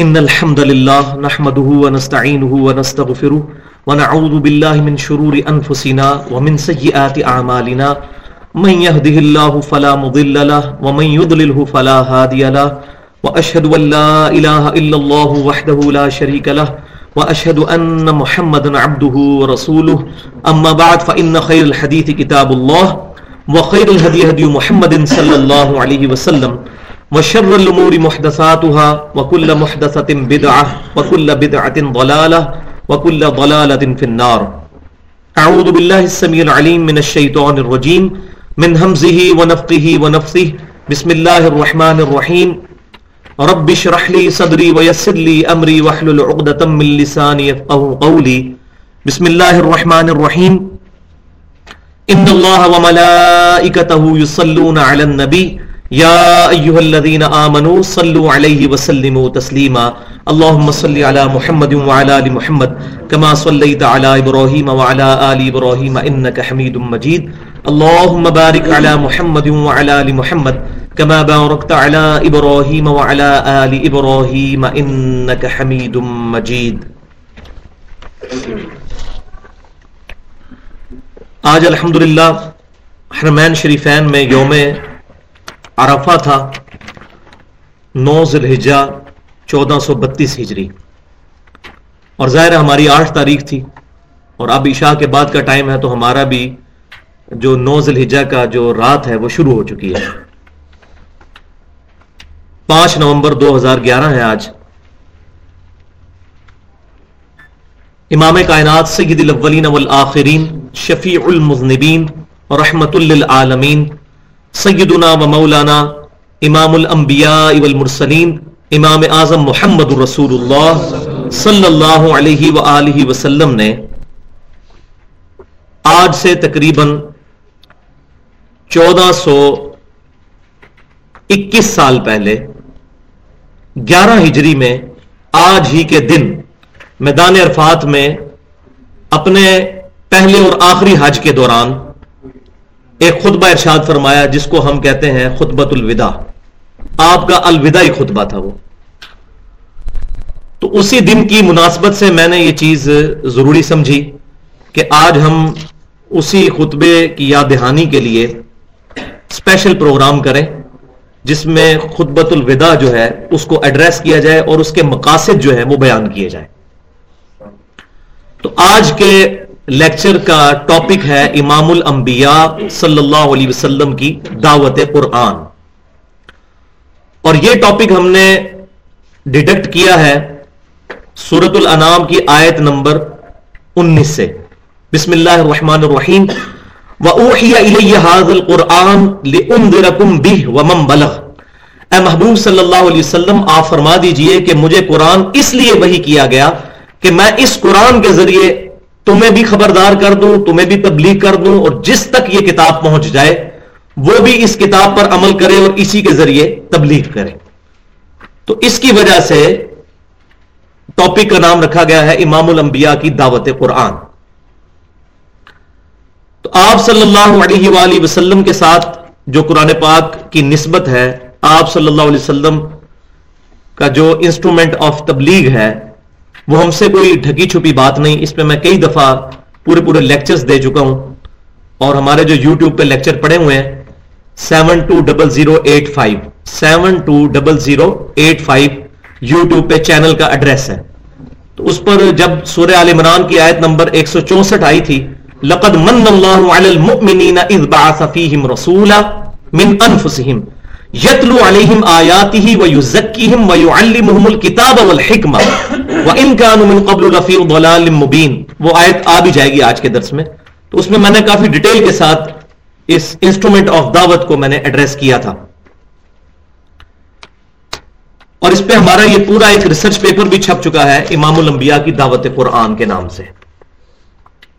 إن الحمد لله نحمده ونستعينه ونستغفره ونعوذ بالله من شرور أنفسنا ومن سيئات أعمالنا. من يهده الله فلا مضل له ومن يضلله فلا هادي له. وأشهد أن لا إله إلا الله وحده لا شريك له. وأشهد أن محمدا عبده ورسوله. أما بعد، فإن خير الحديث كتاب الله وخير الهدي هدي محمد صلى الله عليه وسلم. وشر الأمور محدثاتها وكل محدثة بدعة وكل بدعة ضلالة وكل ضلالة في النار. أعوذ بالله السميع العليم من الشيطان الرجيم. من همزه ونفقه ونفثه. بسم الله الرحمن الرحيم. رب اشرح لي صدري ويسر لي أمري واحلل عقدة من لساني يفقهوا قولي. بسم الله الرحمن الرحيم. إن الله وملائكته يصلون على النبي. يا أيها الذين آمنوا صلوا عليه وسلموا تسليما اللهم صل على محمد وعلى آل محمد كما صليت على إبراهيم وعلى آل إبراهيم إنك حميد مجيد اللهم بارك على محمد وعلى آل محمد كما باركت على إبراهيم وعلى آل إبراهيم إنك حميد مجيد آج الحمدللہ حرمین شریفین میں یوم عرفہ تھا، نو ذوالحجہ، چودہ سو بتیس ہجری۔ اور ظاہر ہماری آٹھ تاریخ تھی، اور اب عشاء کے بعد کا ٹائم ہے تو ہمارا بھی جو نو ذوالحجہ کا جو رات ہے وہ شروع ہو چکی ہے۔ پانچ نومبر دو ہزار گیارہ ہے آج۔ امام کائنات سید الاولین والآخرین، شفیع المذنبین رحمت للعالمین سیدنا و مولانا امام الانبیاء والمرسلین، امام اعظم محمد رسول اللہ صلی اللہ علیہ وآلہ وسلم نے آج سے تقریباً چودہ سو اکیس سال پہلے، گیارہ ہجری میں آج ہی کے دن میدان عرفات میں اپنے پہلے اور آخری حج کے دوران ایک خطبہ ارشاد فرمایا جس کو ہم کہتے ہیں خطبت الوداع۔ آپ کا الوداعی خطبہ تھا وہ۔ تو اسی دن کی مناسبت سے میں نے یہ چیز ضروری سمجھی کہ آج ہم اسی خطبے کی یاد دہانی کے لیے اسپیشل پروگرام کریں جس میں خطبت الوداع جو ہے اس کو ایڈریس کیا جائے اور اس کے مقاصد جو ہے وہ بیان کیے جائے تو آج کے لیکچر کا ٹاپک ہے امام الانبیاء صلی اللہ علیہ وسلم کی دعوت قرآن۔ اور یہ ٹاپک ہم نے ڈیڈکٹ کیا ہے سورت الانام کی آیت نمبر انیس سے۔ بسم اللہ الرحمن الرحیم۔ وَأُوحِيَ إِلَيَّ هَذَا الْقُرْآنِ لِأُنذِرَكُمْ بِهِ وَمَنْ بَلَغْ۔ اے محبوب صلی اللہ علیہ وسلم، آپ فرما دیجیے کہ مجھے قرآن اس لیے وہی کیا گیا کہ میں اس قرآن کے ذریعے تمہیں بھی خبردار کر دوں، تمہیں بھی تبلیغ کر دوں اور جس تک یہ کتاب پہنچ جائے، وہ بھی اس کتاب پر عمل کرے اور اسی کے ذریعے تبلیغ کرے تو اس کی وجہ سے ٹاپک کا نام رکھا گیا ہے امام الانبیاء کی دعوت قرآن۔ تو آپ صلی اللہ علیہ وآلہ وسلم کے ساتھ جو قرآن پاک کی نسبت ہے، آپ صلی اللہ علیہ وسلم کا جو انسٹرومنٹ آف تبلیغ ہے وہ ہم سے کوئی ڈھکی چھپی بات نہیں۔ اس پہ میں کئی دفعہ پورے پورے لیکچرز دے چکا ہوں۔ اور ہمارے جو یوٹیوب پہ لیکچر پڑے ہوئے ہیں seven two double zero eight five seven two double zero eight five YouTube پہ چینل کا ایڈریس ہے۔ تو اس پر جب سورہ عال عمران کی آیت نمبر ایک سو چونسٹھ آئی تھی، لقد من اللہ علی المؤمنین اذ بعث فیہم رسولا من انفسہم۔ یتلو علیہم آیاتہ ویزکیہم ویعلمہم الکتاب والحکمہ. وَإِن كَانُوا مِن قَبْلُ لَفِي ضَلَالٍ مُبِينٍ وہ آیت آ بھی جائے گی آج کے درس میں. تو اس میں میں نے کافی ڈیٹیل کے ساتھ اس انسٹرومنٹ آف دعوت کو میں نے ایڈریس کیا تھا. اور اس پہ ہمارا یہ پورا ایک ریسرچ پیپر بھی چھپ چکا ہے امام الانبیاء کی دعوت قرآن کے نام سے.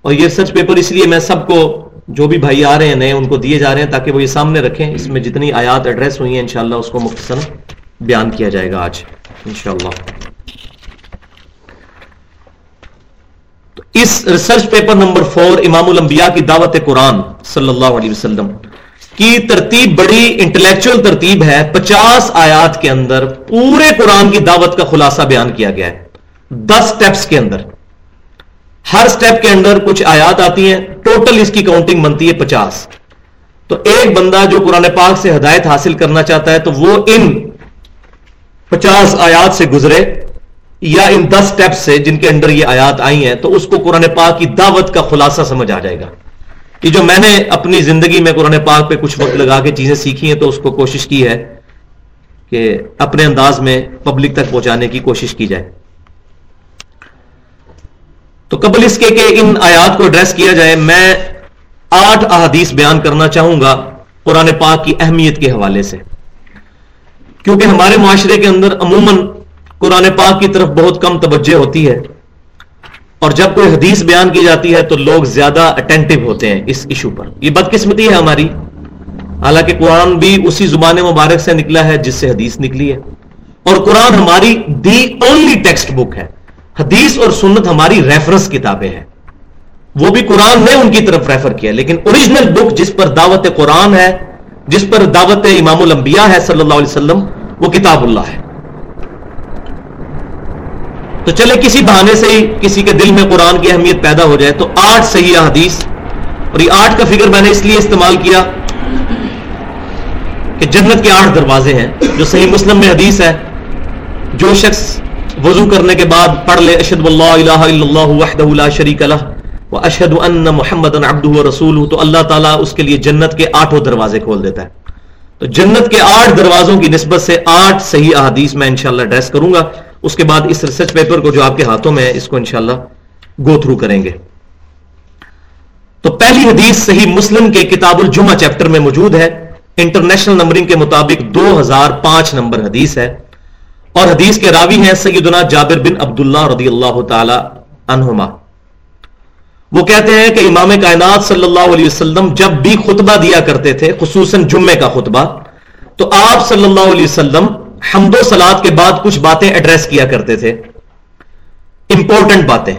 اور یہ ریسرچ پیپر اس لیے میں سب کو جو بھی بھائی آ رہے ہیں نئے، ان کو دیے جا رہے ہیں تاکہ وہ یہ سامنے رکھیں۔ اس میں جتنی آیات ایڈریس ہوئی ہیں، انشاءاللہ اس کو مختصر بیان کیا جائے گا آج، انشاءاللہ۔ اس ریسرچ پیپر نمبر فور امام الانبیاء کی دعوت قرآن صلی اللہ علیہ وسلم کی ترتیب بڑی انٹلیکچل ترتیب ہے۔ پچاس آیات کے اندر پورے قرآن کی دعوت کا خلاصہ بیان کیا گیا ہے۔ دس سٹیپس کے اندر۔ ہر سٹیپ کے اندر کچھ آیات آتی ہیں ٹوٹل اس کی کاؤنٹنگ بنتی ہے پچاس۔ تو ایک بندہ جو قرآن پاک سے ہدایت حاصل کرنا چاہتا ہے، تو وہ ان پچاس آیات سے گزرے یا ان دس سٹیپ سے جن کے اندر یہ آیات آئی ہیں، تو اس کو قرآن پاک کی دعوت کا خلاصہ سمجھ آ جائے گا۔ یہ جو میں نے اپنی زندگی میں قرآن پاک پہ کچھ وقت لگا کے چیزیں سیکھی ہیں، تو اس کو کوشش کی ہے کہ اپنے انداز میں پبلک تک پہنچانے کی کوشش کی جائے۔ تو قبل اس کے کہ ان آیات کو ایڈریس کیا جائے، میں آٹھ احادیث بیان کرنا چاہوں گا قرآن پاک کی اہمیت کے حوالے سے۔ کیونکہ ہمارے معاشرے کے اندر عموماً قرآن پاک کی طرف بہت کم توجہ ہوتی ہے۔ اور جب کوئی حدیث بیان کی جاتی ہے تو لوگ زیادہ اٹینٹو ہوتے ہیں اس ایشو پر۔ یہ بدقسمتی ہے ہماری۔ حالانکہ قرآن بھی اسی زبان مبارک سے نکلا ہے جس سے حدیث نکلی ہے۔ اور قرآن ہماری دی اونلی ٹیکسٹ بک ہے۔ حدیث اور سنت ہماری ریفرنس کتابیں ہیں۔ وہ بھی قرآن نے ان کی طرف ریفر کیا لیکن اوریجنل بک جس پر دعوت قرآن ہے، جس پر دعوت امام الانبیاء ہے صلی اللہ علیہ وسلم، وہ کتاب اللہ ہے۔ تو چلے، کسی بہانے سے ہی کسی کے دل میں قرآن کی اہمیت پیدا ہو جائے تو آٹھ صحیح حدیث، اور یہ آٹھ کا فکر میں نے اس لیے استعمال کیا کہ جنت کے آٹھ دروازے ہیں، جو صحیح مسلم میں حدیث ہے، جو شخص وضو کرنے کے بعد پڑھ لے اشد اللہ الہ الا اللہ وحدہ لا شریک لہ و اشد ان محمد عبدہ رسول تو اللہ تعالیٰ اس کے لیے جنت کے آٹھوں دروازے کھول دیتا ہے۔ تو جنت کے آٹھ دروازوں کی نسبت سے آٹھ صحیح احادیث میں انشاءاللہ ڈریس کروں گا۔ اس کے بعد اس ریسرچ پیپر کو جو آپ کے ہاتھوں میں ہے، اس کو انشاءاللہ گو تھرو کریں گے۔ تو پہلی حدیث صحیح مسلم کے کتاب الجمہ چیپٹر میں موجود ہے۔ انٹرنیشنل نمبرنگ کے مطابق دو ہزار پانچ نمبر حدیث ہے۔ اور حدیث کے راوی ہیں سیدنا جابر بن عبداللہ رضی اللہ تعالی عنہما۔ وہ کہتے ہیں کہ امام کائنات صلی اللہ علیہ وسلم جب بھی خطبہ دیا کرتے تھے، خصوصاً جمعے کا خطبہ، تو آپ صلی اللہ علیہ وسلم حمد و سلاد کے بعد کچھ باتیں ایڈریس کیا کرتے تھے۔ امپورٹنٹ باتیں۔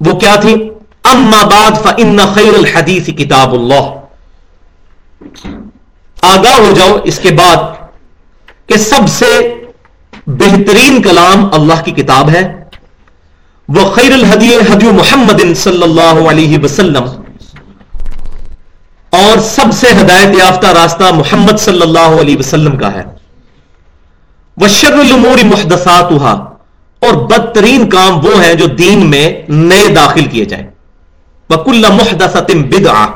وہ کیا تھی اما بعد فن خیر الحدیث کتاب اللہ۔ آگاہ ہو جاؤ اس کے بعد کہ سب سے بہترین کلام اللہ کی کتاب ہے۔ وہ خیر الحدی حدی محمد صلی اللہ علیہ وسلم۔ اور سب سے ہدایت یافتہ راستہ محمد صلی اللہ علیہ وسلم کا ہے۔ وہ شر العمور محدثات اور بدترین کام وہ ہیں جو دین میں نئے داخل کیے جائیں۔ وکل محدثت بدعا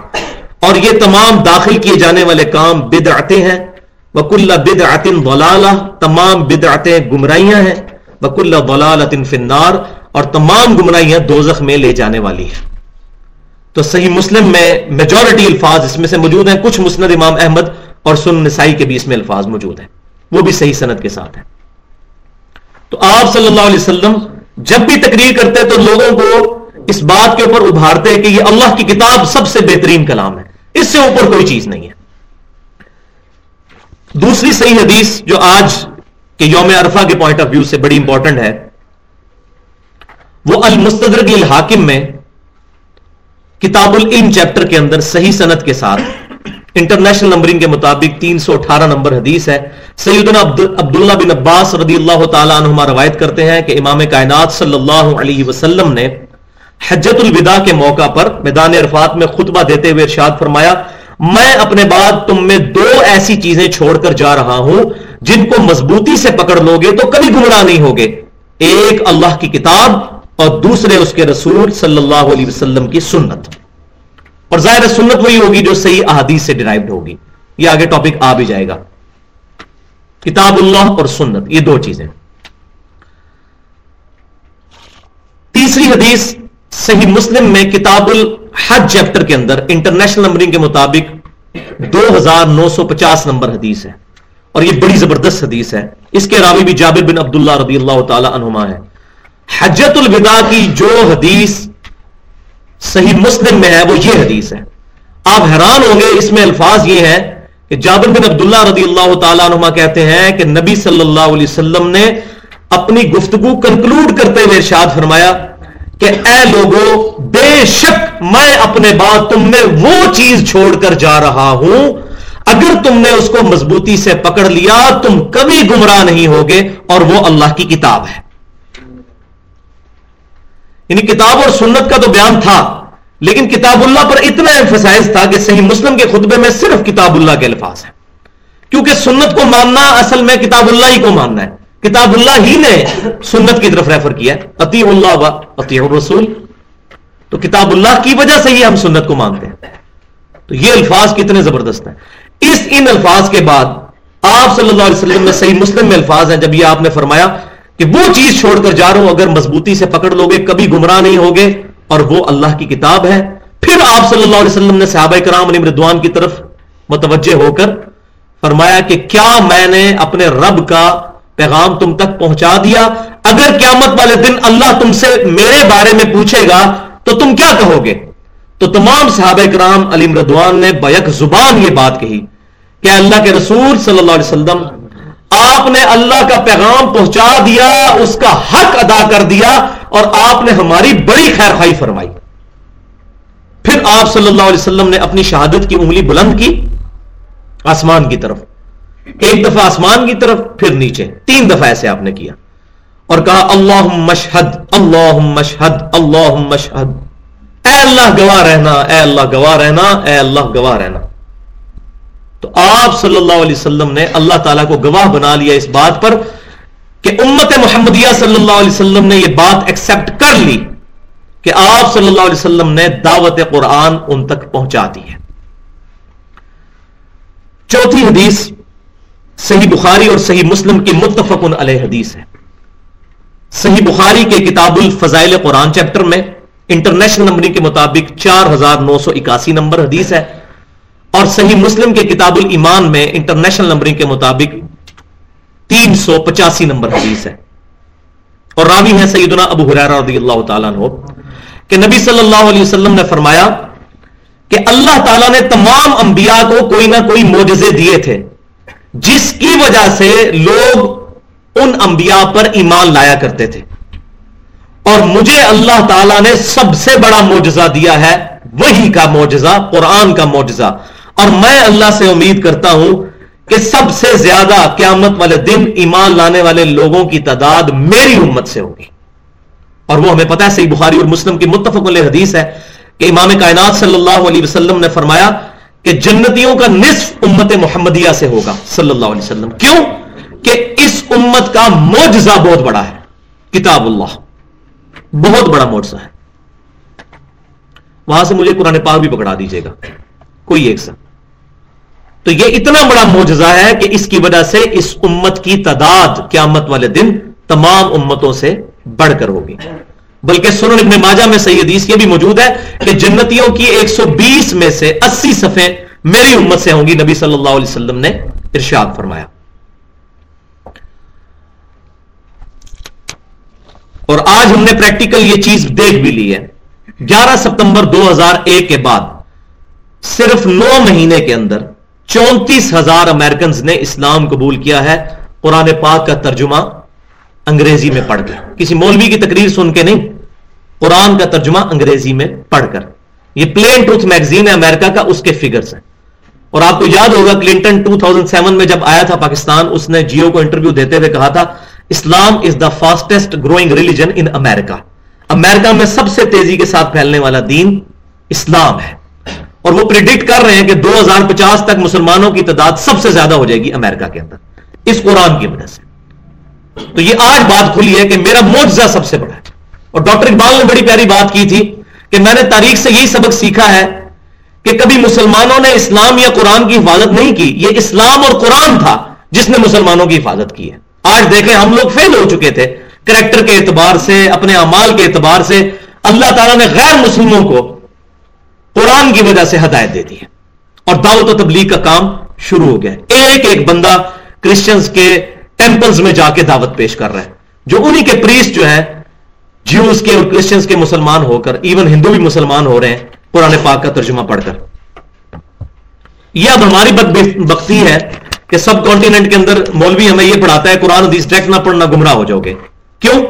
اور یہ تمام داخل کیے جانے والے کام بدعتے ہیں۔ وکل بدعت ضلالہ، تمام بدعتیں گمراہیاں ہیں، وکل ضلالت فی النار، اور تمام گمراہیاں دوزخ میں لے جانے والی ہیں۔ تو صحیح مسلم میں میجورٹی الفاظ اس میں سے موجود ہیں، کچھ مسند امام احمد اور سن نسائی کے بھی اس میں الفاظ موجود ہیں۔ وہ بھی صحیح صنعت کے ساتھ ہیں۔ تو آپ صلی اللہ علیہ وسلم جب بھی تقریر کرتے تو لوگوں کو اس بات کے اوپر ابھارتے کہ یہ اللہ کی کتاب سب سے بہترین کلام ہے۔ اس سے اوپر کوئی چیز نہیں ہے۔ دوسری صحیح حدیث جو آج کے یوم عرفہ کے پوائنٹ آف ویو سے بڑی امپورٹنٹ ہے، وہ المستدرک الحاکم میں کتاب العلم چیپٹر کے اندر صحیح صنعت کے ساتھ انٹرنیشنل نمبرنگ کے مطابق تین سو اٹھارہ نمبر حدیث ہے۔ سیدنا عبداللہ بن عباس رضی اللہ تعالیٰ عنہما روایت کرتے ہیں کہ امام کائنات صلی اللہ علیہ وسلم نے حجت الوداع کے موقع پر میدان عرفات میں خطبہ دیتے ہوئے ارشاد فرمایا میں اپنے بعد تم میں دو ایسی چیزیں چھوڑ کر جا رہا ہوں، جن کو مضبوطی سے پکڑ لو گے تو کبھی گمراہ نہیں ہوگے۔ ایک اللہ کی کتاب اور دوسرے اس کے رسول صلی اللہ علیہ وسلم کی سنت۔ اور ظاہر سنت وہی ہوگی جو صحیح احادیث سے ڈرائیوڈ ہوگی۔ یہ آگے ٹاپک آ بھی جائے گا۔ کتاب اللہ اور سنت، یہ دو چیزیں۔ تیسری حدیث صحیح مسلم میں کتاب الحج چیپٹر کے اندر انٹرنیشنل نمبرنگ کے مطابق دو ہزار نو سو پچاس نمبر حدیث ہے اور یہ بڑی زبردست حدیث ہے۔ اس کے راوی بھی جابر بن عبداللہ رضی اللہ تعالی عنہما ہے۔ حجت الوداع کی جو حدیث صحیح مسلم میں ہے، وہ یہ حدیث ہے۔ آپ حیران ہوں گے، اس میں الفاظ یہ ہے کہ جابر بن عبداللہ رضی اللہ تعالیٰ عنہ کہتے ہیں کہ نبی صلی اللہ علیہ وسلم نے اپنی گفتگو کنکلوڈ کرتے ہوئے ارشاد فرمایا کہ اے لوگوں بے شک میں اپنے بعد تم میں وہ چیز چھوڑ کر جا رہا ہوں۔ اگر تم نے اس کو مضبوطی سے پکڑ لیا، تم کبھی گمراہ نہیں ہوگے اور وہ اللہ کی کتاب ہے۔ یعنی کتاب اور سنت کا تو بیان تھا، لیکن کتاب اللہ پر اتنا ایمفسائز تھا کہ صحیح مسلم کے خطبے میں صرف کتاب اللہ کے الفاظ ہیں۔ کیونکہ سنت کو ماننا اصل میں کتاب اللہ ہی کو ماننا ہے۔ کتاب اللہ ہی نے سنت کی طرف ریفر کیا اتی اللہ و اتی الرسول۔ تو کتاب اللہ کی وجہ سے ہی ہم سنت کو مانتے ہیں۔ تو یہ الفاظ کتنے زبردست ہیں۔ اس ان الفاظ کے بعد آپ صلی اللہ علیہ وسلم میں صحیح مسلم میں الفاظ ہیں۔ جب یہ آپ نے فرمایا کہ وہ چیز چھوڑ کر جا رہا ہوں، اگر مضبوطی سے پکڑ لو گے، کبھی گمراہ نہیں ہوگے، اور وہ اللہ کی کتاب ہے۔ پھر آپ صلی اللہ علیہ وسلم نے صحابہ کرام علی مردوان کی طرف متوجہ ہو کر فرمایا کہ کیا میں نے اپنے رب کا پیغام تم تک پہنچا دیا۔ اگر قیامت والے دن اللہ تم سے میرے بارے میں پوچھے گا، تو تم کیا کہو گے؟ تو تمام صحابہ کرام علی مردوان نے بیک زبان یہ بات کہی کہ اللہ کے رسول صلی اللہ علیہ وسلم، آپ نے اللہ کا پیغام پہنچا دیا، اس کا حق ادا کر دیا اور آپ نے ہماری بڑی خیر خائی فرمائی۔ پھر آپ صلی اللہ علیہ وسلم نے اپنی شہادت کی انگلی بلند کی آسمان کی طرف۔ ایک دفعہ آسمان کی طرف، پھر نیچے۔ تین دفعہ ایسے آپ نے کیا۔ اور کہا اللہ مشہد اللہ مشہد اللہ مشہد اے اللہ، گواہ رہنا، اے اللہ، گواہ رہنا، اے اللہ، گواہ رہنا۔ تو آپ صلی اللہ علیہ وسلم نے اللہ تعالیٰ کو گواہ بنا لیا اس بات پر کہ امت محمدیہ صلی اللہ علیہ وسلم نے یہ بات ایکسپٹ کر لی کہ آپ صلی اللہ علیہ وسلم نے دعوت قرآن ان تک پہنچا دی ہے۔ چوتھی حدیث صحیح بخاری اور صحیح مسلم کی متفق علیہ حدیث ہے۔ صحیح بخاری کے کتاب الفضائل قرآن چیپٹر میں انٹرنیشنل نمبرنگ کے مطابق چار ہزار نو سو اکاسی نمبر حدیث ہے۔ اور صحیح مسلم کے کتاب الایمان میں انٹرنیشنل نمبرنگ کے مطابق تین سو پچاسی نمبر حدیث ہے۔ اور راوی ہے سیدنا ابو حرارہ رضی اللہ تعالیٰ عنہ کہ نبی صلی اللہ علیہ وسلم نے فرمایا کہ اللہ تعالیٰ نے تمام انبیاء کو کوئی نہ کوئی موجزے دیے تھے۔ جس کی وجہ سے لوگ ان انبیاء پر ایمان لایا کرتے تھے۔ اور مجھے اللہ تعالیٰ نے سب سے بڑا موجزہ دیا ہے، وہی کا موجزہ قرآن کا موجزہ اور میں اللہ سے امید کرتا ہوں کہ سب سے زیادہ قیامت والے دن ایمان لانے والے لوگوں کی تعداد میری امت سے ہوگی۔ اور وہ ہمیں پتا ہے، صحیح بخاری اور مسلم کی متفق علیہ حدیث ہے کہ امام کائنات صلی اللہ علیہ وسلم نے فرمایا کہ جنتیوں کا نصف امت محمدیہ سے ہوگا، صلی اللہ علیہ وسلم۔ کیوں؟ کہ اس امت کا موجزہ بہت بڑا ہے، کتاب اللہ۔ بہت بڑا موجزہ ہے۔ وہاں سے مجھے قرآن پاک بھی پکڑا دیجیے گا، کوئی ایک سا تو یہ اتنا بڑا موجزہ ہے کہ اس کی وجہ سے اس امت کی تعداد قیامت والے دن تمام امتوں سے بڑھ کر ہوگی۔ بلکہ سنن ابن ماجہ میں صحیح حدیث یہ بھی موجود ہے کہ جنتیوں کی ایک سو بیس میں سے اسی صفحے میری امت سے ہوں گی۔ نبی صلی اللہ علیہ وسلم نے ارشاد فرمایا۔ اور آج ہم نے پریکٹیکل یہ چیز دیکھ بھی لی ہے۔ گیارہ ستمبر دو ہزار ایک کے بعد صرف نو مہینے کے اندر چونتیس ہزار امیرکنز نے اسلام قبول کیا ہے۔ قرآن پاک کا ترجمہ انگریزی میں پڑھ کر کسی مولوی کی تقریر سن کے نہیں؟ قرآن کا ترجمہ انگریزی میں پڑھ کر۔ یہ پلین ٹروتھ میگزین ہے امریکہ کا، اس کے فگرز ہیں۔ اور آپ کو یاد ہوگا کلنٹن 2007 میں جب آیا تھا پاکستان، اس نے جیو کو انٹرویو دیتے ہوئے کہا تھا، Islam is the fastest growing religion in America امریکہ میں سب سے تیزی کے ساتھ پھیلنے والا دین اسلام ہے۔ اور وہ پریڈکٹ کر رہے ہیں کہ دو ہزار پچاس تک مسلمانوں کی تعداد سب سے زیادہ ہو جائے گی امریکہ کے اندر۔ اس قرآن کی وجہ سے۔ تو یہ آج بات کھلی ہے کہ میرا موجزہ سب سے بڑا اور ڈاکٹر اقبال نے بڑی پیاری بات کی تھی کہ میں نے تاریخ سے یہی سبق سیکھا ہے کہ کبھی مسلمانوں نے اسلام یا قرآن کی حفاظت نہیں کی، یہ اسلام اور قرآن تھا جس نے مسلمانوں کی حفاظت کی ہے۔ آج دیکھیں ہم لوگ فیل ہو چکے تھے کریکٹر کے اعتبار سے، اپنے امال کے اعتبار سے۔ اللہ تعالیٰ نے غیر مسلموں کو قرآن کی وجہ سے ہدایت دے دی ہے۔ اور دعوت و تبلیغ کا کام شروع ہو گیا ایک ایک بندہ کرسچنز کے ٹیمپلز میں جا کے دعوت پیش کر رہا ہے، جو انہی کے پریس جو ہے جیوز کے اور کرسچنز کے مسلمان ہو کر ایون ہندو بھی مسلمان ہو رہے ہیں، قرآن پاک کا ترجمہ پڑھ کر۔ یہ اب ہماری بختی ہے کہ سب کانٹیننٹ کے اندر مولوی ہمیں یہ پڑھاتا ہے، قرآن حدیث ڈائریکٹ نہ پڑھنا گمراہ ہو جاؤ گے۔ کیوں؟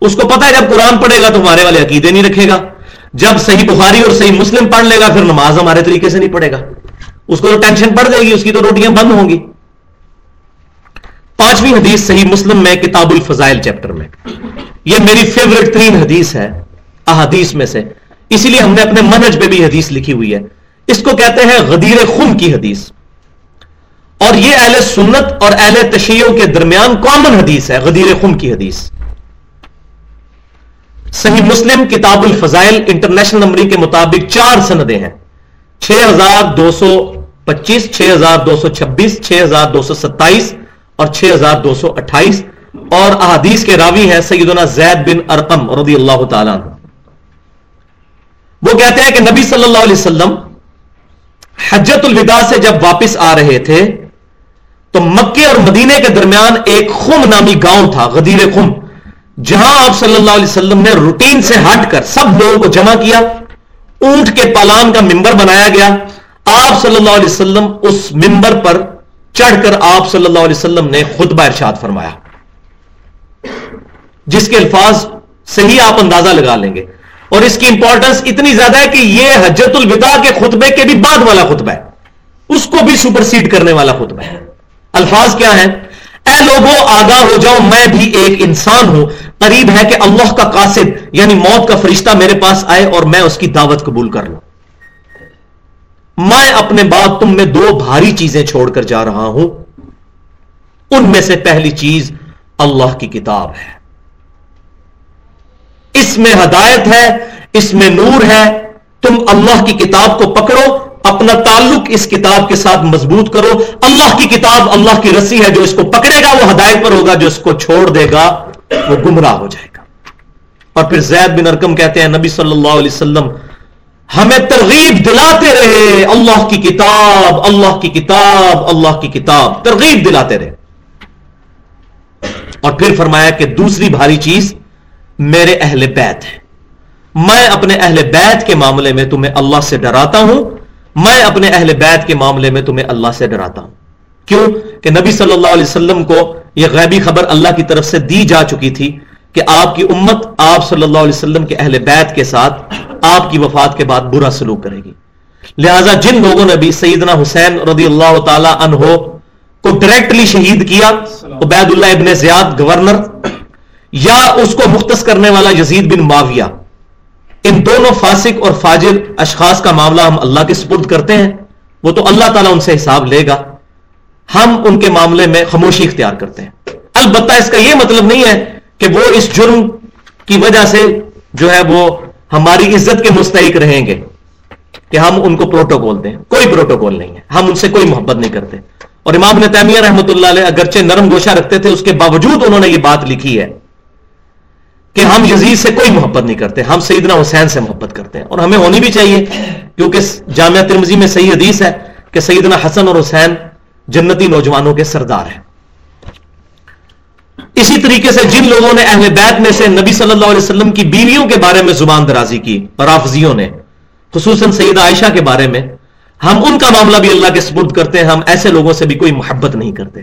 اس کو پتا ہے، جب قرآن پڑھے گا تو ہمارے والے عقیدے نہیں رکھے گا۔ جب صحیح بخاری اور صحیح مسلم پڑھ لے گا، پھر نماز ہمارے طریقے سے نہیں پڑھے گا۔ اس کو تو ٹینشن پڑ جائے گی، اس کی تو روٹیاں بند ہوں گی۔ پانچویں حدیث صحیح مسلم میں، کتاب الفضائل چیپٹر میں۔ یہ میری فیوریٹ ترین حدیث ہے، احادیث میں سے۔ اسی لیے ہم نے اپنے منج پہ بھی حدیث لکھی ہوئی ہے۔ اس کو کہتے ہیں غدیر خم کی حدیث۔ اور یہ اہل سنت اور اہل تشیعوں کے درمیان کامن حدیث ہے، غدیر خم کی حدیث۔ صحیح مسلم کتاب الفضائل انٹرنیشنل نمبری کے مطابق چار سندیں ہیں۔ چھ ہزار دو سو پچیس، چھ ہزار دو سو چھبیس، چھ ہزار دو سو ستائیس اور چھ ہزار دو سو اٹھائیس۔ اور احادیث کے راوی ہیں سیدنا زید بن ارقم رضی اللہ تعالیٰ وہ کہتے ہیں کہ نبی صلی اللہ علیہ وسلم حجت الوداع سے جب واپس آ رہے تھے، تو مکے اور مدینے کے درمیان ایک خم نامی گاؤں تھا، غدیر خم، جہاں آپ صلی اللہ علیہ وسلم نے روٹین سے ہٹ کر سب لوگوں کو جمع کیا، اونٹ کے پالان کا ممبر بنایا گیا۔ آپ صلی اللہ علیہ وسلم اس ممبر پر چڑھ کر آپ صلی اللہ علیہ وسلم نے خطبہ ارشاد فرمایا۔ جس کے الفاظ صحیح آپ اندازہ لگا لیں گے۔ اور اس کی امپورٹنس اتنی زیادہ ہے کہ یہ حجت الوداع کے خطبے کے بھی بعد والا خطبہ ہے۔ اس کو بھی سپرسیڈ کرنے والا خطبہ ہے۔ الفاظ کیا ہے اے لوگوں آگاہ ہو جاؤ، میں بھی ایک انسان ہوں۔ قریب ہے کہ اللہ کا قاصد یعنی موت کا فرشتہ میرے پاس آئے اور میں اس کی دعوت قبول کر لوں۔ میں اپنے بعد تم میں دو بھاری چیزیں چھوڑ کر جا رہا ہوں۔ ان میں سے پہلی چیز اللہ کی کتاب ہے۔ اس میں ہدایت ہے، اس میں نور ہے۔ تم اللہ کی کتاب کو پکڑو، اپنا تعلق اس کتاب کے ساتھ مضبوط کرو۔ اللہ کی کتاب اللہ کی رسی ہے، جو اس کو پکڑے گا، وہ ہدایت پر ہوگا، جو اس کو چھوڑ دے گا، وہ گمراہ ہو جائے گا۔ اور پھر زید بن ارکم کہتے ہیں، نبی صلی اللہ علیہ وسلم، ہمیں ترغیب دلاتے رہے۔ اللہ کی کتاب، اللہ کی کتاب، اللہ کی کتاب، ترغیب دلاتے رہے۔ اور پھر فرمایا کہ دوسری بھاری چیز میرے اہل بیت ہے میں اپنے اہل بیت کے معاملے میں تمہیں اللہ سے ڈراتا ہوں۔ میں اپنے اہل بیت کے معاملے میں تمہیں اللہ سے ڈراتا ہوں۔ کیوں کہ نبی صلی اللہ علیہ وسلم کو یہ غیبی خبر اللہ کی طرف سے دی جا چکی تھی کہ آپ کی امت آپ صلی اللہ علیہ وسلم کے اہل بیت کے ساتھ آپ کی وفات کے بعد برا سلوک کرے گی۔ لہذا جن لوگوں نے بھی سیدنا حسین رضی اللہ تعالی عنہ کو ڈائریکٹلی شہید کیا عبید اللہ ابن زیاد گورنر یا اس کو مختص کرنے والا یزید بن معاویہ۔ ان دونوں فاسق اور فاجر اشخاص کا معاملہ ہم اللہ کے سپرد کرتے ہیں۔ وہ تو اللہ تعالیٰ ان سے حساب لے گا۔ ہم ان کے معاملے میں خاموشی اختیار کرتے ہیں۔ البتہ اس کا یہ مطلب نہیں ہے کہ وہ اس جرم کی وجہ سے جو ہے وہ ہماری عزت کے مستحق رہیں گے کہ ہم ان کو پروٹوکول دیں۔ کوئی پروٹوکول نہیں ہے۔ ہم ان سے کوئی محبت نہیں کرتے۔ اور امام نے تیمیہ رحمۃ اللہ علیہ اگرچہ نرم گوشہ رکھتے تھے، اس کے باوجود انہوں نے یہ بات لکھی ہے۔ کہ ہم یزید سے کوئی محبت نہیں کرتے، ہم سیدنا حسین سے محبت کرتے ہیں، اور ہمیں ہونی بھی چاہیے، کیونکہ جامعہ ترمزی میں صحیح حدیث ہے کہ سیدنا حسن اور حسین جنتی نوجوانوں کے سردار ہیں۔ اسی طریقے سے جن لوگوں نے اہل بیت میں سے نبی صلی اللہ علیہ وسلم کی بیویوں کے بارے میں زبان درازی کی رافضیوں نے، خصوصاً سیدہ عائشہ کے بارے میں، ہم ان کا معاملہ بھی اللہ کے سپرد کرتے ہیں، ہم ایسے لوگوں سے بھی کوئی محبت نہیں کرتے۔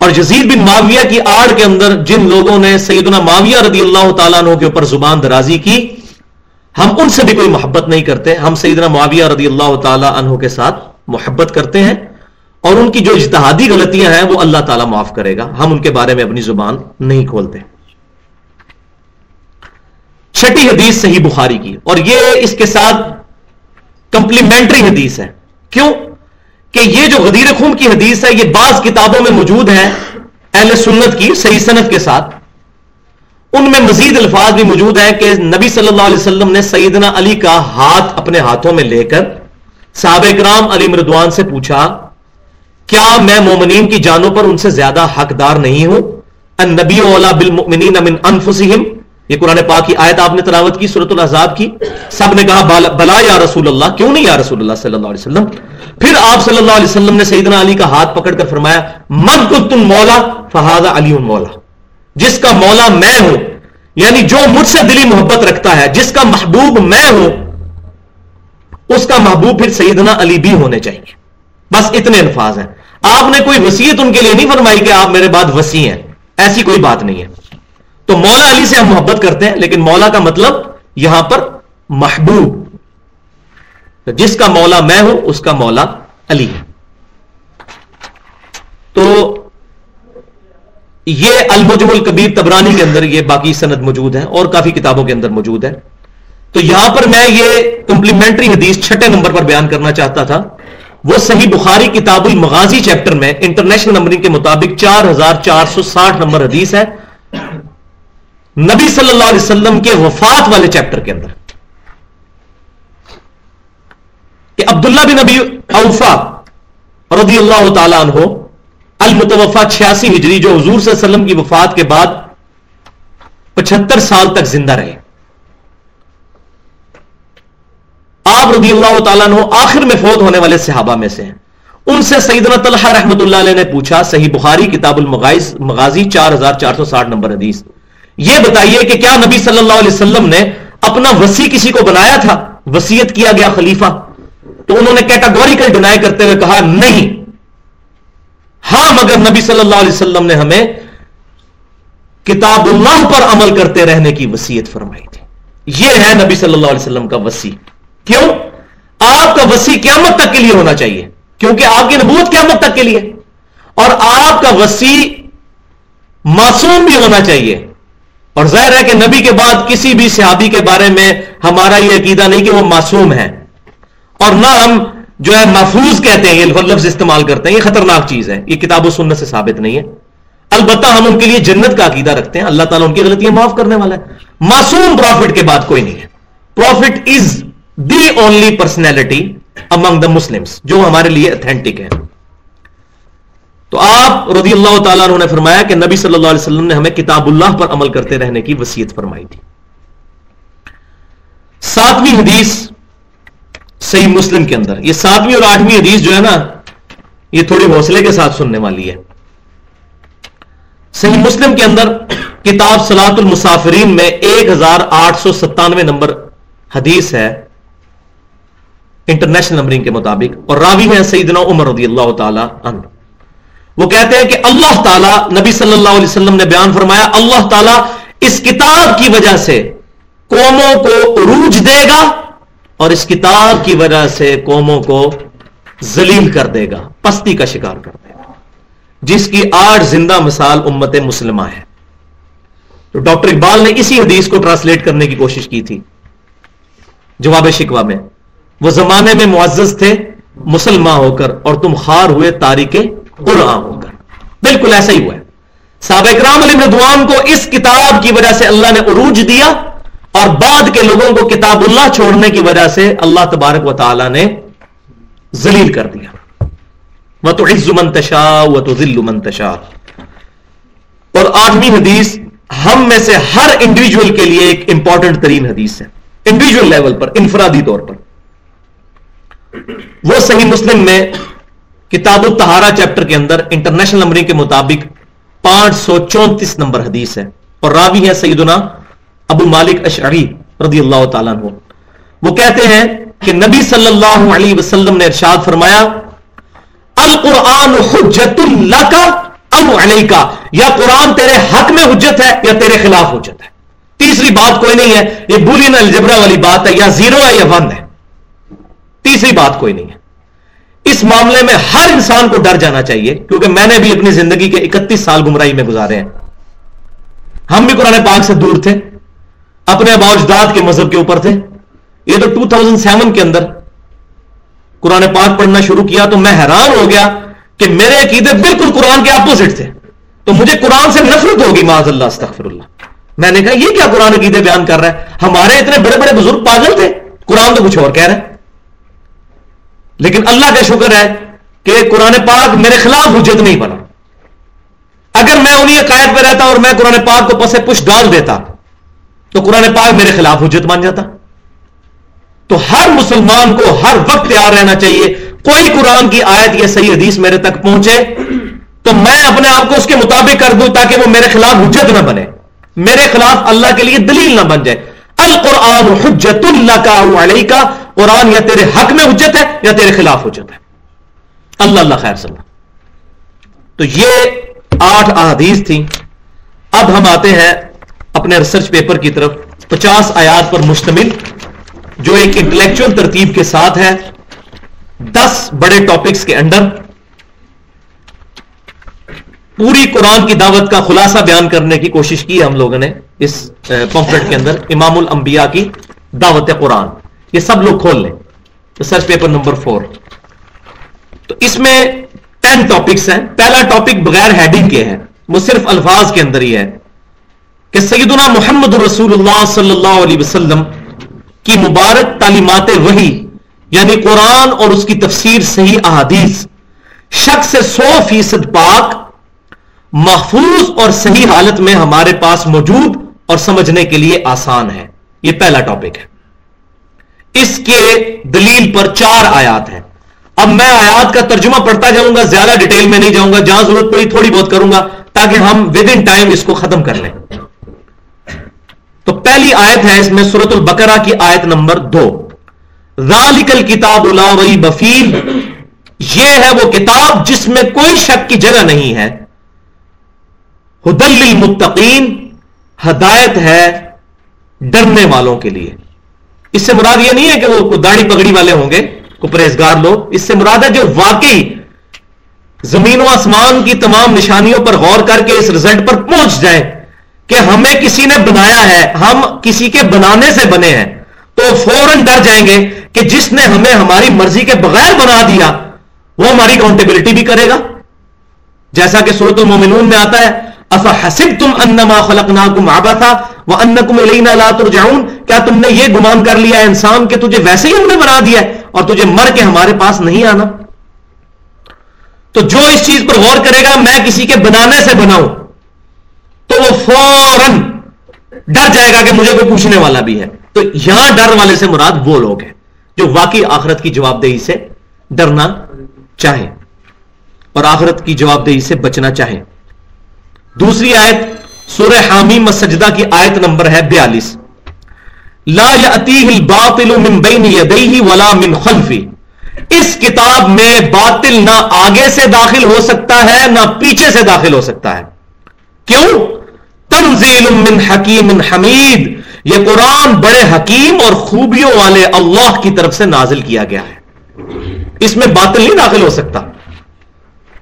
اور جزید بن معاویہ کی آڑ کے اندر جن لوگوں نے سیدنا معاویہ رضی اللہ تعالیٰ عنہ کے اوپر زبان درازی کی، ہم ان سے بھی کوئی محبت نہیں کرتے، ہم سیدنا معاویہ رضی اللہ تعالیٰ عنہ کے ساتھ محبت کرتے ہیں اور ان کی جو اجتہادی غلطیاں ہیں وہ اللہ تعالیٰ معاف کرے گا، ہم ان کے بارے میں اپنی زبان نہیں کھولتے۔ چھٹی حدیث صحیح بخاری کی، اور یہ اس کے ساتھ کمپلیمنٹری حدیث ہے۔ کیوں؟ کہ یہ جو غدیر خون کی حدیث ہے، یہ بعض کتابوں میں موجود ہے اہل سنت کی صحیح صنعت کے ساتھ۔ ان میں مزید الفاظ بھی موجود ہے کہ نبی صلی اللہ علیہ وسلم نے سیدنا علی کا ہاتھ اپنے ہاتھوں میں لے کر صحابہ اکرام علی مردوان سے پوچھا، کیا میں مومنین کی جانوں پر ان سے زیادہ حقدار نہیں ہوں؟ ان نبی اولا بالمؤمنین من انفسہم یہ قرآن پاک کی آیت آپ نے تلاوت کی صورت العذاب کی۔ سب نے کہا بلا یا رسول اللہ، کیوں نہیں یا رسول اللہ صلی اللہ علیہ وسلم؟ پھر آپ صلی اللہ علیہ وسلم نے سیدنا علی کا ہاتھ پکڑ کر فرمایا، من کو تم مولا فہاد علی مولا۔ جس کا مولا میں ہوں یعنی جو مجھ سے دلی محبت رکھتا ہے، جس کا محبوب میں ہوں، اس کا محبوب پھر سیدنا علی بھی ہونے چاہیے۔ بس اتنے الفاظ ہیں۔ آپ نے کوئی وسیعت ان کے لیے نہیں فرمائی کہ آپ میرے بعد وسیع ہیں۔ ایسی کوئی بات نہیں ہے۔ تو مولا علی سے ہم محبت کرتے ہیں، لیکن مولا کا مطلب یہاں پر محبوب۔ جس کا مولا میں ہوں، اس کا مولا علی ہے۔ تو یہ المجم الکبیر تبرانی کے اندر یہ باقی سند موجود ہے اور کافی کتابوں کے اندر موجود ہے تو یہاں پر میں یہ کمپلیمنٹری حدیث چھٹے نمبر پر بیان کرنا چاہتا تھا۔ وہ صحیح بخاری کتاب المغازی چیپٹر میں، انٹرنیشنل نمبرنگ کے مطابق چار ہزار چار سو ساٹھ نمبر حدیث ہے۔ نبی صلی اللہ علیہ وسلم کے وفات والے چیپٹر کے اندر کہ عبداللہ بن نبی اوفا رضی اللہ تعالیٰ عنہ المتوفا چھیاسی ہجری جو حضور صلی اللہ علیہ وسلم کی وفات کے بعد پچہتر سال تک زندہ رہے۔ آپ رضی اللہ تعالیٰ عنہ آخر میں فوت ہونے والے صحابہ میں سے ہیں۔ ان سے سیدنا طلحہ رحمت اللہ علیہ نے پوچھا، صحیح بخاری، کتاب المغازی چار ہزار چار سو ساٹھ نمبر حدیث۔ یہ بتائیے کہ کیا نبی صلی اللہ علیہ وسلم نے اپنا وسیع کسی کو بنایا تھا؟ وسیعت کیا گیا خلیفہ؟ تو انہوں نے کیٹاگوریکل ڈینائی کرتے ہوئے کہا، نہیں۔ ہاں مگر نبی صلی اللہ علیہ وسلم نے ہمیں کتاب اللہ پر عمل کرتے رہنے کی وسیعت فرمائی تھی۔ یہ ہے نبی صلی اللہ علیہ وسلم کا وسیع۔ کیوں؟ آپ کا وسیع قیامت تک کے لیے ہونا چاہیے، کیونکہ آپ کی نبوت قیامت تک کے لیے۔ اور آپ کا وسیع معصوم بھی ہونا چاہیے۔ اور ظاہر ہے کہ نبی کے بعد کسی بھی صحابی کے بارے میں ہمارا یہ عقیدہ نہیں کہ وہ معصوم ہے اور نہ ہم جو ہے محفوظ کہتے ہیں، یہ لفظ استعمال کرتے ہیں، یہ خطرناک چیز ہے۔ یہ کتاب و سنت سے ثابت نہیں ہے۔ البتہ ہم ان کے لیے جنت کا عقیدہ رکھتے ہیں۔ اللہ تعالیٰ ان کی غلطیاں معاف کرنے والا ہے۔ معصوم پروفٹ کے بعد کوئی نہیں ہے۔ Prophet is the only personality among the Muslim جو ہمارے لیے اتھینٹک ہے۔ تو آپ رضی اللہ تعالیٰ نے فرمایا کہ نبی صلی اللہ علیہ وسلم نے ہمیں کتاب اللہ پر عمل کرتے رہنے کی وسیعت فرمائی تھی۔ ساتویں حدیث صحیح مسلم کے اندر، یہ ساتویں اور آٹھویں حدیث جو ہے نا، یہ تھوڑی حوصلے کے ساتھ سننے والی ہے۔ صحیح مسلم کے اندر کتاب سلاط المسافرین میں ایک ہزار آٹھ سو ستانوے نمبر حدیث ہے، انٹرنیشنل نمبرنگ کے مطابق، اور راوی ہے سیدنا عمر رضی اللہ تعالی عنہ۔ وہ کہتے ہیں کہ اللہ تعالیٰ نبی صلی اللہ علیہ وسلم نے بیان فرمایا، اللہ تعالیٰ اس کتاب کی وجہ سے قوموں کو عروج دے گا اور اس کتاب کی وجہ سے قوموں کو ذلیل کر دے گا، پستی کا شکار کر دے گا۔ جس کی آٹھ زندہ مثال امت مسلمہ ہے۔ تو ڈاکٹر اقبال نے اسی حدیث کو ٹرانسلیٹ کرنے کی کوشش کی تھی۔ جواب شکوا میں، وہ زمانے میں معزز تھے مسلمان ہو کر اور تم خار ہوئے تاریخ قرآن ہو کر۔ بالکل ایسا ہی ہوا ہے۔ سابق رام علی ردوان کو اس کتاب کی وجہ سے اللہ نے عروج دیا اور بعد کے لوگوں کو کتاب اللہ چھوڑنے کی وجہ سے اللہ تبارک و تعالی نے ذلیل کر دیا۔ وہ تو عز منتشا وہ تو ذل منتشا اور آٹھویں حدیث ہم میں سے ہر انڈیویجل کے لیے ایک امپورٹنٹ ترین حدیث ہے۔ انڈیویجل لیول پر، انفرادی طور پر۔ وہ صحیح مسلم میں کتاب التہارا چیپٹر کے اندر انٹرنیشنل نمبرنگ کے مطابق پانچ سو چونتیس نمبر حدیث ہے اور راوی ہے سیدنا ابو مالک اشعری رضی اللہ تعالیٰ عنہ۔ وہ کہتے ہیں کہ نبی صلی اللہ علیہ وسلم نے ارشاد فرمایا، القرآن حجت اللہ کا اب علیہ کا یا قرآن تیرے حق میں حجت ہے یا تیرے خلاف حجت ہے؟ تیسری بات کوئی نہیں ہے، یہ بولی الجبرا والی بات ہے، یا زیرو ہے یا ون ہے۔ تیسری بات کوئی نہیں ہے۔ اس معاملے میں ہر انسان کو ڈر جانا چاہیے، کیونکہ میں نے بھی اپنی زندگی کے اکتیس سال گمراہی میں گزارے ہیں۔ ہم بھی قرآن پاک سے دور تھے، اپنے باوجداد کے مذہب کے اوپر تھے۔ یہ تو 2007 کے اندر قرآن پاک پڑھنا شروع کیا تو میں حیران ہو گیا کہ میرے عقیدے بالکل قرآن کے اپوزٹ تھے۔ تو مجھے قرآن سے نفرت ہوگی معاذ اللہ استغفر اللہ میں نے کہا، یہ کیا قرآن عقیدے بیان کر رہا ہے؟ ہمارے اتنے بڑے بڑے بزرگ پاگل تھے، قرآن تو کچھ اور کہہ رہے ہیں۔ لیکن اللہ کا شکر ہے کہ قرآن پاک میرے خلاف حجت نہیں بنا۔ اگر میں انہیں عقائد پہ رہتا اور میں قرآن پاک کو پسے پش ڈال دیتا، تو قرآن پاک میرے خلاف حجت بن جاتا۔ تو ہر مسلمان کو ہر وقت تیار رہنا چاہیے، کوئی قرآن کی آیت یا صحیح حدیث میرے تک پہنچے، تو میں اپنے آپ کو اس کے مطابق کر دوں تاکہ وہ میرے خلاف حجت نہ بنے۔ میرے خلاف اللہ کے لیے دلیل نہ بن جائے۔ القرآن حجت اللہ کا علیہ کا قرآن یا تیرے حق میں حجت ہے یا تیرے خلاف حجت ہے۔ اللہ اللہ خیر صلی تو یہ آٹھ احادیث تھیں۔ اب ہم آتے ہیں اپنے ریسرچ پیپر کی طرف۔ پچاس آیات پر مشتمل، جو ایک انٹلیکچل ترتیب کے ساتھ ہے۔ دس بڑے ٹاپکس کے انڈر پوری قرآن کی دعوت کا خلاصہ بیان کرنے کی کوشش کی ہم لوگوں نے اس پمفلٹ کے اندر۔ امام الانبیاء کی دعوت قرآن۔ یہ سب لوگ کھول لیں۔ ریسرچ پیپر نمبر فور تو اس میں ٹین ٹاپکس ہیں۔ پہلا ٹاپک بغیر ہیڈنگ کے ہے۔ وہ صرف الفاظ کے اندر ہی ہے۔ کہ سیدنا محمد رسول اللہ صلی اللہ علیہ وسلم کی مبارک تعلیمات وہی یعنی قرآن اور اس کی تفسیر صحیح احادیث شک سے سو فیصد پاک، محفوظ اور صحیح حالت میں ہمارے پاس موجود اور سمجھنے کے لیے آسان ہے۔ یہ پہلا ٹاپک ہے۔ اس کے دلیل پر چار آیات ہیں۔ اب میں آیات کا ترجمہ پڑھتا جاؤں گا، زیادہ ڈیٹیل میں نہیں جاؤں گا، جہاں ضرورت پڑی تھوڑی بہت کروں گا، تاکہ ہم ود ان ٹائم اس کو ختم کر لیں۔ تو پہلی آیت ہے اس میں سورت البقرہ کی آیت نمبر دو۔ ذالکل کتاب ولی بفیل یہ ہے وہ کتاب جس میں کوئی شک کی جگہ نہیں ہے۔ ہدل المتقین ہدایت ہے ڈرنے والوں کے لیے۔ اس سے مراد یہ نہیں ہے کہ وہ داڑھی پگڑی والے ہوں گے کو پرہیزگار لوگ، اس سے مراد ہے جو واقعی زمین و آسمان کی تمام نشانیوں پر غور کر کے اس رزلٹ پر پہنچ جائیں کہ ہمیں کسی نے بنایا ہے، ہم کسی کے بنانے سے بنے ہیں۔ تو فوراً ڈر جائیں گے کہ جس نے ہمیں ہماری مرضی کے بغیر بنا دیا، وہ ہماری اکاؤنٹیبلٹی بھی کرے گا۔ جیسا کہ صورت المومنون میں آتا ہے افا حسب تم انما خلق ناکم آبا تھا وہ ان ترجعون۔ کیا تم نے یہ گمان کر لیا انسان کہ تجھے ویسے ہی ہم نے بنا دیا ہے اور تجھے مر کے ہمارے پاس نہیں آنا؟ تو جو اس چیز پر غور کرے گا، میں کسی کے بنانے سے بناؤں، تو وہ فوراً ڈر جائے گا کہ مجھے کوئی پوچھنے والا بھی ہے۔ تو یہاں ڈر والے سے مراد وہ لوگ ہیں جو واقعی آخرت کی جواب دہی سے ڈرنا چاہے اور آخرت کی جواب دہی سے بچنا چاہے دوسری آیت سورہ حامی مسجدہ کی آیت نمبر ہے بیالیس. لا الباطل من بین یدیہ ولا من خلفی اس کتاب میں باطل نہ آگے سے داخل ہو سکتا ہے، نہ پیچھے سے داخل ہو سکتا ہے۔ کیوں؟ تنزیل من حکیم حمید. یہ قرآن بڑے حکیم اور خوبیوں والے اللہ کی طرف سے نازل کیا گیا ہے۔ اس میں باطل نہیں داخل ہو سکتا۔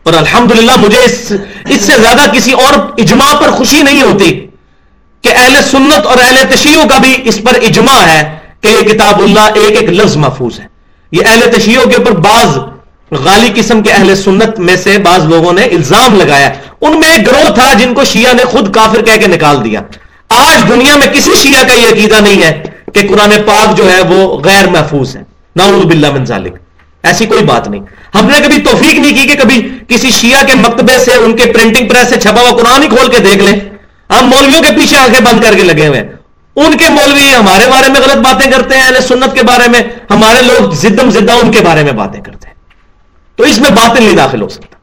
اور الحمدللہ مجھے اس اس سے زیادہ کسی اور اجماع پر خوشی نہیں ہوتی کہ اہل سنت اور اہل تشیعوں کا بھی اس پر اجماع ہے کہ یہ کتاب اللہ ایک ایک لفظ محفوظ ہے۔ یہ اہل تشیعوں کے اوپر بعض غالی قسم کے اہل سنت میں سے بعض لوگوں نے الزام لگایا۔ ان میں ایک گروہ تھا جن کو شیعہ نے خود کافر کہہ کے نکال دیا۔ آج دنیا میں کسی شیعہ کا یہ عقیدہ نہیں ہے کہ قرآن پاک جو ہے وہ غیر محفوظ ہے۔ نعوذ باللہ من ذالک۔ ایسی کوئی بات نہیں۔ ہم نے کبھی توفیق نہیں کی کہ کبھی کسی شیعہ کے مکتبے سے ان کے پرنٹنگ پریس سے چھپا ہوا قرآن ہی کھول کے دیکھ لیں۔ ہم مولویوں کے پیچھے آنکھیں بند کر کے لگے ہوئے ہیں۔ ان کے مولوی ہمارے بارے میں غلط باتیں کرتے ہیں، اہل سنت کے بارے میں۔ ہمارے لوگ زدم زدہ ان کے بارے میں باتیں کرتے ہیں۔ تو اس میں باتیں نہیں داخل ہو سکتا۔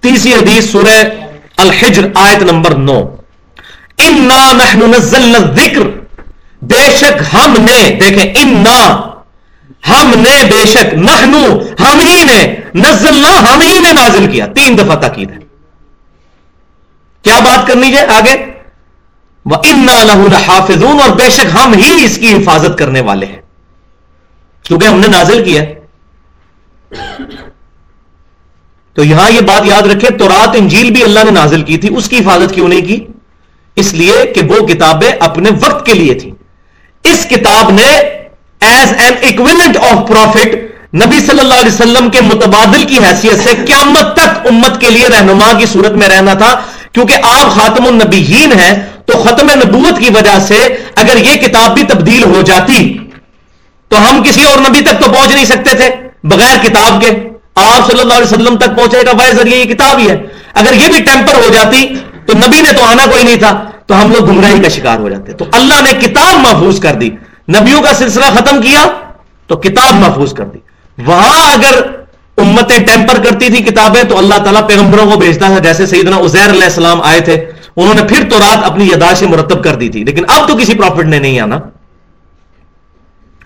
تیسری حدیث سورہ الحجر، آیت نمبر نو۔ نزلنا ذکر بے شک ہم نے، دیکھیں، انا ہم نے بے شک نحنو، ہم ہی نے، نزلنا، ہم ہی نے نازل کیا۔ تین دفعہ تاکید ہے۔ کیا بات کرنی ہے آگے؟ وہ انا لہ اور بے شک ہم ہی اس کی حفاظت کرنے والے ہیں۔ کیونکہ ہم نے نازل کیا تو یہاں یہ بات یاد رکھے تو رات انجیل بھی اللہ نے نازل کی تھی۔ اس کی حفاظت کیوں نہیں کی؟ اس لیے کہ وہ کتابیں اپنے وقت کے لیے تھیں۔ اس کتاب نے as an acquaint of prophet نبی صلی اللہ علیہ وسلم کے متبادل کی حیثیت سے قیامت تک امت کے لیے رہنما کی صورت میں رہنا تھا۔ کیونکہ آپ خاتم النبیین ہیں، تو ختم نبوت کی وجہ سے اگر یہ کتاب بھی تبدیل ہو جاتی، تو ہم کسی اور نبی تک تو پہنچ نہیں سکتے تھے، بغیر کتاب کے۔ آپ صلی اللہ علیہ وسلم تک پہنچے کا بھائی ذریعے یہ کتاب ہی ہے۔ اگر یہ بھی ٹیمپر ہو جاتی، تو نبی نے تو آنا کوئی نہیں تھا، تو ہم لوگ گمراہی کا شکار ہو جاتے۔ تو اللہ نے کتاب محفوظ کر دی۔ نبیوں کا سلسلہ ختم کیا تو کتاب محفوظ کر دی۔ وہاں اگر امتیں ٹیمپر کرتی تھی کتابیں تو اللہ تعالیٰ پیغمبروں کو بھیجتا تھا جیسے سیدنا عزیر علیہ السلام آئے تھے، انہوں نے پھر تو رات اپنی یاداشت مرتب کر دی تھی۔ لیکن اب تو کسی پروفٹ نے نہیں آنا۔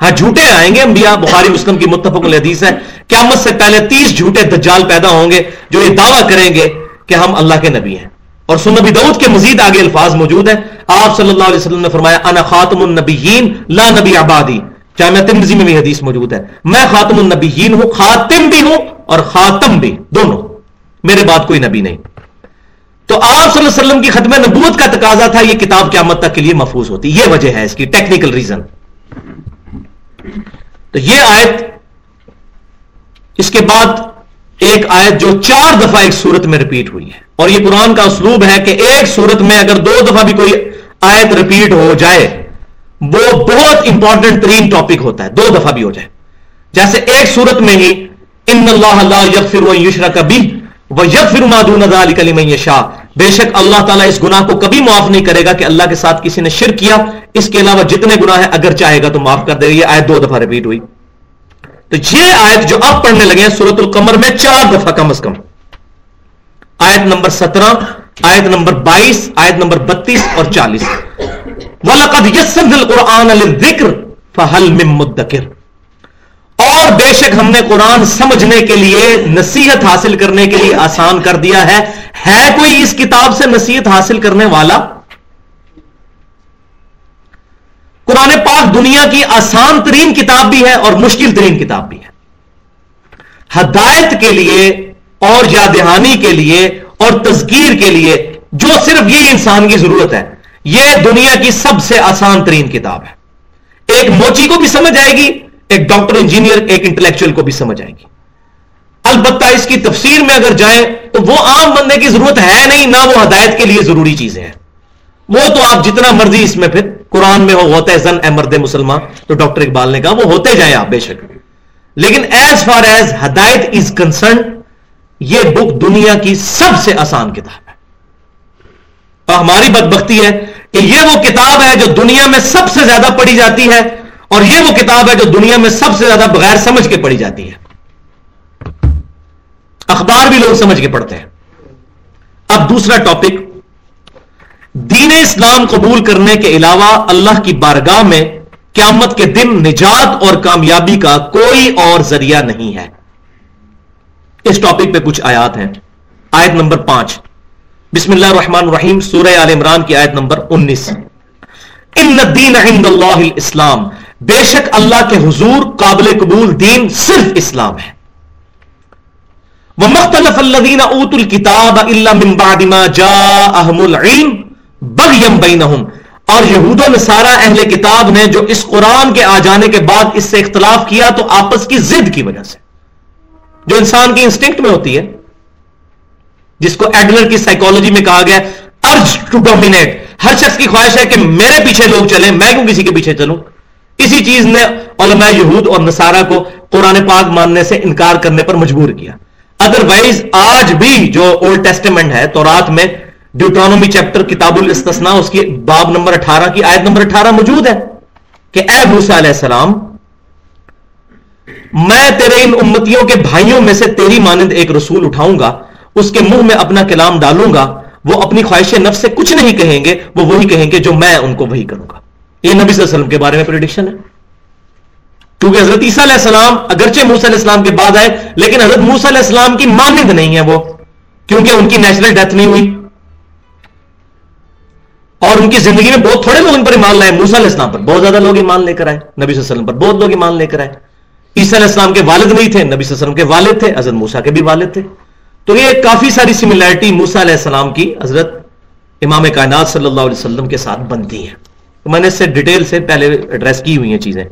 ہاں جھوٹے آئیں گے انبیاء، بخاری، مسلم کی متفق الحدیث ہے۔ قیامت سے پہلے تیس جھوٹے دجال پیدا ہوں گے جو یہ دعویٰ کریں گے کہ ہم اللہ کے نبی ہیں۔ اور سنبی دعود کے مزید آگے الفاظ موجود ہیں۔ آپ صلی اللہ علیہ وسلم نے فرمایا، انا خاتم النبیین، لا نبی آبادی جامعہ ترمزی میں بھی حدیث موجود ہے۔ میں خاتم النبیین ہوں، خاتم بھی ہوں اور خاتم بھی، دونوں۔ میرے بعد کوئی نبی نہیں۔ تو آپ صلی اللہ علیہ وسلم کی ختم نبوت کا تقاضا تھا، یہ کتاب قیامت تک کے لیے محفوظ ہوتی۔ یہ وجہ ہے اس کی ٹیکنیکل ریزن تو یہ آیت اس کے بعد ایک آیت جو چار دفعہ ایک صورت میں ریپیٹ ہوئی ہے۔ اور یہ قرآن کا اسلوب ہے کہ ایک صورت میں اگر دو دفعہ بھی کوئی آیت ریپیٹ ہو جائے، وہ بہت امپورٹنٹ ترین ٹاپک ہوتا ہے، دو دفعہ بھی ہو جائے۔ جیسے ایک صورت میں ہی ان اللہ اللہ یشرا کبھی وہ یب فر مادون علی شاہ بے شک اللہ تعالیٰ اس گناہ کو کبھی معاف نہیں کرے گا کہ اللہ کے ساتھ کسی نے شرک کیا۔ اس کے علاوہ جتنے گناہ ہیں، اگر چاہے گا تو معاف کر دے گا۔ یہ آیت دو دفعہ ریپیٹ ہوئی۔ تو یہ آیت جو اب پڑھنے لگے ہیں سورت القمر میں چار دفعہ کم از کم۔ آیت نمبر سترہ، آیت نمبر بائیس، آیت نمبر بتیس اور چالیس۔ وَلَقَدْ يَسَّرْنَ الْقُرْآنَ لِلذِّكْرِ فَهَلْ مِن مُدَّكِرْ۔ اور بے شک ہم نے قرآن سمجھنے کے لیے، نصیحت حاصل کرنے کے لیے آسان کر دیا ہے۔ ہے کوئی اس کتاب سے نصیحت حاصل کرنے والا؟ قرآن پاک دنیا کی آسان ترین کتاب بھی ہے اور مشکل ترین کتاب بھی ہے۔ ہدایت کے لیے اور یاد دہانی کے لیے اور تذکیر کے لیے جو صرف یہ انسان کی ضرورت ہے، یہ دنیا کی سب سے آسان ترین کتاب ہے۔ ایک موچی کو بھی سمجھ آئے گی، ایک ڈاکٹر، انجینئر، ایک انٹلیکچوئل کو بھی سمجھ آئے گی۔ البتہ اس کی تفسیر میں اگر جائیں تو وہ عام بندے کی ضرورت ہے نہیں، نہ وہ ہدایت کے لیے ضروری چیزیں ہیں۔ وہ تو آپ جتنا مرضی اس میں پھر قرآن میں وہ ہوتا ہے زن، اے مرد مسلمان، تو ڈاکٹر اقبال نے کہا وہ ہوتے جائیں آپ، بے شک۔ لیکن ایز فار ایز ہدایت از کنسرن یہ بک دنیا کی سب سے آسان کتاب ہے۔ اور ہماری بدبختی ہے کہ یہ وہ کتاب ہے جو دنیا میں سب سے زیادہ پڑھی جاتی ہے، اور یہ وہ کتاب ہے جو دنیا میں سب سے زیادہ بغیر سمجھ کے پڑھی جاتی ہے۔ اخبار بھی لوگ سمجھ کے پڑھتے ہیں۔ اب دوسرا ٹاپک دین اسلام قبول کرنے کے علاوہ اللہ کی بارگاہ میں قیامت کے دن نجات اور کامیابی کا کوئی اور ذریعہ نہیں ہے۔ اس ٹاپک پہ کچھ آیات ہیں۔ آیت نمبر پانچ۔ بسم اللہ الرحمن الرحیم، سورہ آل عمران کی آیت نمبر انیس۔ ان عند اللہ الاسلام۔ بے شک اللہ کے حضور قابل قبول دین صرف اسلام ہے۔ وہ مختلف الدین اوت الکتاب اللہ جا احم العلم۔ بغیم بینہم۔ اور یہود و نصارہ اہل کتاب نے جو اس قرآن کے آ جانے کے بعد اس سے اختلاف کیا تو آپس کی زد کی وجہ سے۔ جو انسان کی انسٹنکٹ میں ہوتی ہے، جس کو ایڈلر کی سائیکولوجی میں کہا گیا ارج ٹو ڈومینیٹ ہر شخص کی خواہش ہے کہ میرے پیچھے لوگ چلیں، میں کیوں کسی کے پیچھے چلوں؟ اسی چیز نے علماء یہود اور نصارہ کو قرآن پاک ماننے سے انکار کرنے پر مجبور کیا۔ ادر وائز آج بھی جو اولڈ ٹیسٹمنٹ ہے تو رات میں ڈیوٹرانومی چیپٹر کتاب الاستثناء، اس کی باب نمبر اٹھارہ کی آیت نمبر اٹھارہ موجود ہے کہ اے موسیٰ علیہ السلام، میں تیرے ان امتیوں کے بھائیوں میں سے تیری مانند ایک رسول اٹھاؤں گا، اس کے منہ میں اپنا کلام ڈالوں گا، وہ اپنی خواہش نفس سے کچھ نہیں کہیں گے، وہ وہی کہیں گے جو میں ان کو وہی کروں گا۔ یہ نبی صلی اللہ علیہ وسلم کے بارے میں پریڈکشن ہے۔ کیونکہ حضرت عیسیٰ علیہ السلام اگرچہ موسیٰ علیہ السلام کے بعد آئے، لیکن حضرت موسیٰ علیہ السلام کی مانند نہیں ہے وہ، کیونکہ ان کی نیچرل ڈیتھ نہیں ہوئی۔ اور ان کی زندگی میں بہت تھوڑے لوگ ان پر ایمان لائے، موسیٰ علیہ السلام پر۔ بہت زیادہ لوگ ایمان لے کر آئے نبی صلی اللہ علیہ وسلم پر۔ بہت لوگ ایمان لے کر آئے۔ عیسیٰ علیہ السلام کے والد نہیں تھے، نبی صلی اللہ علیہ وسلم کے والد تھے، حضرت موسیٰ کے بھی والد تھے۔ تو یہ کافی ساری سملیرٹی موسیٰ علیہ السلام کی حضرت امام کائنات صلی اللہ علیہ وسلم کے ساتھ بنتی ہیں۔ تو میں نے اس سے ڈیٹیل سے پہلے ایڈریس کی ہوئی ہیں چیزیں۔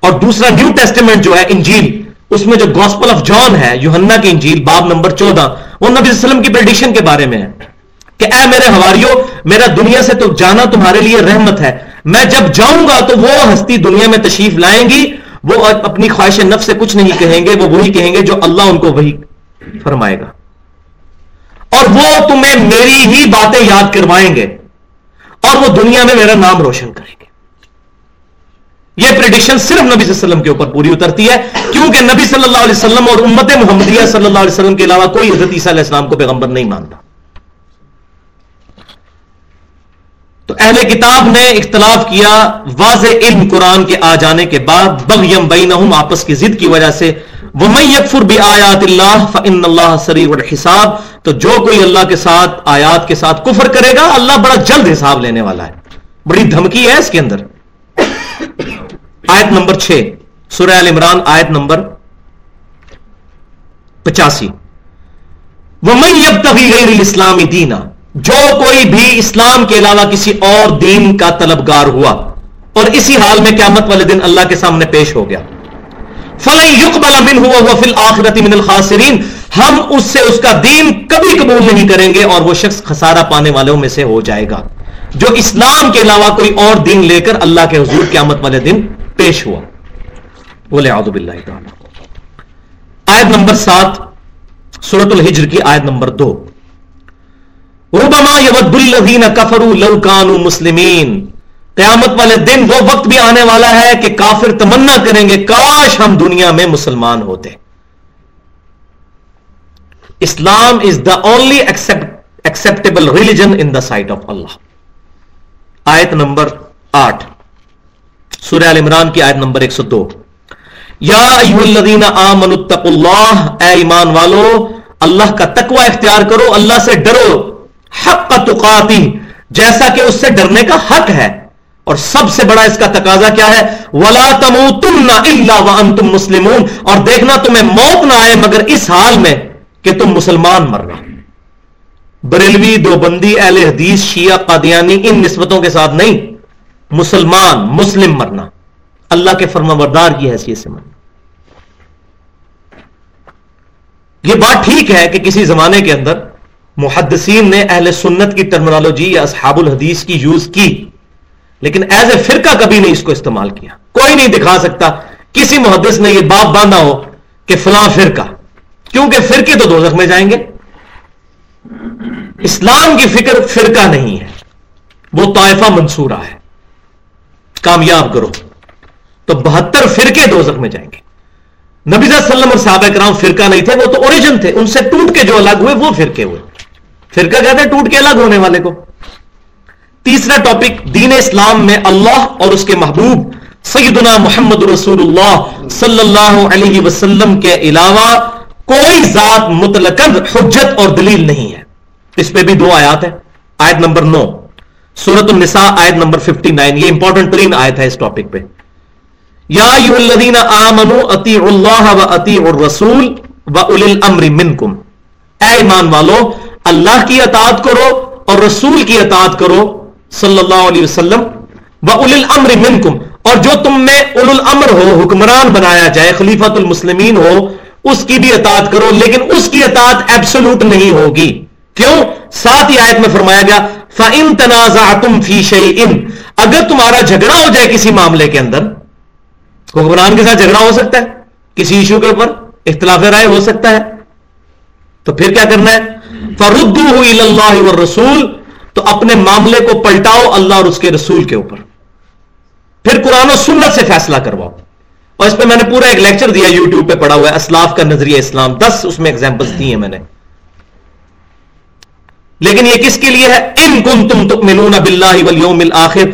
اور دوسرا نیو ٹیسٹیمنٹ جو ہے، انجیل، اس میں جو گوسپل آف جان ہے یوہنا کی انجیل، باب نمبر چودہ، وہ نبی صلی اللہ علیہ وسلم کی پریڈکشن کے بارے میں ہے۔ کہ اے میرے ہواریوں میرا دنیا سے تو جانا تمہارے لیے رحمت ہے۔ میں جب جاؤں گا تو وہ ہستی دنیا میں تشریف لائیں گی۔ وہ اپنی خواہش نفس سے کچھ نہیں کہیں گے، وہ وہی کہیں گے جو اللہ ان کو وہی فرمائے گا۔ اور وہ تمہیں میری ہی باتیں یاد کروائیں گے اور وہ دنیا میں میرا نام روشن کریں گے۔ یہ پریڈکشن صرف نبی صلی اللہ علیہ وسلم کے اوپر پوری اترتی ہے۔ کیونکہ نبی صلی اللہ علیہ وسلم اور امت محمدیہ صلی اللہ علیہ وسلم کے علاوہ کوئی حضرت عیسیٰ علیہ السلام کو پیغمبر نہیں مانتا۔ تو اہل کتاب نے اختلاف کیا واضح علم قرآن کے آ جانے کے بعد، بغیم بینہم، آپس کی ضد کی وجہ سے۔ وہ میں یکفر بھی آیات اللہ فن اللہ سری الحساب۔ تو جو کوئی اللہ کے ساتھ، آیات کے ساتھ کفر کرے گا، اللہ بڑا جلد حساب لینے والا ہے۔ بڑی دھمکی ہے اس کے اندر۔ آیت نمبر چھ، سورہ عال عمران، آیت نمبر پچاسی۔ وہ میں اب تبھی غیر اسلامی دینا جو کوئی بھی اسلام کے علاوہ کسی اور دین کا طلبگار ہوا اور اسی حال میں قیامت والے دن اللہ کے سامنے پیش ہو گیا۔ فلن يقبل منه وهو في الاخره من الخاسرين۔ ہم اس سے اس کا دین کبھی قبول نہیں کریں گے اور وہ شخص خسارہ پانے والوں میں سے ہو جائے گا۔ جو اسلام کے علاوہ کوئی اور دین لے کر اللہ کے حضور قیامت والے دن پیش ہوا۔ بولے اعوذ باللہ تعالی آیت نمبر سات سورت الحجر کی آیت نمبر دو۔ ربما یود الذین کفروا لو مسلمین۔ قیامت والے دن وہ وقت بھی آنے والا ہے کہ کافر تمنا کریں گے، کاش ہم دنیا میں مسلمان ہوتے۔ Islam is the only acceptable religion in the sight of اللہ آیت نمبر آٹھ۔ سورہ عمران کی آیت نمبر ایک سو دو۔ یا الذین آمنوا اتقوا اللہ، اے ایمان والو، اللہ کا تقوی اختیار کرو، اللہ سے ڈرو۔ حق تقاتی جیسا کہ اس سے ڈرنے کا حق ہے۔ اور سب سے بڑا اس کا تقاضا کیا ہے؟ ولا تم تم نہ تم مسلمون۔ اور دیکھنا تمہیں موت نہ آئے مگر اس حال میں کہ تم مسلمان مرنا بریلوی دوبندی اہل حدیث، شیعہ، قادیانی، ان نسبتوں کے ساتھ نہیں۔ مسلمان، مسلم مرنا۔ اللہ کے فرما بردار کی حیثیت سے مرنا۔ یہ بات ٹھیک ہے کہ کسی زمانے کے اندر محدثین نے اہل سنت کی ٹرمنالوجی یا اصحاب الحدیث کی یوز کی، لیکن ایز اے فرقہ کبھی نہیں اس کو استعمال کیا۔ کوئی نہیں دکھا سکتا۔ کسی محدث نے یہ باپ باندھا ہو کہ فلاں فرقہ۔ کیونکہ فرقے تو دو میں جائیں گے۔ اسلام کی فکر فرقہ نہیں ہے۔ وہ طائفہ منصورہ ہے۔ کامیاب کرو تو بہتر فرقے دو میں جائیں گے۔ نبی صلی اللہ علیہ وسلم اور صحابہ کرام فرقہ نہیں تھے، وہ تو اوریجن تھے۔ ان سے ٹوٹ کے جو الگ ہوئے، وہ فرقے ہوئے۔ فرقہ کہتے ہیں ٹوٹ کے الگ ہونے والے کو؟ تیسرا ٹاپک دین اسلام میں اللہ اور اس کے محبوب، سیدنا محمد رسول اللہ صلی اللہ علیہ وسلم کے علاوہ کوئی ذات مطلق حجت اور دلیل نہیں ہے۔ اس پہ بھی دو آیات ہیں، آیت نمبر نو سورت النساء، آیت نمبر ففٹی نائن یہ امپورٹنٹ ترین آیت ہے اس ٹاپک پہ۔ یا الذین آمنوا، اطیعوا اللہ و اطیعوا الرسول و اولی الامر منکم۔ اے ایمان والو اللہ کی اطاعت کرو اور رسول کی اطاعت کرو، صلی اللہ علیہ وسلم و اول الامر منکم اور جو تم میں اول الامر ہو، حکمران بنایا جائے، خلیفۃ المسلمین ہو، اس کی بھی اطاعت کرو، لیکن اس کی اطاعت ایبسولوٹ نہیں ہوگی۔ کیوں؟ ساتھ ہی آیت میں فرمایا گیا، فَإِن تَنَازَعْتُمْ فِي شَيْءٍ۔ اگر تمہارا جھگڑا ہو جائے کسی معاملے کے اندر، حکمران کے ساتھ جھگڑا ہو سکتا ہے، کسی ایشو کے اوپر اختلاف رائے ہو سکتا ہے۔ تو پھر کیا کرنا ہے؟ فَرُدُّهُ إِلَى اللَّهِ وَالرَّسُولِ تو اپنے معاملے کو پلٹاؤ اللہ اور اس کے رسول کے اوپر۔ پھر قرآن و سنت سے فیصلہ کرواؤ۔ اور اس پہ میں نے پورا ایک لیکچر دیا یوٹیوب پہ پڑا ہوا ہے، اسلاف کا نظریہ اسلام۔ دس اس میں ایگزامپلس دی ہیں میں نے۔ لیکن یہ کس کے لیے ہے؟ ان کن تم تؤمنون باللہ والیوم الاخر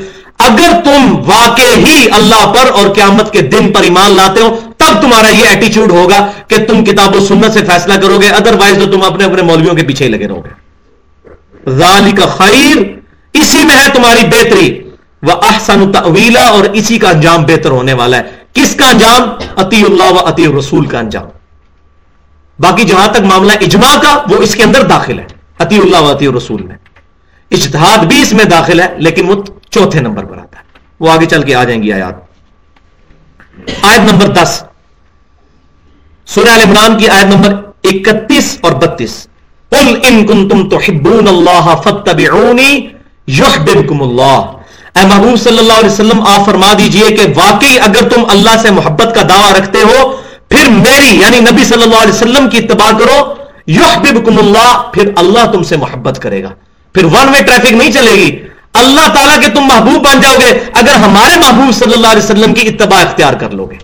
اگر تم واقع ہی اللہ پر اور قیامت کے دن پر ایمان لاتے ہو، تب تمہارا یہ ایٹیچیوڈ ہوگا کہ تم کتاب و سنت سے فیصلہ کرو گے ادروائز تو تم اپنے اپنے مولویوں کے پیچھے ہی لگے رہو گے۔ کا خیر، اسی میں ہے تمہاری بہتری۔ وہ احسن تویلا اور اسی کا انجام بہتر ہونے والا ہے۔ کس کا انجام؟ اتی اللہ و اتی رسول کا انجام۔ باقی جہاں تک معاملہ اجماع کا، وہ اس کے اندر داخل ہے۔ اتی اللہ و اتی رسول میں۔ اجتہاد بھی اس میں داخل ہے، لیکن وہ چوتھے نمبر پر آتا ہے۔ وہ آگے چل کے آ جائیں گی آیات۔ آیت نمبر دس۔ سورہ عمران کی آیت نمبر اکتیس اور بتیس۔ قل ان کنتم تحبون اللہ فاتبعونی یحببکم اللہ اے محبوب صلی اللہ علیہ وسلم، آپ فرما دیجیے کہ واقعی اگر تم اللہ سے محبت کا دعویٰ رکھتے ہو، پھر میری یعنی نبی صلی اللہ علیہ وسلم کی اتباع کرو۔ یحببکم اللہ پھر اللہ تم سے محبت کرے گا۔ پھر ون وے ٹریفک نہیں چلے گی۔ اللہ تعالیٰ کے تم محبوب بن جاؤ گے اگر ہمارے محبوب صلی اللہ علیہ وسلم کی اتباع اختیار کر لو گے۔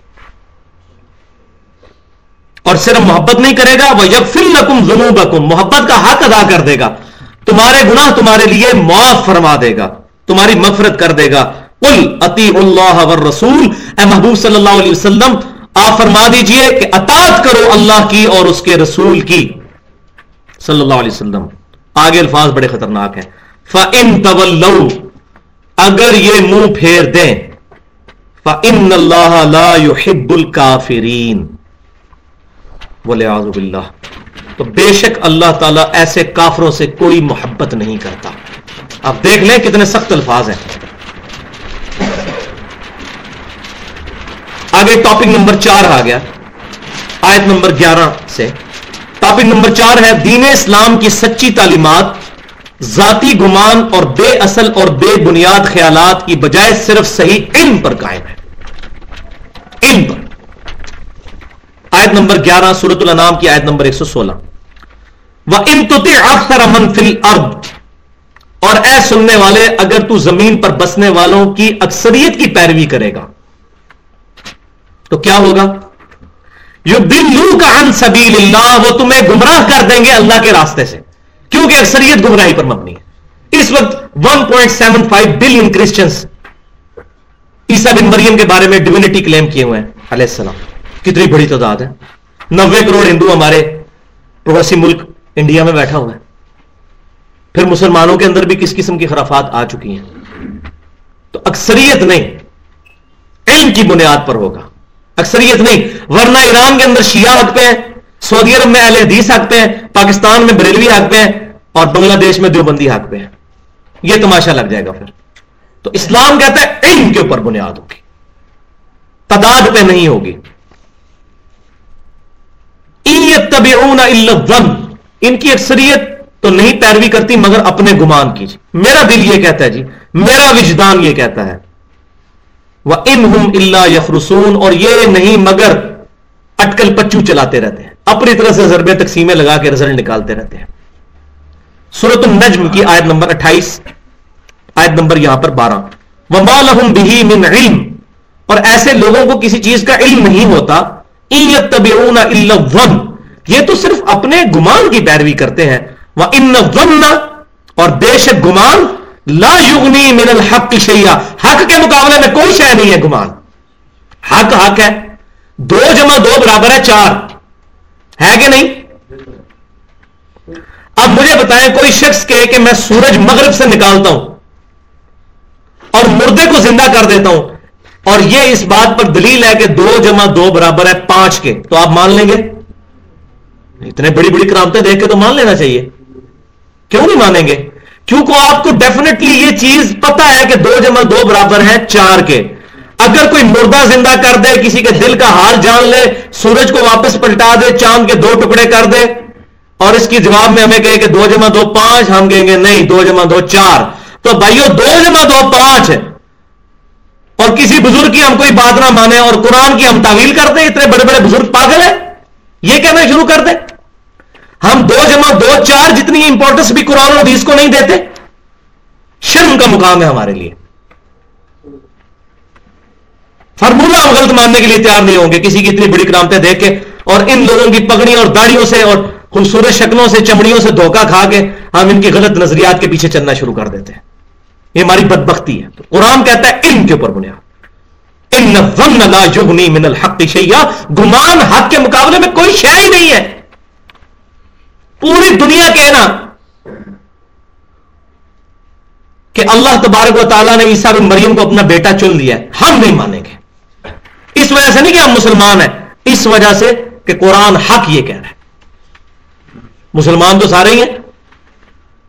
اور صرف محبت نہیں کرے گا وہ یکفل نقم جنوب محبت کا حق ادا کر دے گا۔ تمہارے گناہ تمہارے لیے معاف فرما دے گا، تمہاری مغفرت کر دے گا۔ اتی اللہ رسول اے محبوب صلی اللہ علیہ وسلم، آپ فرما دیجیے کہ اطاعت کرو اللہ کی اور اس کے رسول کی۔ صلی اللہ علیہ وسلم۔ آگے الفاظ بڑے خطرناک ہیں۔ فَإِن طول اگر یہ منہ پھیر دیں، فَإِنَّ اللَّهَ لَا يُحِبُّ الْكَافِرِينَ۔ بولے آزب اللہ تو بے شک اللہ تعالیٰ ایسے کافروں سے کوئی محبت نہیں کرتا۔ آپ دیکھ لیں کتنے سخت الفاظ ہیں۔ آگے ٹاپک نمبر چار آ گیا۔ آیت نمبر گیارہ سے۔ ٹاپک نمبر چار ہے، دین اسلام کی سچی تعلیمات ذاتی گمان اور بے اصل اور بے بنیاد خیالات کی بجائے صرف صحیح علم پر قائم ہے۔ علم پر۔ آیت نمبر گیارہ سورت الانام کی آیت نمبر ایک سو سولہ۔ وہ امتوتے اختر امن فل ارد اور اے سننے والے، اگر تو زمین پر بسنے والوں کی اکثریت کی پیروی کرے گا۔ تو کیا ہوگا؟ یو دلو کا ان سبیل اللہ، وہ تمہیں گمراہ کر دیں گے اللہ کے راستے سے۔ کیونکہ اکثریت گمراہی پر مبنی ہے۔ اس وقت 1.75 بلین کرسچنس عیسا بن مریم کے بارے میں ڈیونٹی کلیم کیے ہوئے ہیں۔ علیہ السلام۔ کتنی بڑی تعداد ہے۔ نوے کروڑ ہندو ہمارے پڑوسی ملک انڈیا میں بیٹھا ہوا ہے۔ پھر مسلمانوں کے اندر بھی کس قسم کی خرافات آ چکی ہیں؟ تو اکثریت نہیں، علم کی بنیاد پر ہوگا۔ اکثریت نہیں، ورنہ ایران کے اندر شیعہ حق پہ ہیں سعودی عرب میں اہل حدیث حق پہ ہیں، پاکستان میں بریلوی حق پہ ہیں اور بنگلہ دیش میں دیوبندی حق پہ ہیں۔ یہ تماشا لگ جائے گا پھر۔ تو اسلام کہتا ہے علم کے اوپر بنیاد ہوگی۔ تعداد پہ نہیں ہوگی۔ ان کی اکثریت تو نہیں پیروی کرتی، مگر اپنے گمان کی۔ میرا دل یہ کہتا ہے جی میرا وجدان یہ کہتا ہے۔ وہ ان اللہ یفرسون اور یہ نہیں، مگر اٹکل پچو چلاتے رہتے ہیں۔ اپنی طرح سے ضربے تقسیمیں لگا کے رزلٹ نکالتے رہتے ہیں۔ سورت النجم کی آیت نمبر اٹھائیس، آیت نمبر یہاں پر بارہ۔ وما لهم به من علم۔ اور ایسے لوگوں کو کسی چیز کا علم نہیں ہوتا۔ ان یہ تو صرف اپنے گمان کی پیروی کرتے ہیں۔ وہ ان اور بے شک گمان، لا یغنی من الحق شیا حق کے مقابلے میں کوئی شے نہیں ہے گمان۔ حق حق ہے۔ دو جمع دو برابر ہے چار۔ ہے کہ نہیں؟ اب مجھے بتائیں، کوئی شخص کہے کہ میں سورج مغرب سے نکالتا ہوں اور مردے کو زندہ کر دیتا ہوں اور یہ اس بات پر دلیل ہے کہ دو جمع دو برابر ہے پانچ کے، تو آپ مان لیں گے؟ اتنے بڑی بڑی کرامتیں دیکھ کے تو مان لینا چاہیے۔ کیوں نہیں مانیں گے؟ کیونکہ آپ کو ڈیفینیٹلی یہ چیز پتا ہے کہ دو جمع دو برابر ہے چار کے۔ اگر کوئی مردہ زندہ کر دے، کسی کے دل کا حال جان لے، سورج کو واپس پلٹا دے، چاند کے دو ٹکڑے کر دے، اور اس کی جواب میں ہمیں کہے کہ دو جمع دو پانچ، ہم کہیں گے نہیں، دو جمع دو چار۔ تو بھائیو، دو جمع دو پانچ اور کسی بزرگ کی ہم کوئی بات نہ مانے اور قرآن کی ہم تعویل کر دیں، اتنے بڑے بڑے بزرگ پاگل ہیں۔ یہ کہنا شروع کر دیں۔ ہم دو جمع دو چار، جتنی امپورٹنس بھی قرآن و حدیث کو نہیں دیتے، شرم کا مقام ہے ہمارے لیے۔ فارمولہ ہم غلط ماننے کے لیے تیار نہیں ہوں گے۔ کسی کی اتنی بڑی کرامتیں دیکھ کے اور ان لوگوں کی پگڑی اور داڑیوں سے اور خوبصورت شکلوں سے، چمڑیوں سے دھوکہ کھا کے ہم ان کی غلط نظریات کے پیچھے چلنا شروع کر دیتے ہیں۔ یہ ہماری بدبختی ہے۔ تو قرآن کہتا ہے علم کے اوپر بنیاد۔ ان من الحق شیا گمان حق کے مقابلے میں کوئی شے ہی نہیں ہے۔ پوری دنیا کہنا کہ اللہ تبارک و تعالیٰ نے عیسیٰ بن مریم کو اپنا بیٹا چن لیا ہے۔ ہم نہیں مانیں گے۔ اس وجہ سے نہیں کہ ہم مسلمان ہیں، اس وجہ سے کہ قرآن حق یہ کہہ رہا ہے۔ مسلمان تو سارے ہی ہیں۔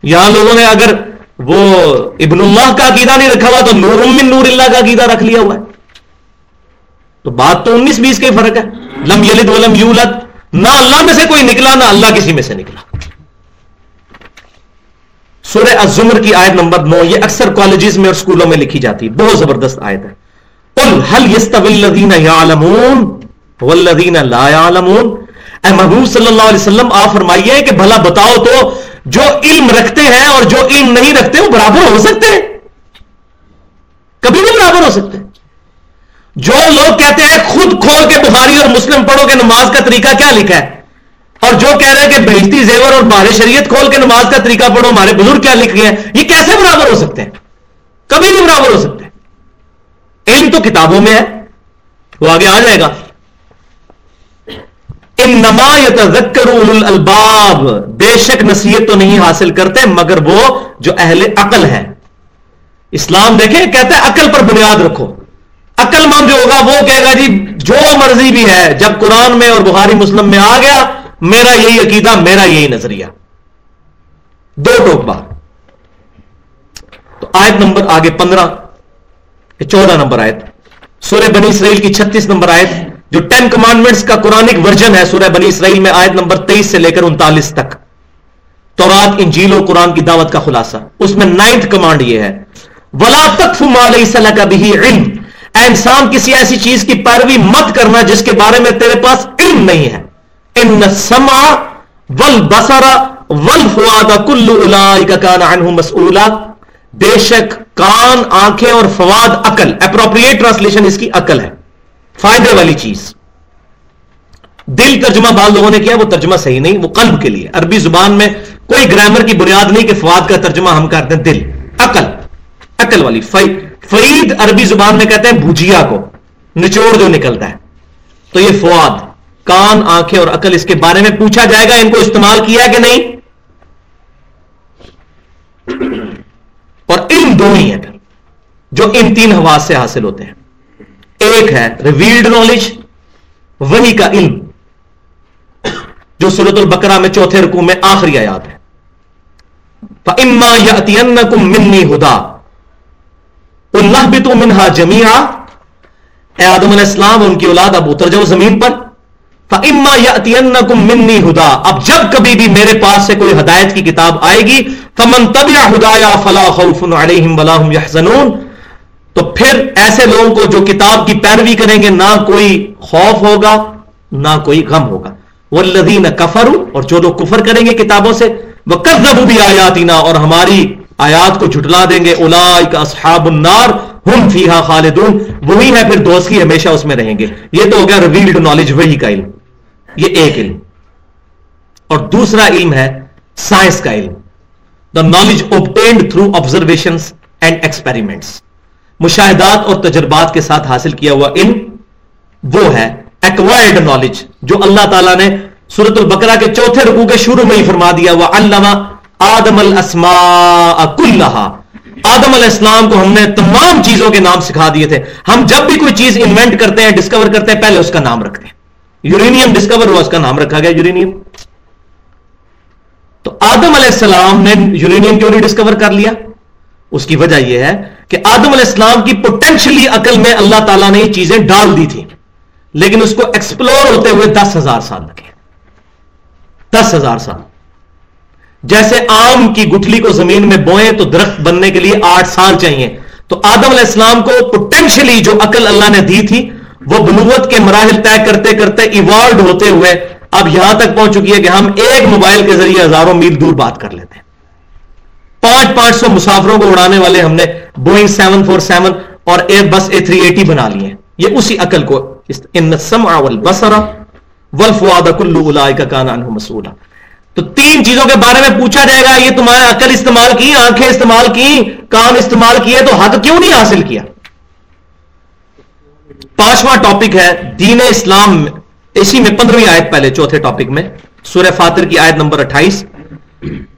یہاں لوگوں نے اگر وہ ابن اللہ کا عقیدہ نہیں رکھا ہوا تو نور من نور اللہ کا عقیدہ رکھ لیا ہوا ہے۔ تو بات تو انیس بیس کا ہی فرق ہے۔ لم یلد ولم یولد، نہ اللہ میں سے کوئی نکلا، نہ اللہ کسی میں سے نکلا۔ سورہ الزمر کی آیت نمبر نو، یہ اکثر کالجز میں اور اسکولوں میں لکھی جاتی ہے۔ بہت زبردست آیت ہے۔ لا يعلمون. اے محبوب صلی اللہ علیہ وسلم، آپ فرمائیے کہ بھلا بتاؤ تو جو علم رکھتے ہیں اور جو علم نہیں رکھتے، وہ برابر ہو سکتے ہیں؟ کبھی نہیں برابر ہو سکتے جو لوگ کہتے ہیں، خود کھول کے بخاری اور مسلم پڑھو کہ نماز کا طریقہ کیا لکھا ہے؟ اور جو کہہ رہے ہیں کہ بہشتی زیور اور بار شریعت کھول کے نماز کا طریقہ پڑھو، ہمارے بزرگ کیا لکھ گئے ہیں؟ یہ کیسے برابر ہو سکتے ہیں؟ کبھی نہیں برابر ہو سکتے علم تو کتابوں میں ہے۔ وہ آگے آ جائے گا۔ ان نما الباب بے شک نصیحت تو نہیں حاصل کرتے، مگر وہ جو اہل عقل ہے اسلام دیکھیں کہتے ہیں عقل پر بنیاد رکھو۔ عقل مند جو ہوگا، وہ کہے گا جی جو مرضی بھی ہے، جب قرآن میں اور بخاری مسلم میں آ گیا، میرا یہی عقیدہ، میرا یہی نظریہ۔ دو ٹوک بار تو آیت نمبر آگے پندرہ۔ چودہ نمبر آیت۔ سورہ بنی اسرائیل کی چھتیس نمبر آیت، جو ٹین کمانڈمنٹس کا قرآنک ورژن ہے، سورہ بنی اسرائیل میں آیت نمبر تیئیس سے لے کر انتالیس تک۔ تورات، انجیل و قرآن کی دعوت کا خلاصہ۔ اس میں نائنتھ کمانڈ یہ ہے۔ ولا تک مال کا بھی علم۔ اے انسان، کسی ایسی چیز کی پیروی مت کرنا جس کے بارے میں تیرے پاس علم نہیں ہے۔ ان سما ول بسرا ول فواد کل کان عنہ بے شک کان، آنکھیں اور فواد عقل۔ اپروپریٹ ٹرانسلیشن اس کی عقل ہے۔ فائدے والی چیز۔ دل ترجمہ بعض لوگوں نے کیا، وہ ترجمہ صحیح نہیں، وہ قلب کے لیے۔ عربی زبان میں کوئی گرامر کی بنیاد نہیں کہ فواد کا ترجمہ ہم کرتے ہیں دل۔ عقل۔ عقل والی۔ فرید عربی زبان میں کہتے ہیں بھجیا کو۔ نچوڑ جو نکلتا ہے۔ تو یہ فواد۔ کان، آنکھیں اور عقل اس کے بارے میں پوچھا جائے گا، ان کو استعمال کیا کہ نہیں؟ اور علم دو ہی ہیں پھر، جو ان تین حواس سے حاصل ہوتے ہیں۔ ایک ہے ریویلڈ نالج وہی کا علم، جو سورت البکرا میں چوتھے رکوع میں آخری آیات ہے۔ اما یا منی ہدا اللہ بھی تو منہا جمیا اے آدم علیہ السلام، ان کی اولاد اب اتر جاؤ زمین پر اما یا منی ہدا اب جب کبھی بھی میرے پاس سے کوئی ہدایت کی کتاب آئے گی، فمن تب یا ہدا یا فلاح خوف علیہم یحزنون تو پھر ایسے لوگوں کو جو کتاب کی پیروی کریں گے، نہ کوئی خوف ہوگا، نہ کوئی غم ہوگا۔ وہ لدین کفر اور جو لوگ کفر کریں گے کتابوں سے وہ کزب بھی آیاتی اور ہماری آیات کو جھٹلا دیں گے۔ الا اصحاب النار، ہم فیحا خالدون۔ وہی ہے پھر دوستی ہمیشہ اس میں رہیں گے۔ یہ تو ہو گیا ریویلڈ نالج وہی کا علم۔ یہ ایک علم۔ اور دوسرا علم ہے سائنس کا علم۔ The knowledge obtained through observation and experiments مشاہدات اور تجربات کے ساتھ حاصل کیا ہوا علم وہ ہے ایکوائرڈ نالج جو اللہ تعالیٰ نے سورت البقرہ کے چوتھے رکوع کے شروع میں ہی فرما دیا۔ وہ علامہ آدم الاسماء کلہا آدم علیہ السلام کو ہم نے تمام چیزوں کے نام سکھا دیے تھے۔ ہم جب بھی کوئی چیز انوینٹ کرتے ہیں ڈسکور کرتے ہیں، پہلے اس کا نام رکھتے ہیں۔ یورینیم ڈسکور ہوا اس کا نام رکھا گیا، یورینیم۔ تو آدم علیہ السلام نے یورینیم کیوں نہیں ڈسکور کر لیا؟ اس کی وجہ یہ ہے کہ آدم علیہ السلام کی پوٹینشلی عقل میں اللہ تعالیٰ نے یہ چیزیں ڈال دی تھی لیکن اس کو ایکسپلور ہوتے ہوئے دس ہزار سال لگے۔ دس ہزار سال۔ جیسے آم کی گٹھلی کو زمین میں بوئیں تو درخت بننے کے لیے آٹھ سال چاہیے، تو آدم علیہ السلام کو پوٹینشلی جو عقل اللہ نے دی تھی وہ بنوت کے مراحل طے کرتے کرتے ایوالڈ ہوتے ہوئے اب یہاں تک پہنچ چکی ہے کہ ہم ایک موبائل کے ذریعے ہزاروں میل دور بات کر لیتے ہیں۔ پانچ پانچ سو مسافروں کو اڑانے والے ہم نے بوئنگ سیون فور سیون اور Airbus A three eighty بنا لیے یہ اسی عقل کو مسولہ تو تین چیزوں کے بارے میں پوچھا جائے گا، یہ تمہارے عقل استعمال کی، آنکھیں استعمال کی کام استعمال کیے تو حق کیوں نہیں حاصل کیا؟ پانچواں ٹاپک ہے دین اسلام، اسی میں پندرہویں آیت پہلے چوتھے ٹاپک میں، سورہ فاتر کی آیت نمبر اٹھائیس۔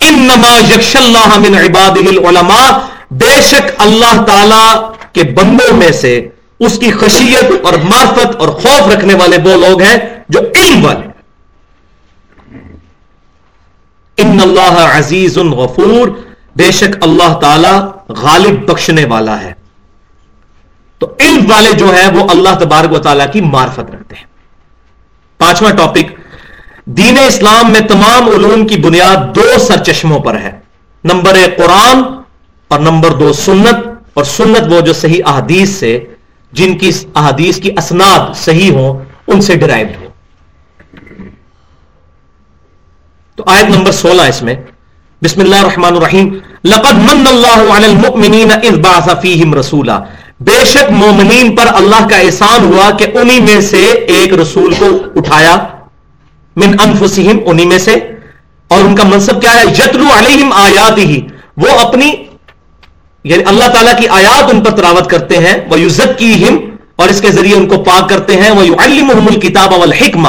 انما یکش اللہ من عباد العلماء، بے شک اللہ تعالی کے بندوں میں سے اس کی خشیت اور معرفت اور خوف رکھنے والے وہ لوگ ہیں جو علم والے۔ ان اللہ عزیز غفور، بے شک اللہ تعالی غالب بخشنے والا ہے۔ تو علم والے جو ہے وہ اللہ تبارک و تعالیٰ کی معرفت رکھتے ہیں۔ پانچواں ٹاپک، دین اسلام میں تمام علوم کی بنیاد دو سر چشموں پر ہے۔ نمبر ایک قرآن اور نمبر دو سنت، اور سنت وہ جو صحیح احادیث سے، جن کی احادیث کی اسناد صحیح ہوں، ان سے ڈرائیوڈ ہو تو آیت نمبر سولہ اس میں، بسم اللہ الرحمن الرحیم، لقد من اللہ علی المؤمنین اذ بعث فیہم رسولا۔ بے شک مومنین پر اللہ کا احسان ہوا کہ انہی میں سے ایک رسول کو اٹھایا، من انفسہم، انہی میں سے۔ اور ان کا منصب کیا ہے؟ یتلو علیہم آیات ہی وہ اپنی یعنی اللہ تعالیٰ کی آیات ان پر تراوت کرتے ہیں۔ وہ یوزت کی ہم اور اس کے ذریعے ان کو پاک کرتے ہیں۔ وہ الکتاب والحکمہ۔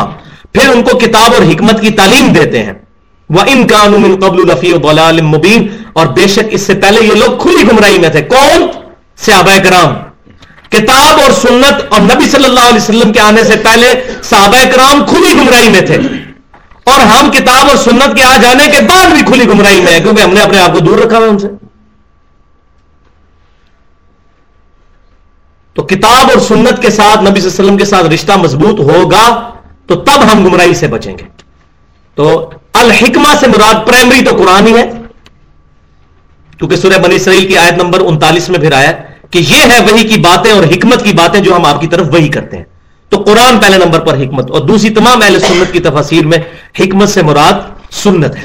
پھر ان کو کتاب اور حکمت کی تعلیم دیتے ہیں۔ وہ ان قانون قبل الفی مبین۔ اور بے شک اس سے پہلے یہ لوگ کھلی گمراہی میں تھے۔ کون؟ صحابہ کرام، کتاب اور سنت اور نبی صلی اللہ علیہ وسلم کے آنے سے پہلے صحابہ کرام کھلی گمراہی میں تھے۔ اور ہم کتاب اور سنت کے آ جانے کے بعد بھی کھلی گمراہی میں ہے کیونکہ ہم نے اپنے آپ کو دور رکھا ہوا ان سے۔ تو کتاب اور سنت کے ساتھ، نبی صلی اللہ علیہ وسلم کے ساتھ رشتہ مضبوط ہوگا تو تب ہم گمراہی سے بچیں گے۔ تو الحکمہ سے مراد پرائمری تو قرآن ہی ہے۔ کیونکہ سورہ بنی اسرائیل کی آیت نمبر انتالیس میں پھر آیا کہ یہ ہے وہی کی باتیں اور حکمت کی باتیں جو ہم آپ کی طرف وہی کرتے ہیں۔ تو قرآن پہلے نمبر پر حکمت اور دوسری تمام اہل سنت کی تفاصیر میں حکمت سے مراد سنت ہے۔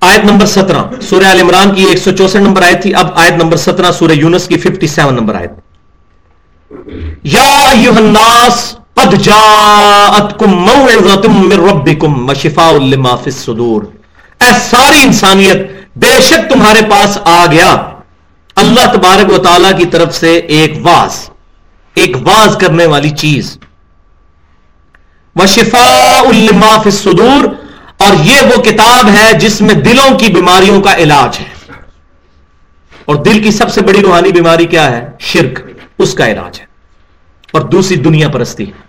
آیت نمبر سترہ، سورہ عال عمران کی ایک سو چونسٹھ نمبر آیت تھی۔ اب آیت نمبر سترہ، سورہ یونس کی ففٹی سیون نمبر آیت۔ یا الناس قد جاءتکم موعظتم من ربکم وشفاء لما فی الصدور۔ اے ساری انسانیت، بے شک تمہارے پاس آ گیا۔ اللہ تبارک و تعالی کی طرف سے ایک واز ایک واز کرنے والی چیز۔ وشفاء لما فی الصدور، اور یہ وہ کتاب ہے جس میں دلوں کی بیماریوں کا علاج ہے۔ اور دل کی سب سے بڑی روحانی بیماری کیا ہے؟ شرک، اس کا علاج ہے۔ اور دوسری دنیا پرستی۔ وہ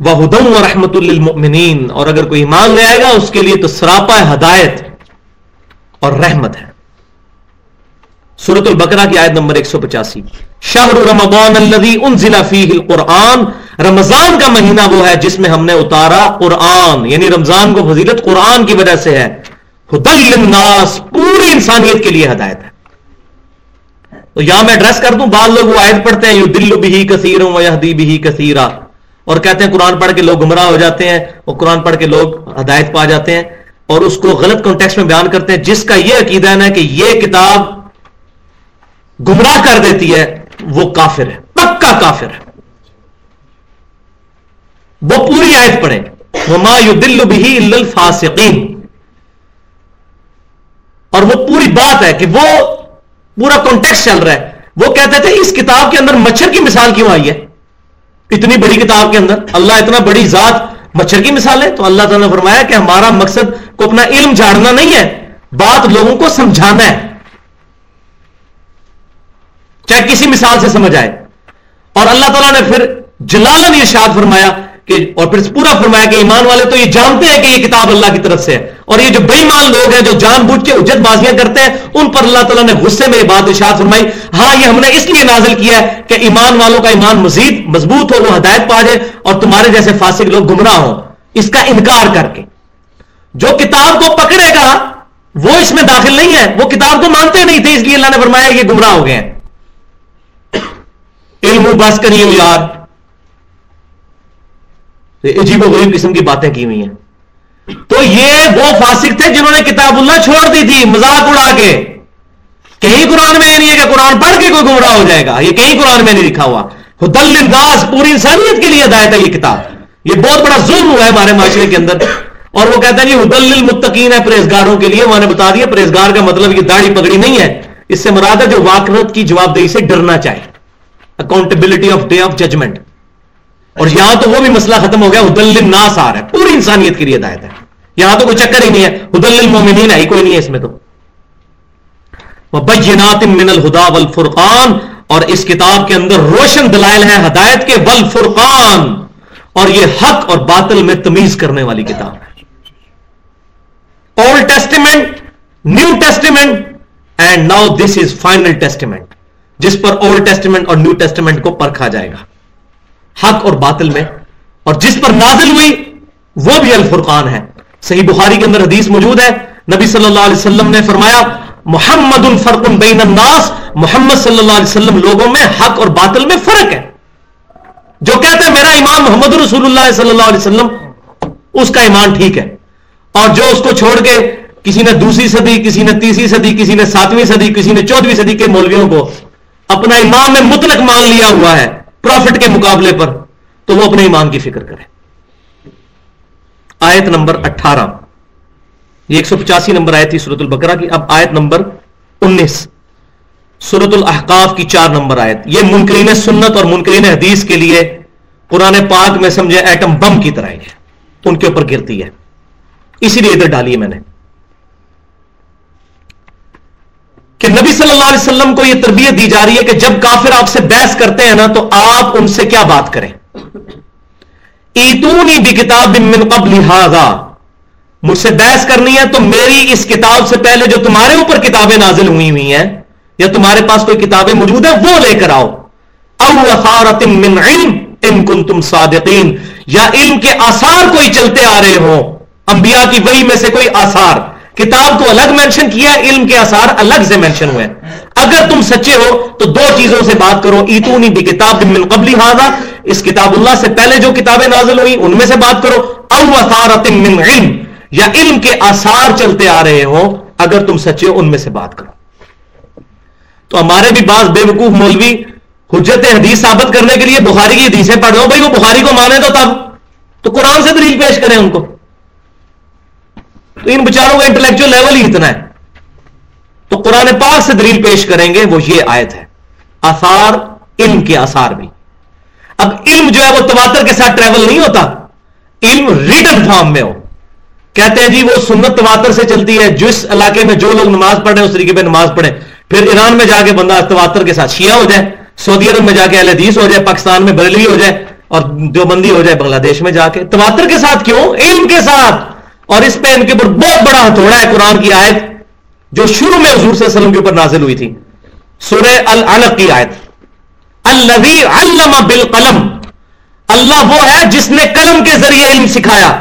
ہدم و رحمت للمؤمنین اور اگر کوئی ایمان لے آئے گا، اس کے لیے تو سراپا ہدایت اور رحمت ہے۔ سورت البقرہ کی آیت نمبر 185 شہر رمضان الذي انزل فيه القرآن۔ رمضان کا مہینہ وہ ہے جس میں ہم نے اتارا قرآن۔ یعنی رمضان کو فضیلت قرآن کی وجہ سے ہے۔ ہدل للناس۔ پوری انسانیت کے لیے ہدایت ہے۔ تو یہاں میں ایڈریس کر دوں، بعض لوگ وہ آیت پڑھتے ہیں یو دل بھی کثیروں ویہدی بھی کثیرہ اور کہتے ہیں قرآن پڑھ کے لوگ گمراہ ہو جاتے ہیں اور قرآن پڑھ کے لوگ ہدایت پا جاتے ہیں اور اس کو غلط کانٹیکس میں بیان کرتے ہیں، جس کا یہ عقیدہ ہے کہ یہ کتاب گمراہ کر دیتی ہے، وہ کافر ہے، پکا کافر ہے۔ وہ پوری آیت پڑھیں۔ وما دل بھی الفاسقین اور وہ پوری بات ہے کہ وہ پورا کانٹیکس چل رہا ہے۔ وہ کہتے تھے، اس کتاب کے اندر مچھر کی مثال کیوں آئی ہے؟ اتنی بڑی کتاب کے اندر، اللہ اتنا بڑی ذات، مچھر کی مثال ہے، تو اللہ تعالیٰ نے فرمایا کہ ہمارا مقصد کو اپنا علم جھاڑنا نہیں ہے، بات لوگوں کو سمجھانا ہے۔ چاہے کسی مثال سے سمجھ آئے۔ اور اللہ تعالیٰ نے پھر جلالن ارشاد فرمایا کہ اور پھر پورا فرمایا کہ ایمان والے تو یہ جانتے ہیں کہ یہ کتاب اللہ کی طرف سے ہے۔ اور یہ جو بے ایمان لوگ ہیں، جو جان بوجھ کے اجت بازیاں کرتے ہیں، ان پر اللہ تعالیٰ نے غصے میں یہ بات ارشاد فرمائی۔ ہاں یہ ہم نے اس لیے نازل کیا ہے کہ ایمان والوں کا ایمان مزید مضبوط ہو، وہ ہدایت پا جائے اور تمہارے جیسے فاسق لوگ گمراہ ہوں۔ اس کا انکار کر کے۔ جو کتاب کو پکڑے گا، وہ اس میں داخل نہیں ہے۔ وہ کتاب کو مانتے نہیں تھے، اس لیے اللہ نے فرمایا یہ گمراہ ہو گئے ہیں۔ علم بس کریے یار۔ عجیب و غریب قسم کی باتیں کی ہوئی ہیں۔ تو یہ وہ فاسق تھے جنہوں نے کتاب اللہ چھوڑ دی تھی، مذاق اڑا کے۔ کہیں قرآن میں یہ نہیں ہے کہ قرآن پڑھ کے کوئی گمراہ ہو جائے گا، یہ کہیں قرآن میں نہیں لکھا ہوا۔ دل داس پوری انسانیت کے لیے ہدایت ہے یہ کتاب۔ یہ بہت بڑا ظلم ہوا ہے ہمارے معاشرے کے اندر۔ اور وہ کہتا جی، ہے جی حدل المتقین ہے پرہزگاروں کے لیے۔ وہاں نے بتا دیا پرہزگار کا مطلب یہ داڑھی پگڑی نہیں ہے۔ اس سے مراد ہے جو واقعت کی جواب دہی سے ڈرنا چاہے accountability of day of judgment اور یہاں تو وہ بھی مسئلہ ختم ہو گیا حدل ناس آ رہا ہے، پوری انسانیت کے لیے ہدایت ہے۔ یہاں تو کوئی چکر ہی نہیں ہے حدل المومنین ہے ہی کوئی نہیں ہے اس میں تو۔ بینات من الہدا والفرقان، اور اس کتاب کے اندر روشن دلائل ہیں ہدایت کے والفرقان، اور یہ حق اور باطل میں تمیز کرنے والی کتاب۔ ہے Old Testament New Testament and now this is final testament جس پر اولڈ ٹیسٹمنٹ اور نیو ٹیسٹمنٹ کو پرکھا جائے گا۔ حق اور باطل میں۔ اور جس پر نازل ہوئی، وہ بھی الفرقان ہے۔ صحیح بخاری کے اندر حدیث موجود ہے۔ نبی صلی اللہ علیہ وسلم نے فرمایا، محمد الفرق بین الناس محمد صلی اللہ علیہ وسلم لوگوں میں حق اور باطل میں فرق ہے۔ جو کہتے ہیں، میرا ایمان محمد رسول اللہ صلی اللہ علیہ وسلم اس کا ایمان ٹھیک ہے۔ اور جو اس کو چھوڑ کے کسی نے دوسری صدی، کسی نے تیسری صدی، کسی نے ساتویں صدی، کسی نے چودہویں صدی کے مولویوں کو اپنا ایمان میں مطلق مان لیا ہوا ہے پروفٹ کے مقابلے پر، تو وہ اپنے ایمان کی فکر کرے۔ آیت نمبر اٹھارہ۔ یہ ایک سو پچاسی نمبر آئے تھی سورت البکرا کی۔ اب آیت نمبر انیس۔ سورت الاحقاف کی چار نمبر آیت۔ یہ منکرین سنت اور منکرین حدیث کے لیے قرآن پاک میں سمجھے ایٹم بم کی طرح ہے۔ ان کے اوپر گرتی ہے۔ اسی لیے ادھر ڈالی ہے میں نے۔ کہ نبی صلی اللہ علیہ وسلم کو یہ تربیت دی جا رہی ہے کہ جب کافر آپ سے بحث کرتے ہیں نا تو آپ ان سے کیا بات کریں؟ ایتونی بھی کتاب من قبل لہٰذا مجھ سے بحث کرنی ہے تو میری اس کتاب سے پہلے جو تمہارے اوپر کتابیں نازل ہوئی ہوئی ہیں یا تمہارے پاس کوئی کتابیں موجود ہیں وہ لے کر آؤ۔ او من علم ان کن تم صادقین۔ یا علم کے آثار کوئی چلتے آ رہے ہوں۔ انبیاء کی وہی میں سے کوئی آثار۔ کتاب تو الگ مینشن کیا ہے، علم کے آثار الگ سے مینشن ہوئے اگر تم سچے ہو تو دو چیزوں سے بات کرو، ایتونی بھی کتاب من قبلی ہاضا اس کتاب اللہ سے پہلے جو کتابیں نازل ہوئی ان میں سے بات کرو۔ او من علم، یا علم کے آثار چلتے آ رہے ہوں، اگر تم سچے ہو، ان میں سے بات کرو۔ تو ہمارے بھی بعض بے وقوف مولوی حجت حدیث ثابت کرنے کے لیے بخاری کی حدیثیں پڑھ رہے ہو بھائی وہ بخاری کو مانے تو تب۔ تو قرآن سے دلیل پیش کریں ان کو۔ تو ان بچاروں کا انٹلیکچل لیول ہی اتنا ہے۔ تو قرآن پاک سے دلیل پیش کریں گے، وہ یہ آیت ہے۔ آثار، علم کے آثار بھی اب علم جو ہے وہ تواتر کے ساتھ ٹریول نہیں ہوتا۔ علم ریڈن فارم میں ہو۔ کہتے ہیں جی وہ سنت تواتر سے چلتی ہے۔ جس علاقے میں جو لوگ نماز پڑھیں اس طریقے پہ نماز پڑھیں۔ پھر ایران میں جا کے بندہ تواتر کے ساتھ شیعہ ہو جائے۔ سعودی عرب میں جا کے اہل حدیث ہو جائے۔ پاکستان میں بریلوی ہو جائے۔ اور جو بندی ہو جائے۔ بنگلہ دیش میں جا کے۔ تواتر کے ساتھ کیوں؟ علم کے ساتھ۔ اور اس پہ ان کے اوپر بہت بڑا ہتھوڑا ہے قرآن کی آیت جو شروع میں حضور صلی اللہ علیہ وسلم کے اوپر نازل ہوئی تھی۔ سورہ العلق کی آیت۔ الذي علم بالقلم۔ اللہ وہ ہے جس نے قلم کے ذریعے علم سکھایا۔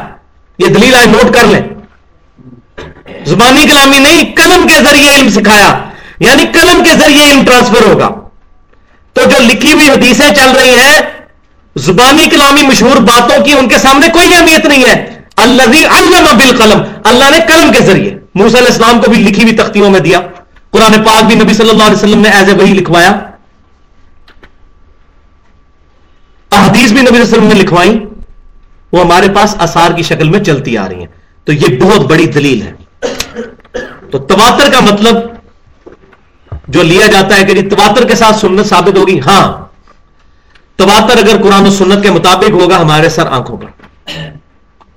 یہ دلیل آئے، نوٹ کر لیں۔ زبانی کلامی نہیں، قلم کے ذریعے علم سکھایا۔ یعنی قلم کے ذریعے علم ٹرانسفر ہوگا۔ تو جو لکھی ہوئی حدیثیں چل رہی ہیں، زبانی کلامی مشہور باتوں کی ان کے سامنے کوئی اہمیت نہیں ہے۔ اللہ علم بالقلم. اللہ نے قلم کے ذریعے موسیٰ علیہ السلام کو بھی لکھی ہوئی تختیوں میں دیا. قرآن پاک بھی نبی صلی اللہ علیہ وسلم نے ایز اے وہی لکھوایا. احادیث بھی نبی صلی اللہ علیہ وسلم نے لکھوائی. وہ ہمارے پاس اثار کی شکل میں چلتی آ رہی ہیں. تو یہ بہت بڑی دلیل ہے. تو تواتر کا مطلب جو لیا جاتا ہے کہ جی تواتر کے ساتھ سنت ثابت ہوگی ہاں. تواتر اگر قرآن و سنت کے مطابق ہوگا ہمارے سر آنکھوں پر.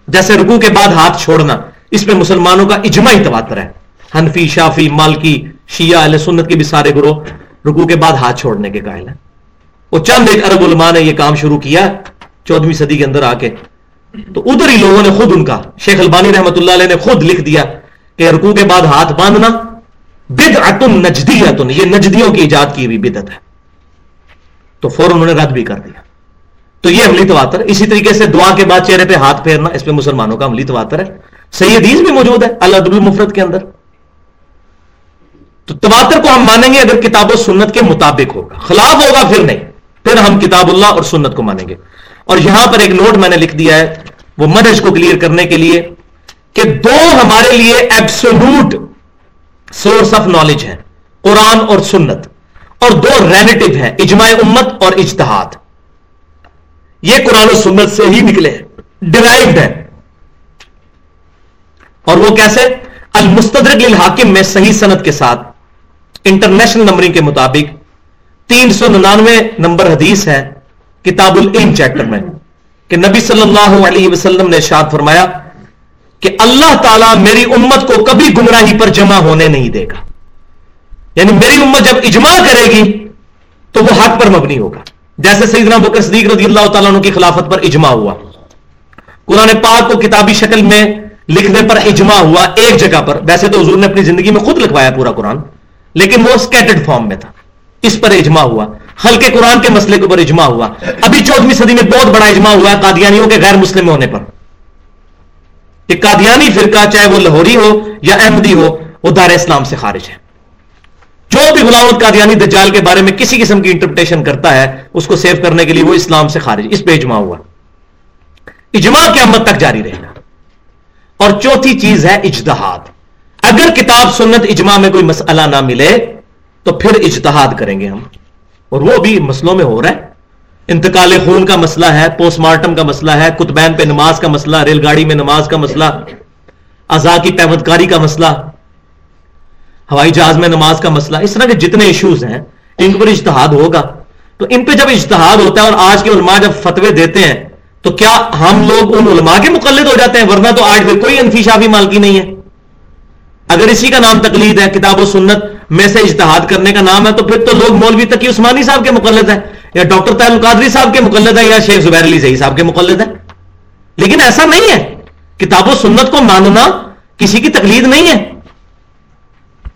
جیسے رکو کے بعد ہاتھ چھوڑنا، اس پہ مسلمانوں کا اجماعی تواتر ہے۔ حنفی، شافی، مالکی، شیعہ، اہل سنت کے بھی سارے گروہ رکو کے بعد ہاتھ چھوڑنے کے قائل ہیں۔ وہ چند ایک عرب علماء نے یہ کام شروع کیا چودہویں صدی کے اندر آ کے۔ تو ادھر ہی لوگوں نے خود ان کا، شیخ البانی رحمت اللہ علیہ نے خود لکھ دیا کہ رکو کے بعد ہاتھ باندھنا بد نجدیتن، یہ نجدیوں کی ایجاد کی ہوئی بدت ہے۔ تو فوراً انہوں نے رد بھی کر دیا۔ تو یہ عملی تواتر اسی طریقے سے دعا کے بعد چہرے پہ ہاتھ پھیرنا، اس پہ مسلمانوں کا عملی تواتر ہے۔ صحیح حدیث بھی موجود ہے، اللہ دب المفرت کے اندر۔ تو تواتر کو ہم مانیں گے اگر کتاب و سنت کے مطابق ہوگا۔ خلاف ہوگا پھر نہیں، پھر ہم کتاب اللہ اور سنت کو مانیں گے۔ اور یہاں پر ایک نوٹ میں نے لکھ دیا ہے، وہ منج کو کلیئر کرنے کے لیے کہ دو ہمارے لیے ایبسولوٹ سورس آف نالج ہے قرآن اور سنت۔ اور دو ریلیٹو ہیں، اجماع امت اور اجتہاد۔ یہ قرآن و سنت سے ہی نکلے ڈرائیوڈ ہے اور وہ کیسے؟ المستدرک للحاکم میں صحیح صنعت کے ساتھ، انٹرنیشنل نمبرنگ کے مطابق تین سو ننانوے نمبر حدیث ہے کتاب العلم چیپٹر میں، کہ نبی صلی اللہ علیہ وسلم نے شاد فرمایا کہ اللہ تعالیٰ میری امت کو کبھی گمراہی پر جمع ہونے نہیں دے گا۔ یعنی میری امت جب اجماع کرے گی تو وہ حق پر مبنی ہوگا۔ جیسے سیدنا بکر صدیق رضی اللہ تعالیٰ عنہ کی خلافت پر اجماع ہوا۔ قرآن پاک کو کتابی شکل میں لکھنے پر اجماع ہوا ایک جگہ پر۔ ویسے تو حضور نے اپنی زندگی میں خود لکھوایا پورا قرآن، لیکن وہ اسکیٹڈ فارم میں تھا۔ اس پر اجماع ہوا۔ ہلکے قرآن کے مسئلے کے اوپر اجماع ہوا۔ ابھی چودہویں صدی میں بہت بڑا اجماع ہوا ہے قادیانیوں کے غیر مسلم ہونے پر۔ کہ قادیانی فرقہ چاہے وہ لاہوری ہو یا احمدی ہو، وہ دار اسلام سے خارج ہے۔ جو بھی غلام قادیانی دجال کے بارے میں کسی قسم کی انٹرپٹیشن کرتا ہے، اس کو سیو کرنے کے لیے وہ اسلام سے خارج، اس پہ اجماع ہوا۔ اجماع قیامت تک جاری رہے گا۔ اور چوتھی چیز ہے اجتہاد۔ اگر کتاب سنت اجماع میں کوئی مسئلہ نہ ملے، تو پھر اجتہاد کریں گے ہم۔ اور وہ بھی مسئلوں میں ہو رہا ہے۔ انتقال خون کا مسئلہ ہے پوسٹ مارٹم کا مسئلہ ہے، کتبین پہ نماز کا مسئلہ، ریل گاڑی میں نماز کا مسئلہ ازا کی پیمتکاری کا مسئلہ۔ ہوائی جہاز میں نماز کا مسئلہ، اس طرح کے جتنے ایشوز ہیں، ان کے اوپر اشتہاد ہوگا۔ تو ان پہ جب اشتہاد ہوتا ہے اور آج کے علماء جب فتوے دیتے ہیں، تو کیا ہم لوگ ان علماء کے مقلد ہو جاتے ہیں؟ ورنہ تو آج پھر کوئی انفی شافی مالکی نہیں ہے۔ اگر اسی کا نام تقلید ہے، کتاب و سنت میں سے اجتہاد کرنے کا نام ہے، تو پھر تو لوگ مولوی تقی عثمانی صاحب کے مقلد ہیں، یا ڈاکٹر تعلق قادری صاحب کے مقلد ہے یا شیخ زبیر علی زئی صاحب کے مقلد ہے لیکن ایسا نہیں ہے۔ کتاب و سنت کو ماننا کسی کی تقلید نہیں ہے۔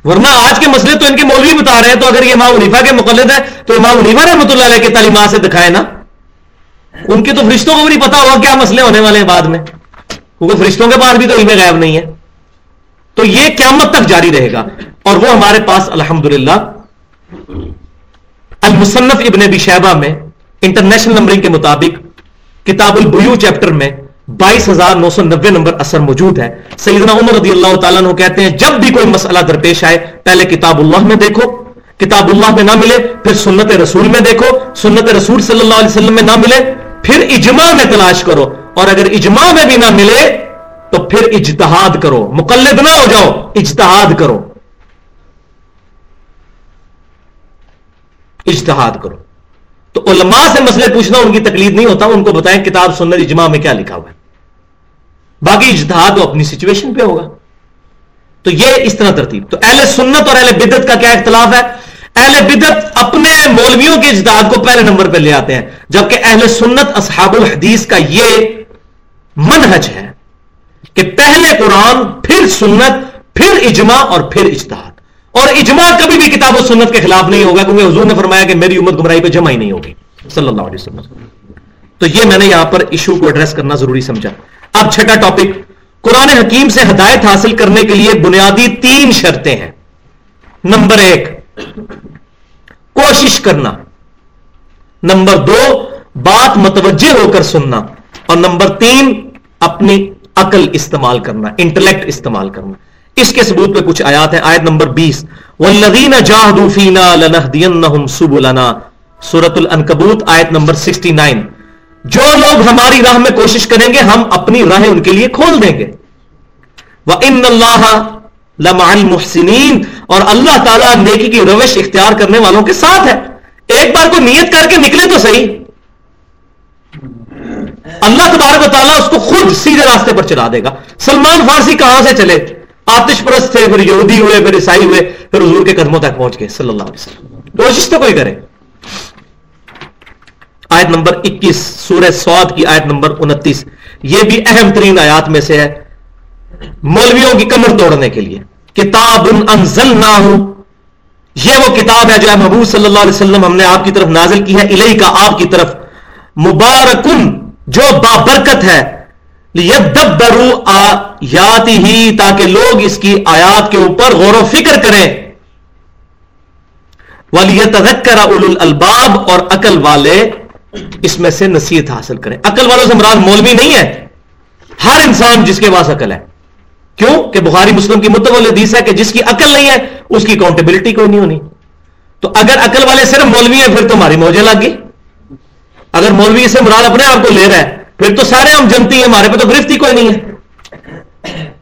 ورنہ آج کے مسئلے تو ان کے مولوی بتا رہے ہیں، تو اگر یہ امام عنیفا کے مقلد ہے تو امام عنیفا رحمۃ اللہ علیہ کے تعلیمات سے دکھائے نا۔ ان کے تو فرشتوں کو بھی نہیں پتا ہوگا کیا مسئلے ہونے والے ہیں بعد میں۔ کیونکہ فرشتوں کے پاس بھی تو علم غائب نہیں ہے۔ تو یہ قیامت تک جاری رہے گا۔ اور وہ ہمارے پاس الحمد المصنف ابن ابی شہبہ میں، انٹرنیشنل نمبرنگ کے مطابق کتاب البیو چیپٹر میں بائیس ہزار نو سو نبے نمبر اثر موجود ہے۔ سیدنا عمر رضی اللہ تعالیٰ نے کہتے ہیں، جب بھی کوئی مسئلہ درپیش آئے، پہلے کتاب اللہ میں دیکھو، کتاب اللہ میں نہ ملے، پھر سنت رسول میں دیکھو، سنت رسول صلی اللہ علیہ وسلم میں نہ ملے، پھر اجماع میں تلاش کرو۔ اور اگر اجماع میں بھی نہ ملے، تو پھر اجتہاد کرو۔ مقلد نہ ہو جاؤ، اجتہاد کرو۔ اجتہاد کرو۔ تو علماء سے مسئلے پوچھنا ان کی تکلیف نہیں ہوتا، ان کو بتائیں کتاب سنت اجماع میں کیا لکھا ہوا ہے۔ باقی اجتہاد تو اپنی سچویشن پہ ہوگا۔ تو یہ اس طرح ترتیب۔ تو اہل سنت اور اہل بدت کا کیا اختلاف ہے؟ اہل بدت اپنے مولویوں کے اجتہاد کو پہلے نمبر پہ لے آتے ہیں، جبکہ اہل سنت اصحاب الحدیث کا یہ منہج ہے کہ پہلے قرآن، پھر سنت، پھر اجماع اور پھر اجتہاد۔ اور اجماع کبھی بھی کتاب و سنت کے خلاف نہیں ہوگا، کیونکہ حضور نے فرمایا کہ میری امت گمراہی پہ جمع ہی نہیں ہوگی۔ صلی اللہ علیہ وسلم۔ تو یہ میں نے یہاں پر ایشو کو ایڈریس کرنا ضروری سمجھا۔ اب چھٹا ٹاپک قرآن حکیم سے ہدایت حاصل کرنے کے لیے بنیادی تین شرطیں ہیں۔ نمبر ایک، کوشش کرنا۔ نمبر دو، بات متوجہ ہو کر سننا۔ اور نمبر تین، اپنی عقل استعمال کرنا، انٹلیکٹ استعمال کرنا۔ اس کے ثبوت پہ کچھ آیات ہیں، آیت نمبر بیس۔ والذین جاہدوا فینا لنہدینہم سبلنا۔ سورت الانکبوت، آیت نمبر سکسٹی نائن۔ جو لوگ ہماری راہ میں کوشش کریں گے، ہم اپنی راہیں ان کے لیے کھول دیں گے۔ وَإِنَّ اللَّهَ لَمَعَ الْمُحْسِنِينَ۔ اور اللہ تعالیٰ نیکی کی روش اختیار کرنے والوں کے ساتھ ہے۔ ایک بار کو نیت کر کے نکلے تو صحیح۔ اللہ تبارک و تعالیٰ اس کو خود سیدھے راستے پر چلا دے گا۔ سلمان فارسی کہاں سے چلے؟ آتش پرست تھے، پھر یہودی ہوئے، پھر عیسائی ہوئے، پھر حضور کے قدموں تک پہنچ گئے، صلی اللہ علیہ وسلم۔ کوشش تو کوئی کرے۔ آیت نمبر اکیس، سورہ سعود کی آیت نمبر انتیس۔ یہ بھی اہم ترین آیات میں سے ہے۔ مولویوں کی کمر توڑنے کے لیے۔ کتاب انزل نہ ہو یہ وہ کتاب ہے جو ہے محبوب صلی اللہ علیہ وسلم ہم نے آپ کی طرف نازل کی ہے۔ الہی کا آپ کی طرف۔ مبارکن، جو بابرکت ہے۔ یدبرو آیاتی ہی تاکہ لوگ اس کی آیات کے اوپر غور و فکر کریں۔ ولیتذکر اولو الالباب اور عقل والے اس میں سے نصیحت حاصل کریں۔ عقل والوں سے مراد مولوی نہیں ہے۔ ہر انسان جس کے پاس عقل ہے۔ کیوں؟ کہ بخاری مسلم کی متول حدیث ہے کہ جس کی عقل نہیں ہے، اس کی اکاؤنٹیبلٹی کوئی نہیں ہونی۔ تو اگر عقل والے صرف مولوی ہیں، پھر تمہاری موجیں لگ گئی۔ اگر مولوی سے مراد اپنے آپ کو لے رہا ہے پھر تو سارے ہم جنتی ہیں، ہمارے پہ تو گرفت ہی کوئی نہیں ہے۔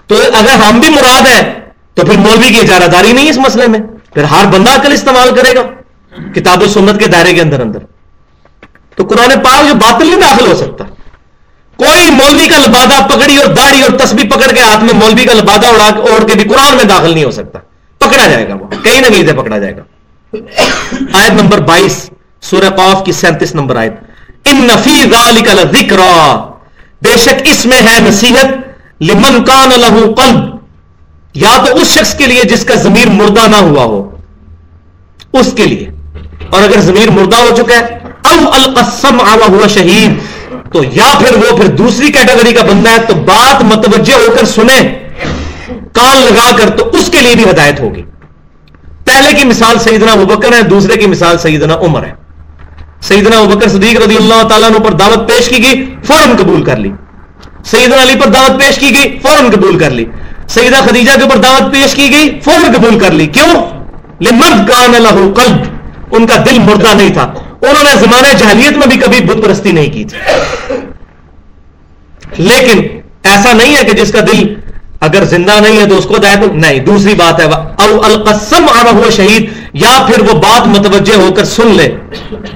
تو اگر ہم بھی مراد ہیں، تو پھر مولوی کی اجارہ داری نہیں ہے اس مسئلے میں۔ پھر ہر بندہ عقل استعمال کرے گا کتاب و سنت کے دائرے کے اندر اندر۔ تو قرآن پاک جو باطل نہیں داخل ہو سکتا۔ کوئی مولوی کا لبادہ پکڑی اور داڑھی اور تسبیح پکڑ کے ہاتھ میں مولوی کا لبادہ اوڑھ کے بھی قرآن میں داخل نہیں ہو سکتا۔ پکڑا جائے گا وہ، کہیں نہ کہیں سے پکڑا جائے گا۔ آیت نمبر بائیس، سورہ قاف کی سینتیس نمبر آیت۔ ان ذکر بے شک اس میں ہے نصیحت، لمن کان لہو قلب۔ یا تو اس شخص کے لیے جس کا ضمیر مردہ نہ ہوا ہو۔ اس کے لیے۔ اور اگر ضمیر مردہ ہو چکا ہے او القسم آوا ہوا شہید تو یا پھر وہ پھر دوسری کیٹیگری کا بندہ ہے، تو بات متوجہ ہو کر سنے کان لگا کر تو اس کے لیے بھی ہدایت ہوگی۔ پہلے کی مثال سیدنا ابکر ہے، دوسرے کی مثال سیدنا عمر ہے۔ سیدنا ابکر صدیق رضی اللہ تعالیٰ پر دعوت پیش کی گئی، فوراً قبول کر لی۔ سیدنا علی پر دعوت پیش کی گئی، فوراً قبول کر لی۔ سیدہ خدیجہ کے اوپر دعوت پیش کی گئی، فوراً قبول کر لی۔ کیوں؟ لمن کان له قلب۔ ان کا دل مردہ نہیں تھا۔ انہوں نے زمانے جہلیت میں بھی کبھی بت پرستی نہیں کی تھی۔ لیکن ایسا نہیں ہے کہ جس کا دل اگر زندہ نہیں ہے تو اس کو ہدایت نہیں، دوسری بات ہے او القسم ہوا شہید یا پھر وہ بات متوجہ ہو کر سن لے،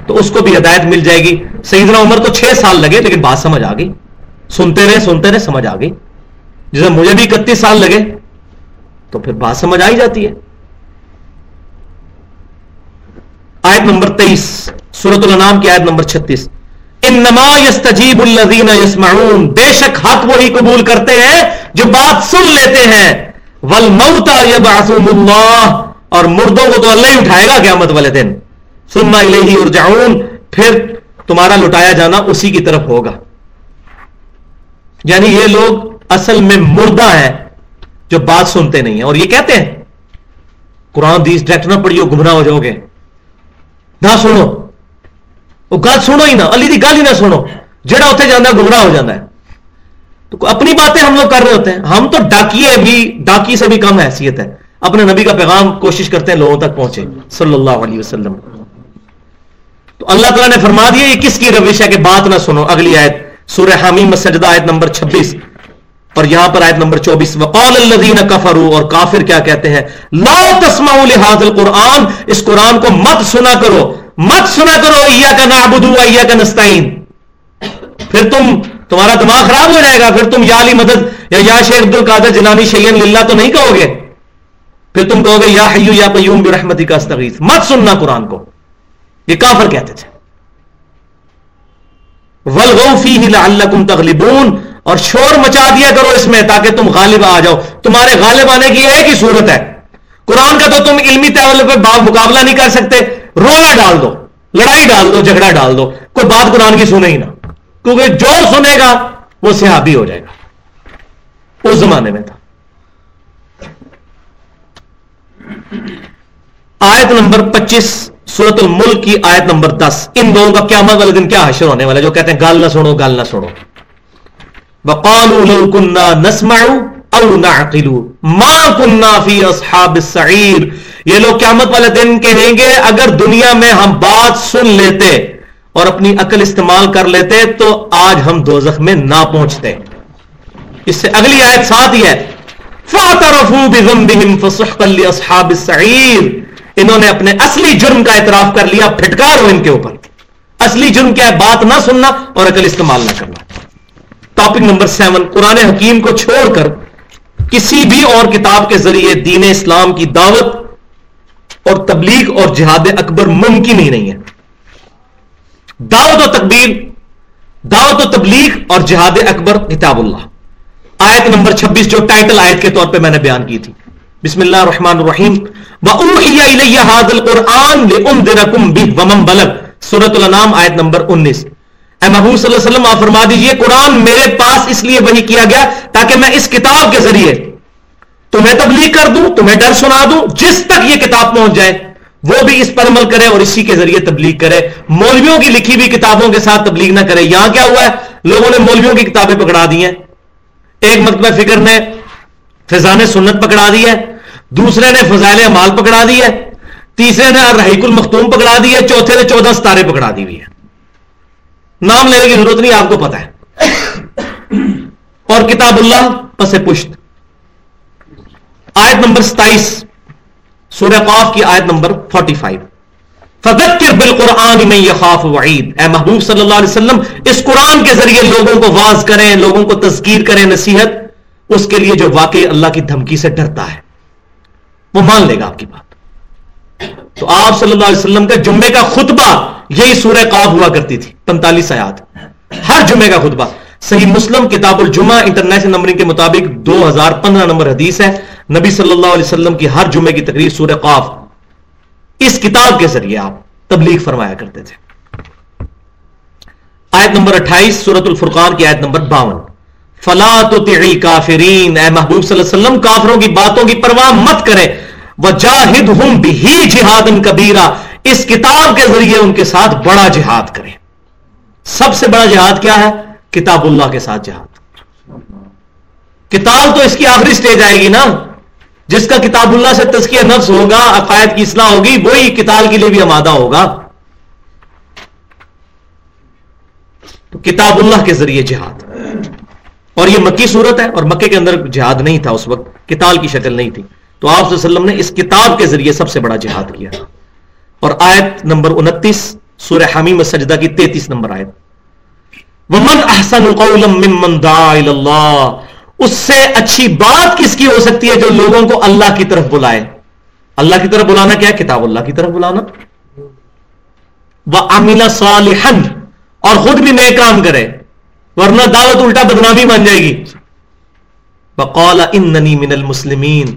تو اس کو بھی ہدایت مل جائے گی۔ سیدنا عمر تو چھ سال لگے، لیکن بات سمجھ آ گئی۔ سنتے رہے سنتے رہے، سمجھ آ گئی۔ جسے مجھے بھی اکتیس سال لگے، تو پھر بات سمجھ آئی جاتی ہے۔ آیت نمبر تیئیس سورت النام کی آیت نمبر چھتیس۔ ان نما یس تجیب الزین یسمعون۔ بے شک حق وہی قبول کرتے ہیں جو بات سن لیتے ہیں۔ ول موتا اللہ۔ اور مردوں کو تو اللہ ہی اٹھائے گا قیامت والے دن۔ سننا الہی ارجعون پھر تمہارا لٹایا جانا اسی کی طرف ہوگا۔ یعنی یہ لوگ اصل میں مردہ ہیں جو بات سنتے نہیں ہیں۔ اور یہ کہتے ہیں، قرآن دیس ڈائریکٹ نہ پڑھیو گمراہ ہو جاؤ گے۔ نہ سنو۔ وہ گل سنو ہی نہ، علی دی گل ہی نہ سنو۔ جہاں اتنے جانا گمراہ ہو جاتا ہے۔ تو اپنی باتیں ہم لوگ کر رہے ہوتے ہیں۔ ہم تو ڈاکیے بھی، ڈاکی سے بھی کم حیثیت ہے۔ اپنے نبی کا پیغام کوشش کرتے ہیں لوگوں تک پہنچے۔ صلی اللہ علیہ وسلم۔ تو اللہ تعالیٰ نے فرما دیا، یہ کس کی روش ہے کہ بات نہ سنو؟ اگلی آیت، سورہ حامی مسجدہ آیت نمبر چھبیس۔ اور یہاں پر آیت نمبر چوبیس، وقال الذین کفروا۔ اور کافر کیا کہتے ہیں؟ لا تسمعوا لهذا القرآن، اس قرآن کو مت سنا کرو۔ مت سنا کرو ایا کا نعبدو ایا کا نستعین۔ پھر تم، تمہارا دماغ خراب ہو جائے گا۔ پھر تم یا علی مدد یا یا شیخ عبد القادر جنانی شیئن للہ تو نہیں کہو گے؟ پھر تم کہو گے یا حیو یا قیوم برحمتی کا استغیث، مت سننا قرآن کو۔ یہ کافر کہتے تھے۔ وَلْغَوْ فِيهِ لَعَلَّكُمْ تَغْلِبُونَ۔ اور شور مچا دیا کرو اس میں تاکہ تم غالب آ جاؤ۔ تمہارے غالب آنے کی ایک ہی صورت ہے۔ قرآن کا تو تم علمی طور پہ مقابلہ نہیں کر سکتے۔ رونا ڈال دو، لڑائی ڈال دو، جھگڑا ڈال دو۔ کوئی بات قرآن کی سنے ہی نہ۔ کیونکہ جو سنے گا، وہ صحابی ہو جائے گا۔ اس زمانے میں تھا۔ آیت نمبر پچیس سورت الملک کی آیت نمبر دس۔ ان دونوں کا قیامت والے دن کیا حشر ہونے والے جو کہتے ہیں، گال نہ سنو، گال نہ سنو۔ وقالوا كنا نسمع او نعقل۔ ما كنا في اصحاب السعير۔ یہ لوگ قیامت والے دن کہیں گے، اگر دنیا میں ہم بات سن لیتے اور اپنی عقل استعمال کر لیتے تو آج ہم دوزخ میں نہ پہنچتے۔ اس سے اگلی آیت ساتھ ہی ہے۔ فَاعْتَرَفُوا بِذَنْبِهِمْ فَسُحْقًا لِأَصْحَابِ السَّعِيرِ۔ انہوں نے اپنے اصلی جرم کا اعتراف کر لیا پھٹکار ہو ان کے اوپر۔ اصلی جرم کیا ہے؟ بات نہ سننا اور عقل استعمال نہ کرنا۔ ٹاپک نمبر سیون، قرآن حکیم کو چھوڑ کر کسی بھی اور کتاب کے ذریعے دین اسلام کی دعوت اور تبلیغ اور جہاد اکبر ممکن ہی نہیں ہے۔ دعوت و تقبیر دعوت و تبلیغ اور جہاد اکبر، کتاب اللہ۔ آیت نمبر چھبیس جو ٹائٹل آیت کے طور پہ میں نے بیان کی تھی۔ بسم اللہ الرحمن الرحیم۔ قرآن سورت النام آیت نمبر انیس۔ اے محبوب صلی اللہ علیہ وسلم، آپ فرما دیجیے، قرآن میرے پاس اس لیے وہی کیا گیا تاکہ میں اس کتاب کے ذریعے تمہیں تبلیغ کر دوں، تمہیں ڈر سنا دوں، جس تک یہ کتاب پہنچ جائے، وہ بھی اس پر عمل کرے اور اسی کے ذریعے تبلیغ کرے۔ مولویوں کی لکھی ہوئی کتابوں کے ساتھ تبلیغ نہ کرے۔ یہاں کیا ہوا ہے؟ لوگوں نے مولویوں کی کتابیں پکڑا دی ہیں۔ ایک مرتبہ فکر نے فضان سنت پکڑا دی ہے، دوسرے نے فضائل مال پکڑا دی ہے، تیسرے نے رحیق المختوم پکڑا دی ہے، چوتھے نے چودہ ستارے پکڑا دی ہوئی ہے نام لینے کی ضرورت نہیں، آپ کو پتا ہے۔ اور کتاب اللہ پس پشت۔ آیت نمبر ستائیس، سورہ قاف کی آیت نمبر فورٹی فائیو۔ فذکر بالقرآن میں یہ خوف وعید۔ اے محبوب صلی اللہ علیہ وسلم، اس قرآن کے ذریعے لوگوں کو واز کریں، لوگوں کو تذکیر کریں نصیحت، اس کے لیے جو واقعی اللہ کی دھمکی سے ڈرتا ہے۔ وہ مان لے گا آپ کی بات۔ تو آپ صلی اللہ علیہ وسلم کا جمعے کا خطبہ یہی سورہ قاب ہوا کرتی تھی، پنتالیس آیات۔ ہر جمعے کا خطبہ۔ صحیح مسلم، کتاب الجمعہ، انٹرنیشنل نمبرنگ کے مطابق دو ہزار پندرہ نمبر حدیث ہے۔ نبی صلی اللہ علیہ وسلم کی ہر جمعے کی تقریر سورہ قاف۔ اس کتاب کے ذریعے آپ تبلیغ فرمایا کرتے تھے۔ آیت نمبر اٹھائیس سورت الفرقان کی آیت نمبر باون۔ فلا تو کافرین اے محبوب صلی اللہ علیہ وسلم، کافروں کی باتوں کی پرواہ مت کرے وہ جاہد ہوں بھی جہاد کبیرہ اس کتاب کے ذریعے ان کے ساتھ بڑا جہاد کریں۔ سب سے بڑا جہاد کیا ہے؟ کتاب اللہ کے ساتھ جہاد۔ کتاب تو اس کی آخری سٹیج آئے گی نا۔ جس کا کتاب اللہ سے تزکیہ نفس ہوگا، عقائد کی اصلاح ہوگی، وہی کتاب کے لیے بھی آمادہ ہوگا۔ تو کتاب اللہ کے ذریعے جہاد۔ اور یہ مکی صورت ہے، اور مکے کے اندر جہاد نہیں تھا اس وقت کتاب کی شکل نہیں تھی۔ تو آپ وسلم نے اس کتاب کے ذریعے سب سے بڑا جہاد کیا۔ اور آیت نمبر انتیس، سورہ حمیم سجدہ کی تینتیس نمبر آیت۔ ومن احسن قولا ممن دعا اللہ اس سے اچھی بات کس کی ہو سکتی ہے جو لوگوں کو اللہ کی طرف بلائے؟ اللہ کی طرف بلانا کیا ہے؟ کتاب اللہ کی طرف بلانا۔ وہ املا صالحن اور خود بھی نئے کام کرے، ورنہ دعوت الٹا بدنامی بن جائے گی۔ بقول اننی من المسلمین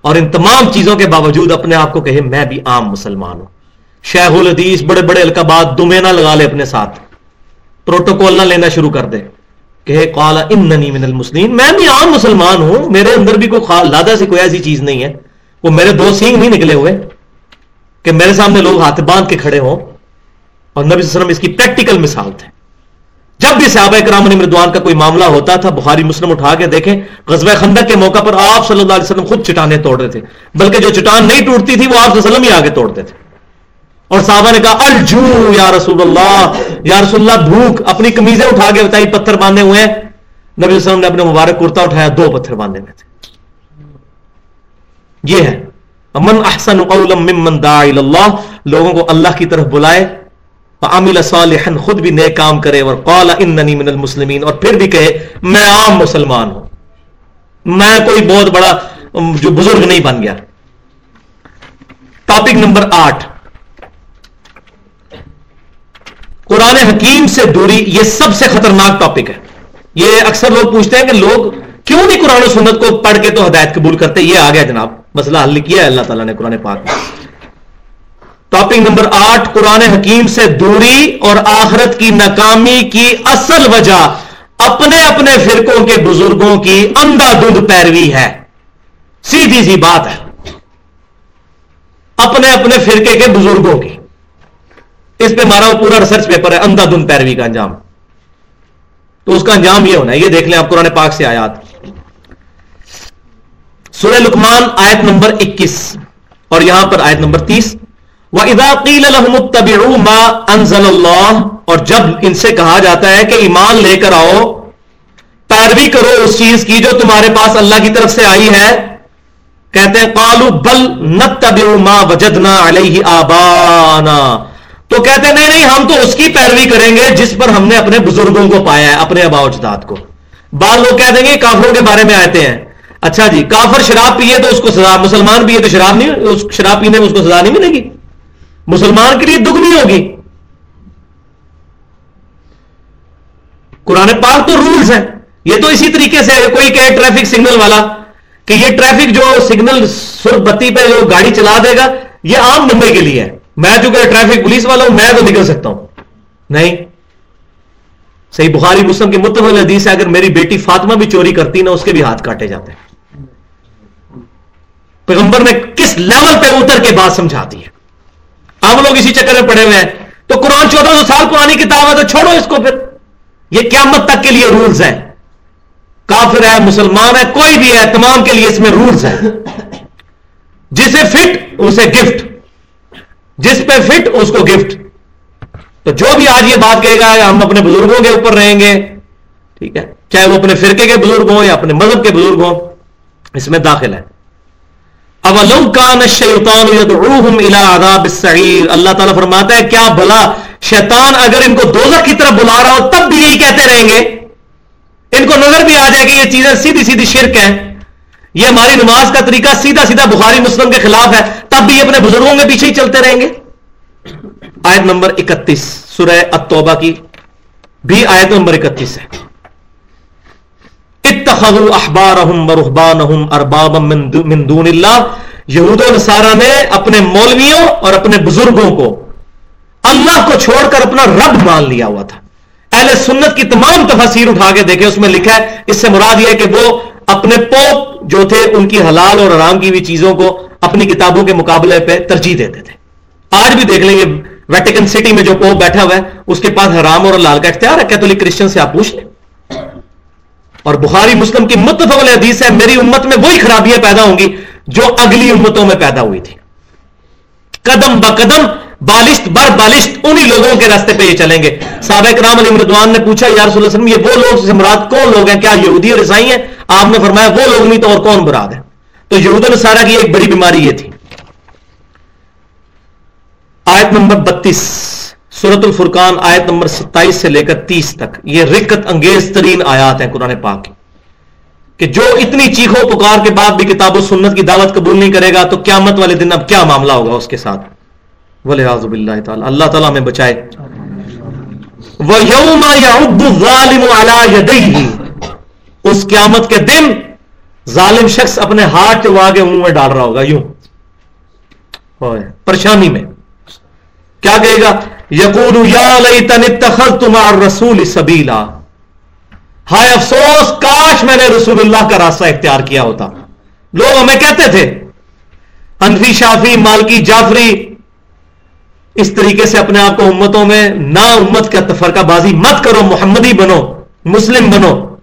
اور ان تمام چیزوں کے باوجود اپنے آپ کو کہے، میں بھی عام مسلمان ہوں۔ شیخ الحدیث، بڑے بڑے القابات دمے نہ لگا لے اپنے ساتھ۔ پروٹوکول نہ لینا شروع کر دے۔ کہ قال اننی من المسلمین، میں بھی عام مسلمان ہوں، میرے اندر بھی کوئی لادہ سے کوئی ایسی چیز نہیں ہے۔ وہ میرے دو سینگ نہیں نکلے ہوئے، کہ میرے سامنے لوگ ہاتھ باندھ کے کھڑے ہوں۔ اور نبی صلی اللہ علیہ وسلم اس کی پریکٹیکل مثال تھے۔ جب بھی صحابہ کرام مردوان کا کوئی معاملہ ہوتا تھا، بخاری مسلم اٹھا کے دیکھیں، غزوہ خندق کے موقع پر آپ صلی اللہ علیہ وسلم خود چٹانیں توڑ رہے تھے۔ بلکہ جو چٹان نہیں ٹوٹتی تھی، وہ آپ صلی اللہ علیہ وسلم ہی آگے توڑتے تھے۔ اور صحابہ نے کہا، الجو یا رسول اللہ. یا رسول اللہ، بھوک اپنی کمیزیں اٹھا کے بتائی، پتھر باندھے ہوئے ہیں۔ نبی صلی اللہ علیہ وسلم نے اپنے مبارک کرتا اٹھایا، دو پتھر باندھے ہوئے تھے۔ یہ ہے۔ من احسن قولا ممن دعا اللہ لوگوں کو اللہ کی طرف بلائے۔ عامل صالحا، خود بھی نیک کام کرے۔ اور قال اننی من المسلمین اور پھر بھی کہے، میں عام مسلمان ہوں۔ میں کوئی بہت بڑا، جو بزرگ نہیں بن گیا۔ ٹاپک نمبر آٹھ۔ قرآن حکیم سے دوری یہ سب سے خطرناک ٹاپک ہے۔ یہ اکثر لوگ پوچھتے ہیں کہ لوگ کیوں نہیں قرآن و سنت کو پڑھ کے تو ہدایت قبول کرتے؟ یہ آ گیا جناب، مسئلہ حل کیا ہے، اللہ تعالیٰ نے قرآن پاک میں۔ ٹاپک نمبر آٹھ، قرآن حکیم سے دوری اور آخرت کی ناکامی کی اصل وجہ اپنے اپنے فرقوں کے بزرگوں کی اندھا دودھ پیروی ہے۔ سیدھی سی بات ہے۔ اپنے اپنے فرقے کے بزرگوں کی۔ اس پہ ہمارا پورا ریسرچ پیپر ہے اندھا دھند پیروی کا انجام۔ تو اس کا انجام یہ ہونا ہے، یہ دیکھ لیں آپ قرآن پاک سے آیات۔ سورہ لکمان آیت نمبر اکیس، اور یہاں پر آیت نمبر تیس۔ وہ اداقیل انزل اللہ اور جب ان سے کہا جاتا ہے کہ ایمان لے کر آؤ، پیروی کرو اس چیز کی جو تمہارے پاس اللہ کی طرف سے آئی ہے۔ کہتے ہیں قالو بل نتب ما وجدنا علیہ آبانا۔ تو کہتے ہیں، نہیں نہیں، ہم تو اس کی پیروی کریں گے جس پر ہم نے اپنے بزرگوں کو پایا ہے، اپنے ابا اجداد کو۔ بعض لوگ کہہ دیں گے کافروں کے بارے میں آتے ہیں۔ اچھا جی کافر شراب پیے تو اس کو سزا، مسلمان پیے تو شراب نہیں شراب پینے میں اس کو سزا نہیں ملے گی۔ مسلمان کے لیے دگنی ہوگی۔ قرآن پاک تو رولز ہیں۔ یہ تو اسی طریقے سے کوئی کہ ٹریفک سگنل والا کہ یہ ٹریفک جو سگنل سر بتی پہ جو گاڑی چلا دے گا، یہ عام نمبر کے لیے ہے۔ میں چونکہ ٹریفک پولیس والا ہوں، میں تو نکل سکتا ہوں۔ نہیں۔ صحیح بخاری مسلم کے متفق حدیث ہے، اگر میری بیٹی فاطمہ بھی چوری کرتی نا اس کے بھی ہاتھ کاٹے جاتے ہیں۔ پیغمبر نے کس لیول پہ اتر کے بات سمجھاتی ہے؟ ہم لوگ اسی چکر میں پڑے ہوئے ہیں۔ تو قرآن چودہ سو سال پرانی کتاب ہے، تو چھوڑو اس کو پھر۔ یہ قیامت تک کے لیے رولز ہیں۔ کافر ہے، مسلمان ہے، کوئی بھی ہے، تمام کے لیے اس میں رولز ہیں۔ جسے فٹ، اسے گفٹ۔ جس پہ فٹ اس کو گفٹ۔ تو جو بھی آج یہ بات کہے گا، ہم اپنے بزرگوں کے اوپر رہیں گے۔ ٹھیک ہے؟ چاہے وہ اپنے فرقے کے بزرگ ہوں یا اپنے مذہب کے بزرگ ہوں، اس میں داخل ہے اللہ تعالیٰ فرماتا ہے، کیا بھلا شیطان اگر ان کو دوزخ کی طرف بلا رہا ہو، تب بھی یہی کہتے رہیں گے۔ ان کو نظر بھی آ جائے کہ یہ چیزیں سیدھی سیدھی شرک ہیں۔ یہ ہماری نماز کا طریقہ سیدھا سیدھا بخاری مسلم کے خلاف ہے۔ تب بھی اپنے بزرگوں کے پیچھے ہی چلتے رہیں گے۔ آیت نمبر اکتیس، سورہ التوبہ کی بھی آیت نمبر اکتیس ہے۔ اتخذوا احبارهم ورهبانهم اربابا من دون اللہ۔ یہود و نصارہ نے اپنے مولویوں اور اپنے بزرگوں کو اللہ کو چھوڑ کر اپنا رب مان لیا ہوا تھا۔ اہل سنت کی تمام تفاصیر اٹھا کے دیکھے اس میں لکھا ہے، اس سے مراد یہ کہ وہ اپنے پوپ جو تھے، ان کی حلال اور آرام کی ہوئی چیزوں کو اپنی کتابوں کے مقابلے پہ ترجیح دیتے تھے۔ آج بھی دیکھ لیں گے ویٹیکن سٹی میں جو پوپ بیٹھا ہوا ہے، اس کے پاس حرام اور لال کا اختیار ہے۔ کیتھولک کرسچن سے آپ پوچھ لیں۔ اور بخاری مسلم کی متفق حدیث ہے، میری امت میں وہی خرابیاں پیدا ہوں گی جو اگلی امتوں میں پیدا ہوئی تھی۔ قدم با قدم بالشت، بر بالشت، انہی لوگوں کے راستے پہ یہ چلیں گے۔ صحابہ کرام علی مردوان نے پوچھا، یا رسول اللہ وسلم، یہ وہ لوگ سے مراد کون لوگ ہیں؟ کیا یہودی اور عیسائی ہیں؟ آپ نے فرمایا، وہ لوگ نہیں تو اور کون مراد ہے؟ تو یہود السارا کی ایک بڑی بیماری یہ تھی۔ آیت نمبر بتیس سورت الفرقان، آیت نمبر ستائیس سے لے کر تیس تک۔ یہ رکت انگیز ترین آیات ہیں قرآن پاک کی۔ کہ جو اتنی چیخو پکار کے بعد بھی کتاب و سنت کی دعوت قبول نہیں کرے گا، تو قیامت والے دن اب کیا معاملہ ہوگا اس کے ساتھ؟ ولی آزب اللہ تعالی اللہ تعالیٰ میں بچائے۔ اس قیامت کے دن ظالم شخص اپنے ہاتھ وہ آگے منہ میں ڈال رہا ہوگا یوں۔ پریشانی میں۔ کیا کہے گا؟ یقول یا لیتن اتخذت مع الرسول سبیلا۔ ہائے افسوس کاش میں نے رسول اللہ کا راستہ اختیار کیا ہوتا۔ لوگ ہمیں کہتے تھے انفی شافی مالکی جعفری اس طریقے سے اپنے آپ کو امتوں میں نہ امت کا تفرقہ بازی مت کرو، محمدی بنو، مسلم بنو۔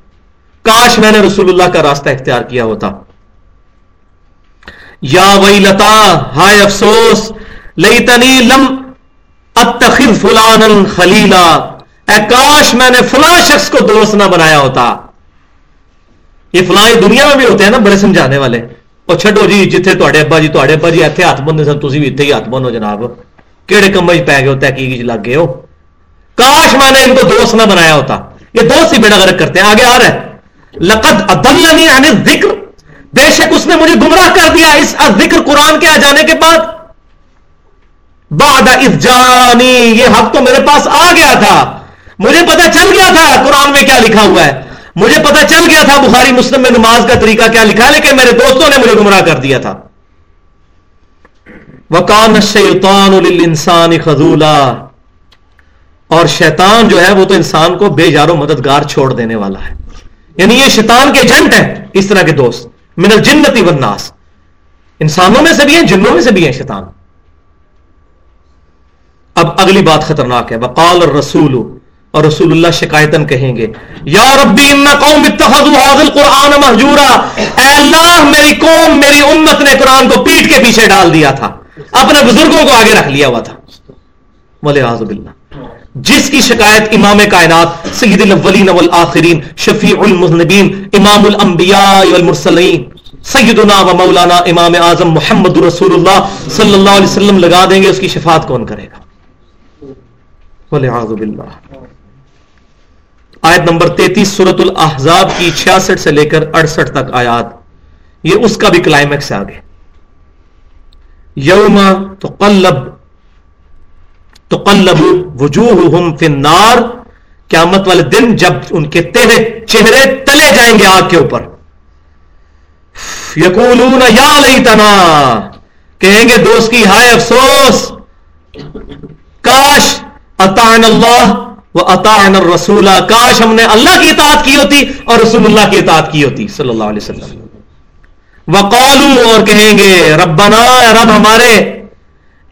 کاش میں نے رسول اللہ کا راستہ اختیار کیا ہوتا۔ یا وئی لتا ہائے افسوس لئی تنی لم اتخذ فلان خلیلا۔ اے کاش میں نے فلاں شخص کو دوست نہ بنایا ہوتا۔ یہ فلاں دنیا میں بھی ہوتے ہیں نا بڑے سمجھانے والے۔ اور چھڈو جی جتنے تے ابا جی تے ابا جی اتنے ہاتھ بندے سن تھی بھی اتنے ہی ہاتھ بنو جناب۔ کہڑے کمبے پی گئے ہوتا ہے لگ گئے ہو۔ کاش میں نے ان کو دوست نہ بنایا ہوتا۔ یہ دوست ہی بیڑا غرق کرتے ہیں۔ آگے آ رہا ہے۔ لقد ادلنی عن ذکر بے شک اس نے مجھے گمراہ کر دیا اس ذکر قرآن کے آ جانے کے بعد۔ بعد اس جانی، یہ حق تو میرے پاس آ گیا تھا۔ مجھے پتا چل گیا تھا قرآن میں کیا لکھا ہوا ہے۔ مجھے پتا چل گیا تھا بخاری مسلم میں نماز کا طریقہ کیا لکھا لیکن میرے دوستوں نے مجھے گمراہ کر دیا تھا۔ وکان شیطان انسان خزولا اور شیطان جو ہے وہ تو انسان کو بے جارو مددگار چھوڑ دینے والا ہے۔ یعنی یہ شیطان کے جنٹ ہے اس طرح کے دوست۔ من الجنتی والناس۔ انسانوں میں سے بھی ہیں، جنوں میں سے بھی ہیں شیطان۔ اب اگلی بات خطرناک ہے۔ وقال الرسول۔ اور رسول اللہ شکایتن کہیں گے، یا ربی ان قوم اتخذوا هذا القران مهجورا۔ اے اللہ، میری قوم، میری امت نے قرآن کو پیٹ کے پیچھے ڈال دیا تھا۔ اپنے بزرگوں کو آگے رکھ لیا ہوا تھا۔ ولی باللہ۔ جس کی شکایت امام کائنات، سید الاولین والآخرین، شفیع المذنبین، امام الانبیاء والمرسلین، سیدنا و مولانا امام اعظم محمد رسول اللہ صلی اللہ علیہ وسلم لگا دیں گے، اس کی شفاعت کون کرے گا؟ ولی باللہ۔ آیت نمبر تینتیس سورت الاحزاب کی چھیاسٹھ سے لے کر اڑسٹھ تک آیات۔ یہ اس کا بھی کلائمیکس آگے۔ یوم تقلب تقلب وجوہہم فی النار۔ قیامت والے دن جب ان کے تیرے چہرے تلے جائیں گے آگ کے اوپر۔ یقولون یا لیتنا۔ کہیں گے دوست کی، ہائے افسوس۔ کاش اطاعن اللہ و اطاعن الرسول کاش ہم نے اللہ کی اطاعت کی ہوتی اور رسول اللہ کی اطاعت کی ہوتی، صلی اللہ علیہ وسلم۔ وقالو اور کہیں گے، ربنا رب ہمارے،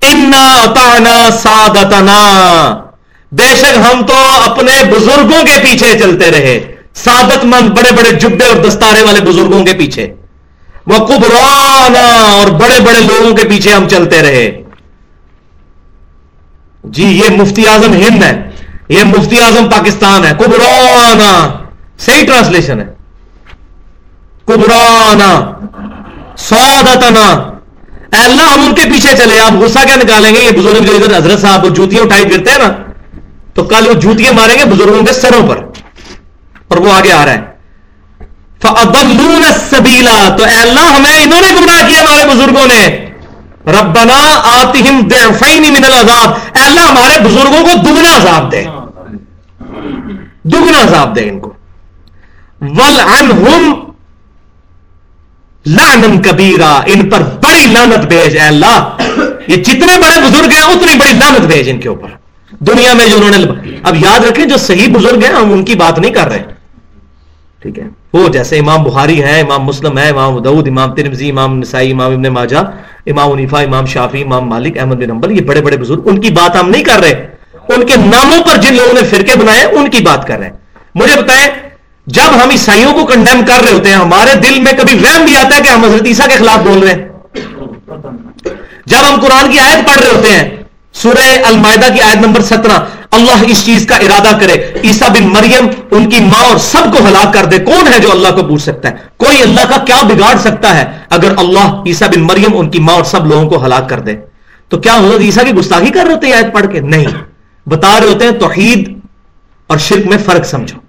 انا اطعنا سادتنا۔ بے شک ہم تو اپنے بزرگوں کے پیچھے چلتے رہے، سادت مند بڑے بڑے جبے اور دستارے والے بزرگوں کے پیچھے۔ وہ کبرانا اور بڑے بڑے لوگوں کے پیچھے ہم چلتے رہے۔ جی یہ مفتی اعظم ہند ہے، یہ مفتی اعظم پاکستان ہے۔ کبرانا صحیح ٹرانسلیشن ہے۔ کبرانا سوادتنا اے اللہ، ہم ان کے پیچھے چلے۔ آپ غصہ کیا نکالیں گے؟ یہ بزرگ جو ادھر حضرت صاحب جوتیاں اٹھائی پھرتے ہیں نا، تو کل وہ جوتیاں ماریں گے بزرگوں کے سروں پر۔ اور وہ آگے آ رہا ہے سبیلا تو اے اللہ، ہمیں انہوں نے گمراہ کیا ہمارے بزرگوں نے۔ ربنا آتہم ضعفین من العذاب۔ اے اللہ، ہمارے بزرگوں کو دگنا عذاب دے۔ دگنا عذاب دے ان کو۔ ولعنہم لانن کبیرا ان پر بڑی لانت بھیج اے اللہ۔ یہ جتنے بڑے بزرگ ہیں، اتنی بڑی لانت بھیج ان کے اوپر۔ دنیا میں جو انہوں نے اب یاد رکھیں، جو صحیح بزرگ ہیں، ہم ان کی بات نہیں کر رہے۔ ٹھیک ہے؟ وہ جیسے امام بخاری ہے امام مسلم ہے امام دعود امام ترمزی امام نسائی، امام ابن ماجہ، امام عنیفا امام شافی امام مالک، احمد بن امبل یہ بڑے بڑے بزرگ۔ ان کی بات ہم نہیں کر رہے۔ ان کے ناموں پر جن لوگوں نے فرقے بنائے، ان کی بات کر رہے ہیں۔ مجھے بتائیں جب ہم عیسائیوں کو کنڈیم کر رہے ہوتے ہیں، ہمارے دل میں کبھی وہم بھی آتا ہے کہ ہم حضرت عیسیٰ کے خلاف بول رہے ہیں۔ جب ہم قرآن کی آیت پڑھ رہے ہوتے ہیں، سورہ المائدہ کی آیت نمبر سترہ، اللہ اس چیز کا ارادہ کرے۔ عیسا بن مریم ان کی ماں اور سب کو ہلاک کر دے۔ کون ہے جو اللہ کو پوچھ سکتا ہے؟ کوئی اللہ کا کیا بگاڑ سکتا ہے اگر اللہ عیسا بن مریم ان کی ماں اور سب لوگوں کو ہلاک کر دے؟ تو کیا حضرت عیسا کی گستاخی کر رہے ہوتے ہیں آیت پڑھ کے؟ نہیں۔ بتا رہے ہوتے ہیں توحید اور شرک میں فرق سمجھو۔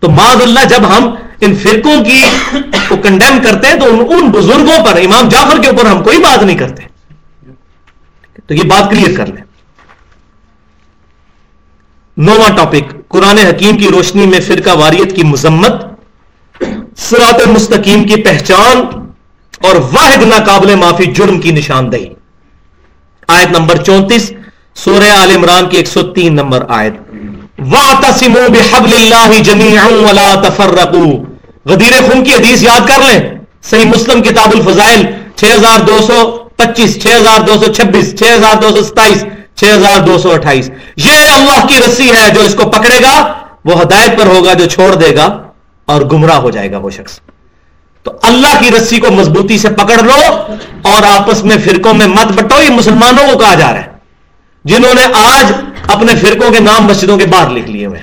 تو معذ اللہ جب ہم ان فرقوں کی کو کنڈیم کرتے ہیں تو ان بزرگوں پر، امام جعفر کے اوپر ہم کوئی بات نہیں کرتے۔ تو یہ بات کلیئر کر لیں۔ نواں ٹاپک قرآن حکیم کی روشنی میں فرقہ واریت کی مذمت سرات مستقیم کی پہچان اور واحد ناقابل معافی جرم کی نشاندہی۔ آیت نمبر چونتیس، سورہ عال عمران کی ایک سو تین نمبر آیت۔ وَاعْتَسِمُوا بِحَبْلِ اللَّهِ جَمِيعًا وَلَا تَفَرَّقُوا۔ غدیر خون کی حدیث یاد کر لیں۔ صحیح مسلم کتاب الفضائل 6225 6226 6227 6228 یہ اللہ کی رسی ہے جو اس کو پکڑے گا، وہ ہدایت پر ہوگا جو چھوڑ دے گا اور گمراہ ہو جائے گا وہ شخص۔ تو اللہ کی رسی کو مضبوطی سے پکڑ لو اور آپس میں فرقوں میں مت بٹو، یہ مسلمانوں کو کہا جا رہا ہے۔ جنہوں نے آج اپنے فرقوں کے نام مسجدوں کے باہر لکھ لیے ہوئے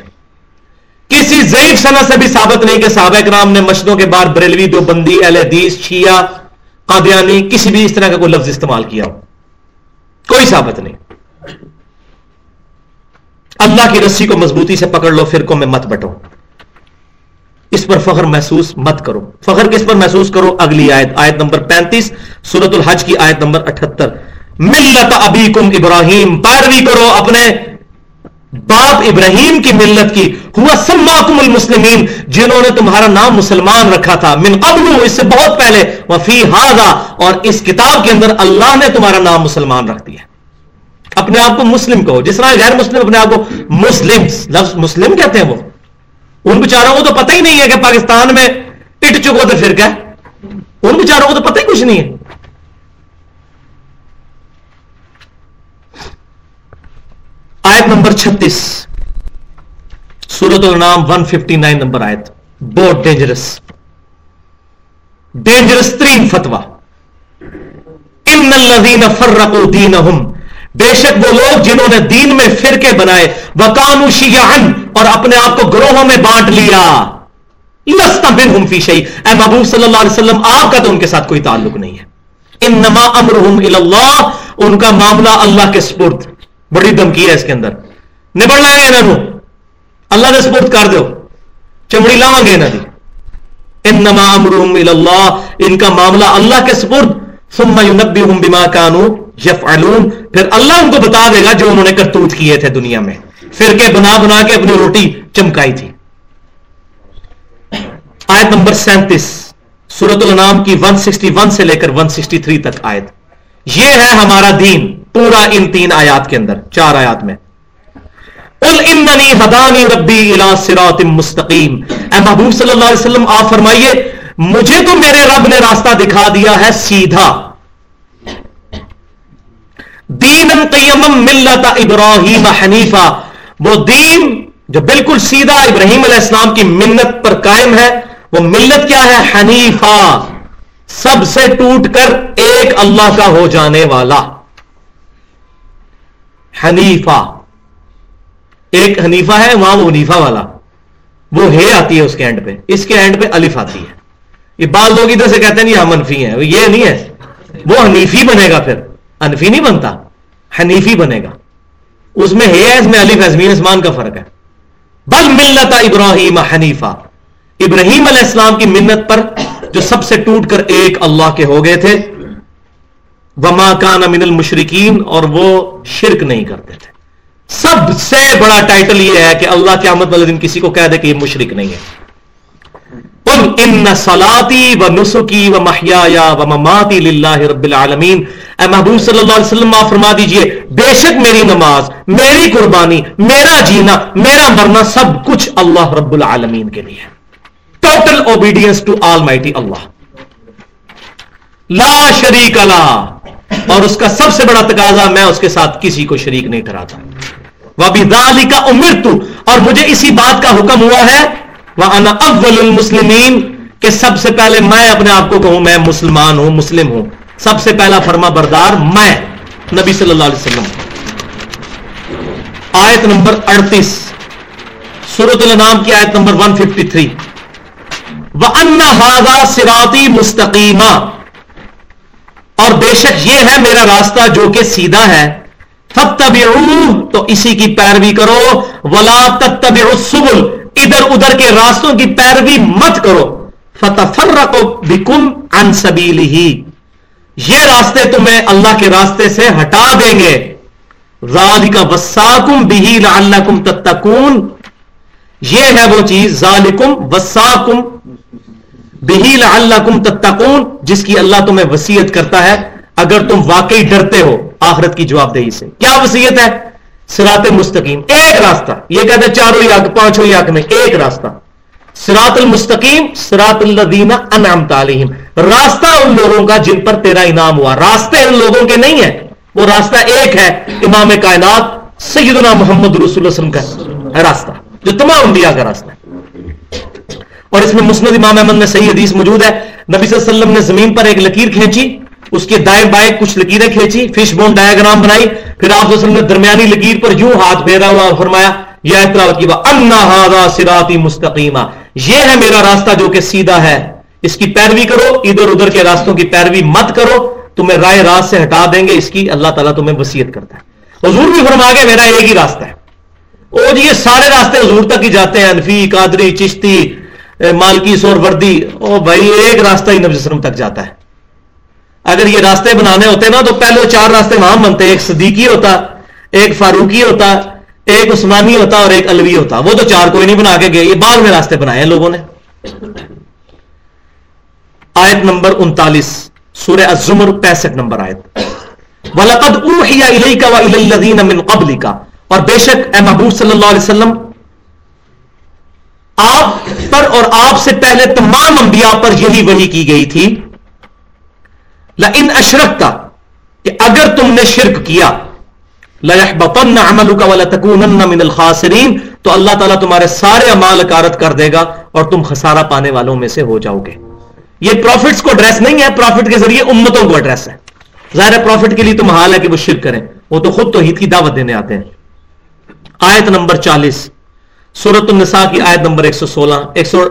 کسی ضعیف صنعت سے بھی ثابت نہیں کہ صحابہ کرام نے مسجدوں کے باہر بریلوی دو بندی اہل حدیث، شیعہ، قادیانی، کسی بھی اس طرح کا کوئی لفظ استعمال کیا ہو۔ کوئی ثابت نہیں۔ اللہ کی رسی کو مضبوطی سے پکڑ لو، فرقوں میں مت بٹو۔ اس پر فخر محسوس مت کرو۔ فخر کس پر محسوس کرو؟ اگلی آیت آیت نمبر پینتیس سورت الحج کی آیت نمبر اٹھتر۔ ملت ابیکم ابراہیم، پیروی کرو اپنے باپ ابراہیم کی ملت کی، ہوا سماکم المسلمین، جنہوں نے تمہارا نام مسلمان رکھا تھا۔ من قبل، اس سے بہت پہلے۔ وفی ہاضا اور اس کتاب کے اندر اللہ نے تمہارا نام مسلمان رکھ دیا۔ اپنے آپ کو مسلم کہو۔ جس طرح غیر مسلم اپنے آپ کو مسلم لفظ مسلم کہتے ہیں وہ۔ ان بیچاروں کو تو پتہ ہی نہیں ہے کہ پاکستان میں اٹ چکو تو پھر کیا؟ ان بیچاروں کو تو پتہ ہی کچھ نہیں ہے آیت نمبر چھتیس۔ سورت النام ون ففٹی نائن نمبر آیت۔ بہت ڈینجرس ڈینجرس ترین فتوا ان فرقوا دینہم۔ بے شک وہ لوگ جنہوں نے دین میں فرقے بنائے وکانو شیعن اور اپنے آپ کو گروہوں میں بانٹ لیا۔ لستا منہم فی شیء۔ اے محبوب صلی اللہ علیہ وسلم، آپ کا تو ان کے ساتھ کوئی تعلق نہیں ہے۔ انما امرہم اللہ۔ ان کا معاملہ اللہ کے سپرد۔ بڑی دھمکی ہے اس کے اندر۔ نبڑ لائیں گے انہوں اللہ نے سپورٹ کر دو چمڑی لاؤں گے انہوں انما امرهم الى اللہ۔ ان کا معاملہ اللہ کے سپرد۔ ثم ينبئهم بما كانوا يفعلون پھر اللہ ان کو بتا دے گا جو انہوں نے کرتوت کیے تھے دنیا میں۔ فرقے بنا بنا کے اپنی روٹی چمکائی تھی۔ آیت نمبر سینتیس۔ سورت الانام کی 161 سے لے کر 163 تک آیت۔ یہ ہے ہمارا دین۔ پورا ان تین آیات کے اندر، چار آیات میں۔ ہدانی ربی مستقیم اے محبوب صلی اللہ علیہ وسلم، آپ فرمائیے، مجھے تو میرے رب نے راستہ دکھا دیا ہے سیدھا۔ دین ملت ابراہیم حنیفہ۔ وہ دین جو بالکل سیدھا ابراہیم علیہ السلام کی منت پر قائم ہے، وہ ملت کیا ہے؟ حنیفہ۔ سب سے ٹوٹ کر ایک اللہ کا ہو جانے والا۔ حنیفہ۔ ایک حنیفہ ہے، وہاں وہ حنیفہ والا۔ وہ ہے آتی ہے اس کے اینڈ پہ۔ اس کے اینڈ پہ الف آتی ہے۔ یہ بال لوگ ادھر سے کہتے ہیں یہ منفی ہیں۔ یہ نہیں ہے۔ وہ حنیفی بنے گا پھر۔ انفی نہیں بنتا۔ حنیفی بنے گا۔ اس میں ہے، اس میں علی فضمین اسمان کا فرق ہے۔ بل ملت ابراہیم حنیفہ ابراہیم علیہ السلام کی منت پر جو سب سے ٹوٹ کر ایک اللہ کے ہو گئے تھے۔ وما کان من المشرقین اور وہ شرک نہیں کرتے تھے۔ سب سے بڑا ٹائٹل یہ ہے کہ اللہ کے والے دن کسی کو کہہ دے کہ یہ مشرک نہیں ہے۔ ان سلاتی و نسخی و محیا و مماتی للہ رب العالمین اے محبوب صلی اللہ علیہ وسلم آپ فرما دیجیے۔ بے شک میری نماز، میری قربانی، میرا جینا، میرا مرنا سب کچھ اللہ رب العالمین کے لیے total obedience to all mighty اللہ لا شریک اللہ اور اس کا سب سے بڑا تقاضا میں اس کے ساتھ کسی کو شریک نہیں ٹھہراتا۔ وہ کا امر اور مجھے اسی بات کا حکم ہوا ہے وہ انا اول المسلمین کہ سب سے پہلے میں اپنے آپ کو کہوں، میں مسلمان ہوں، مسلم ہوں۔ سب سے پہلا فرما بردار میں، نبی صلی اللہ علیہ وسلم۔ آیت نمبر اڑتیس۔ سورت النام کی آیت نمبر 153 وَأَنَّ سِرَاطِي مُسْتَقِيمًا۔ اور بے شک یہ ہے میرا راستہ جو کہ سیدھا ہے۔ فَاتَّبِعُوهُ، تو اسی کی پیروی کرو۔ وَلَا تَتَّبِعُ السُّبُلِ، ادھر ادھر کے راستوں کی پیروی مت کرو۔ فَتَفَرَّقُ بِكُمْ عَنْ سَبِيلِهِ۔ یہ راستے تمہیں اللہ کے راستے سے ہٹا دیں گے۔ ذالک وساکم بھی لعلکم تتقون۔ یہ ہے وہ چیز ذالکم وساکم بھی لعلکم تتقون۔ جس کی اللہ تمہیں وسیعت کرتا ہے، اگر تم واقعی ڈرتے ہو۔ آخرت کی جواب دہی سے۔ کیا وسیعت ہے؟ سرات مستقیم۔ ایک راستہ۔ یہ کہتے ہیں چاروں یاق پانچوں یاق میں ایک راستہ۔ سرات المستقیم سرات الدین انعام تعلیم راستہ ان لوگوں کا جن پر تیرا انعام ہوا۔ راستے ان لوگوں کے نہیں ہیں۔ وہ راستہ ایک ہے، امام کائنات سیدنا محمد رسول وسلم کا راستہ۔ جو تمام انبیاء کا راستہ ہے۔ اور اس میں مسند امام احمد میں صحیح حدیث موجود ہے۔ نبی صلی اللہ علیہ وسلم نے زمین پر ایک لکیر کھینچی۔ اس کے دائیں بائیں کچھ لکیریں کھینچی، فش بون ڈایاگرام بنائی۔ پھر آپ نے درمیانی لکیر پر یوں ہاتھ پھیرا ہوا فرمایا یہ اعتراض کی انا سراتی مستقیمہ یہ ہے میرا راستہ جو کہ سیدھا ہے۔ اس کی پیروی کرو، ادھر ادھر کے راستوں کی پیروی مت کرو۔ تمہیں رائے راست سے ہٹا دیں گے، اس کی اللہ تعالیٰ تمہیں وسیعت کرتا ہے۔ حضور بھی فرما کے میرا ایک ہی راستہ ہے۔ جی یہ سارے راستے حضور تک ہی جاتے ہیں۔ انفی، قادری، چشتی مالکی سور وردی۔ او بھائی، ایک راستہ ہی نبی وسلم تک جاتا ہے۔ اگر یہ راستے بنانے ہوتے نا تو پہلے چار راستے وہاں بنتے ایک صدیقی ہوتا، ایک فاروقی ہوتا، ایک عثمانی ہوتا اور ایک الوی ہوتا۔ وہ تو چار کوئی نہیں بنا کے گئے، یہ بعد میں راستے بنائے ہیں لوگوں نے۔ آیت نمبر انتالیس، سورہ الزمر، پینسٹھ نمبر آیت۔ وَلَقَدْ أُوحِيَ إِلَيْكَ وَإِلَى الَّذِينَ مِنْ قَبْلِكَ۔ اور بے شک اے محبوب صلی اللہ علیہ وسلم، آپ پر اور آپ سے پہلے تمام انبیاء پر یہی وحی کی گئی تھی۔ لَإِنْ أَشْرَكْتَ کہ اگر تم نے شرک کیا، لَيَحْبَطَنَّ عَمَلُكَ تو اللہ تعالیٰ تمہارے سارے امال اکارت کر دے گا اور تم خسارہ پانے والوں میں سے ہو جاؤ گے۔ یہ پروفٹس کو ایڈریس نہیں ہے پروفٹ کے ذریعے امتوں کو ایڈریس ہے۔ ظاہر پروفٹ کے لیے تو محال ہے کہ وہ شرک کریں۔ وہ تو خود توحید کی دعوت دینے آتے ہیں۔ آیت نمبر چالیس سورت النساء کی آیت نمبر ایک سو سولہ، ایک سو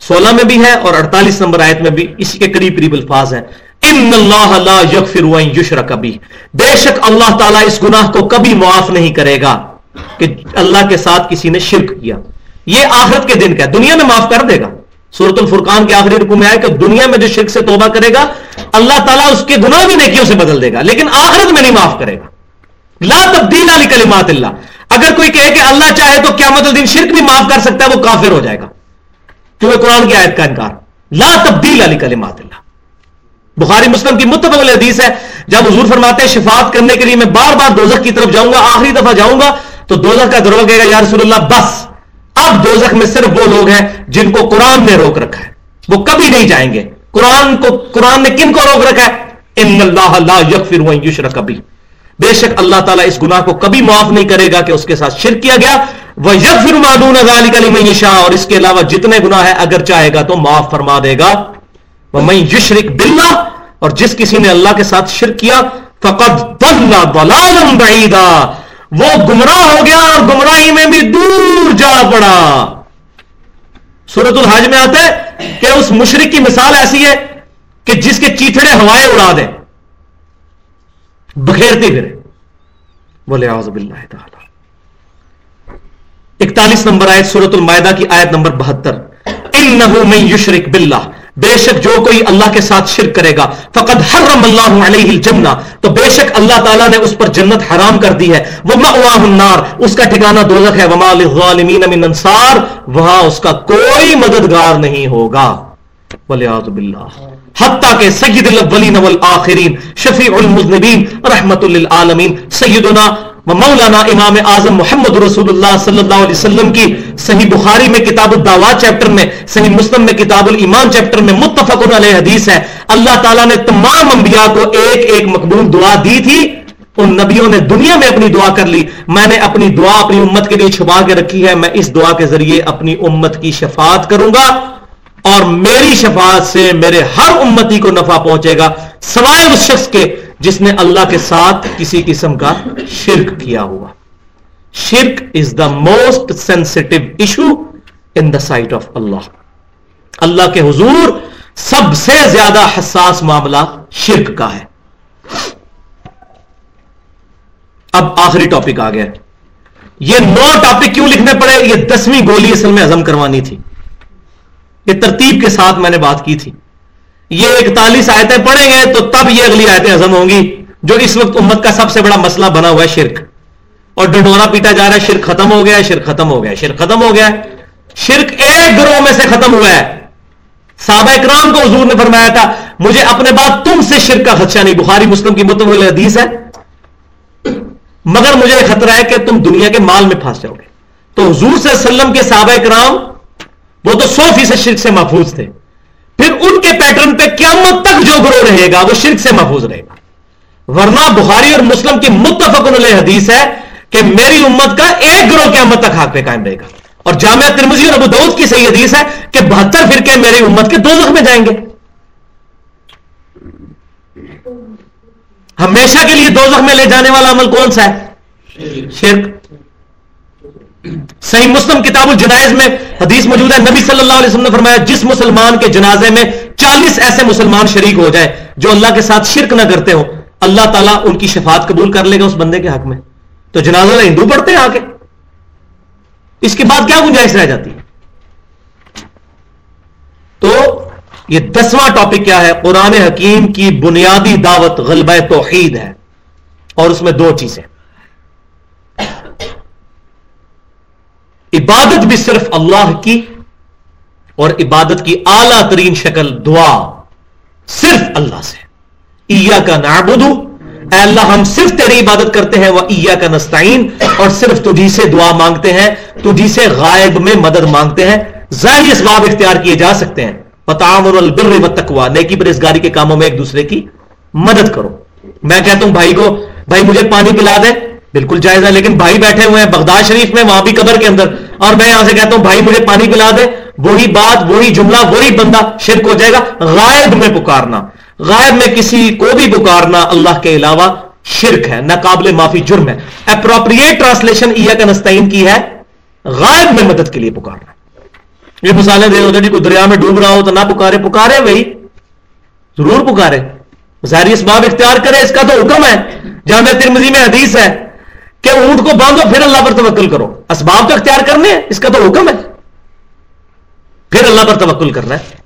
سولہ میں بھی ہے اور اڑتالیس نمبر آیت میں بھی اسی کے قریب قریب الفاظ ہیں۔ ان اللہ لا یغفر وان یشرک بھی بے شک اللہ تعالیٰ اس گناہ کو کبھی معاف نہیں کرے گا کہ اللہ کے ساتھ کسی نے شرک کیا۔ یہ آخرت کے دن کا ہے، دنیا میں معاف کر دے گا۔ سورت الفرقان کے آخری رکو میں آئے کہ دنیا میں جو شرک سے توبہ کرے گا، اللہ تعالیٰ اس کے گناہ بھی نیکیوں سے بدل دے گا، لیکن آخرت میں نہیں معاف کرے گا۔ لا تبدیل علی کلمات اللہ۔ اگر کوئی کہے کہ اللہ چاہے تو قیامت الدین شرک بھی معاف کر سکتا ہے، وہ کافر ہو جائے گا۔ کیونکہ قرآن کی آیت کا انکار۔ لا تبدیل علی کلمات اللہ۔ بخاری مسلم کی متفق حدیث ہے، جب حضور فرماتے ہیں شفاعت کرنے کے لیے میں بار بار دوزخ کی طرف جاؤں گا، آخری دفعہ جاؤں گا، تو دوزخ کا دروازہ کہے گا، یا رسول اللہ، بس، اب دوزخ میں صرف وہ لوگ ہیں جن کو قرآن نے روک رکھا ہے۔ وہ کبھی نہیں جائیں گے۔ قرآن کو، قرآن نے کن کو روک رکھا ہے؟ ان اللہ لا یغفر وان یشرک کبھی بے شک اللہ تعالیٰ اس گناہ کو کبھی معاف نہیں کرے گا کہ اس کے ساتھ شرک کیا گیا۔ وہ یغفر ما دون ذلک لمن یشاء۔ اور اس کے علاوہ جتنے گناہ ہے اگر چاہے گا تو معاف فرما دے گا۔ ومن یشرک باللہ، اور جس کسی نے اللہ کے ساتھ شرک کیا فقط ضل ضلالا بعیدا۔ وہ گمراہ ہو گیا اور گمراہی میں بھی دور جا پڑا۔ سورت الحاج میں آتا ہے کہ اس مشرق کی مثال ایسی ہے کہ جس کے چیتڑے ہوائیں اڑا دیں بکھیرتی پھرے۔ بولے آزب اللہ تعالی۔ اکتالیس نمبر آیت سورت المائدہ کی آیت نمبر بہتر۔ انہو من یشرک باللہ۔ بے شک جو کوئی اللہ کے ساتھ شرک کرے گا، فقد حرم اللہ علیہ الجنہ۔ تو بے شک اللہ تعالیٰ نے اس پر جنت حرام کر دی ہے۔ وہ مأواہ النار، اس کا ٹھکانہ دوزخ ہے۔ وما للظالمین من انصار، وہاں اس کا کوئی مددگار نہیں ہوگا۔ ولیعذ باللہ۔ حتیٰ کہ سید الاولین والآخرین، شفیع المذنبین رحمت للعالمین، سیدنا مولانا امام اعظم محمد رسول اللہ صلی اللہ علیہ وسلم کی صحیح بخاری میں کتاب الدعوات چیپٹر میں، صحیح مسلم میں کتاب الایمان چیپٹر میں متفق علیہ حدیث ہے۔ اللہ تعالیٰ نے تمام انبیاء کو ایک ایک مقبول دعا دی تھی۔ ان نبیوں نے دنیا میں اپنی دعا کر لی۔ میں نے اپنی دعا اپنی امت کے لیے چھپا کے رکھی ہے۔ میں اس دعا کے ذریعے اپنی امت کی شفاعت کروں گا۔ اور میری شفاعت سے میرے ہر امتی کو نفع پہنچے گا۔ سوائے اس شخص کے جس نے اللہ کے ساتھ کسی قسم کا شرک کیا ہوا۔ شرک is the most sensitive issue in the sight of اللہ اللہ کے حضور سب سے زیادہ حساس معاملہ شرک کا ہے۔ اب آخری ٹاپک آ گیا۔ یہ نو ٹاپک کیوں لکھنے پڑے؟ یہ دسویں گولی اصل میں ہزم کروانی تھی۔ یہ ترتیب کے ساتھ میں نے بات کی تھی۔ یہ اکتالیس آیتیں پڑھیں گے تو تب یہ اگلی آیتیں ہزم ہوں گی، جو اس وقت امت کا سب سے بڑا مسئلہ بنا ہوا ہے شرک۔ اور ڈنڈونا پیٹا جا رہا ہے، شرک ختم ہو گیا شرک ختم ہو گیا شرک ختم ہو گیا شرک ایک گروہ میں سے ختم ہوا ہے۔ صحابہ اکرام کو حضور نے فرمایا تھا، مجھے اپنے بعد تم سے شرک کا خدشہ نہیں۔ بخاری، مسلم کی متبل حدیث ہے۔ مگر مجھے خطرہ ہے کہ تم دنیا کے مال میں پھنس جاؤ گے۔ تو حضور صلی اللہ علیہ وسلم کے صحابہ اکرام، وہ تو سو فیصد شرک سے محفوظ تھے۔ پھر ان کے پیٹرن پہ قیامت تک جو گروہ رہے گا وہ شرک سے محفوظ رہے گا۔ ورنہ بخاری اور مسلم کی متفق علیہ حدیث ہے کہ میری امت کا ایک گروہ قیامت تک ہاتھ پہ قائم رہے گا۔ اور جامعہ ترمزی اور ابو دعود کی صحیح حدیث ہے کہ بہتر فرقے میری امت کے دو میں جائیں گے۔ ہمیشہ کے لیے دو میں لے جانے والا عمل کون سا ہے؟ شرک۔ صحیح مسلم کتاب الجنائز میں حدیث موجود ہے۔ نبی صلی اللہ علیہ وسلم نے فرمایا، جس مسلمان کے جنازے میں چالیس ایسے مسلمان شریک ہو جائے جو اللہ کے ساتھ شرک نہ کرتے ہو اللہ تعالیٰ ان کی شفاعت قبول کر لے گا اس بندے کے حق میں۔ تو جنازہ ہندو پڑھتے ہیں آ کے اس کے بعد کیا گنجائش رہ جاتی ہے؟ تو یہ دسواں ٹاپک کیا ہے؟ قرآن حکیم کی بنیادی دعوت غلبہ توحید ہے۔ اور اس میں دو چیزیں۔ عبادت بھی صرف اللہ کی اور عبادت کی اعلی ترین شکل دعا صرف اللہ سے۔ ایا کا نابدو اے اللہ ہم صرف تیری عبادت کرتے ہیں وہ ایا کا نستعین، اور صرف تجھی سے دعا مانگتے ہیں، تجھی سے غائب میں مدد مانگتے ہیں۔ ظاہری اسباب اختیار کیے جا سکتے ہیں۔ پتام البر و تکوا نیکی پرہزگاری کے کاموں میں ایک دوسرے کی مدد کرو۔ میں کہتا ہوں، بھائی کو، بھائی مجھے پانی پلا دے۔ بالکل جائز ہے، لیکن بھائی بیٹھے ہوئے ہیں بغداد شریف میں، وہاں بھی قبر کے اندر۔ اور میں یہاں سے کہتا ہوں، بھائی مجھے پانی پلا دے، وہی بات، وہی جملہ، وہی بندہ شرک ہو جائے گا، غائب میں پکارنا، غائب میں کسی کو بھی پکارنا اللہ کے علاوہ شرک ہے، ناقابل معافی جرم ہے۔ اپروپریٹ ٹرانسلیشن کا نستعین کی ہے، غائب میں مدد کے لیے پکارنا۔ یہ مثالیں دے ہوتے جی کوئی دریا میں ڈوب رہا ہو تو نہ پکارے پکارے وہی، ضرور پکارے۔ ظاہری اسباب اختیار کرے، اس کا تو حکم ہے۔ جامع ترمزی میں حدیث ہے۔ کہ اونٹ کو باندھو، پھر اللہ پر توکل کرو۔ اسباب تو اختیار کرنے ہیں، اس کا تو حکم ہے۔ پھر اللہ پر توکل کرنا ہے۔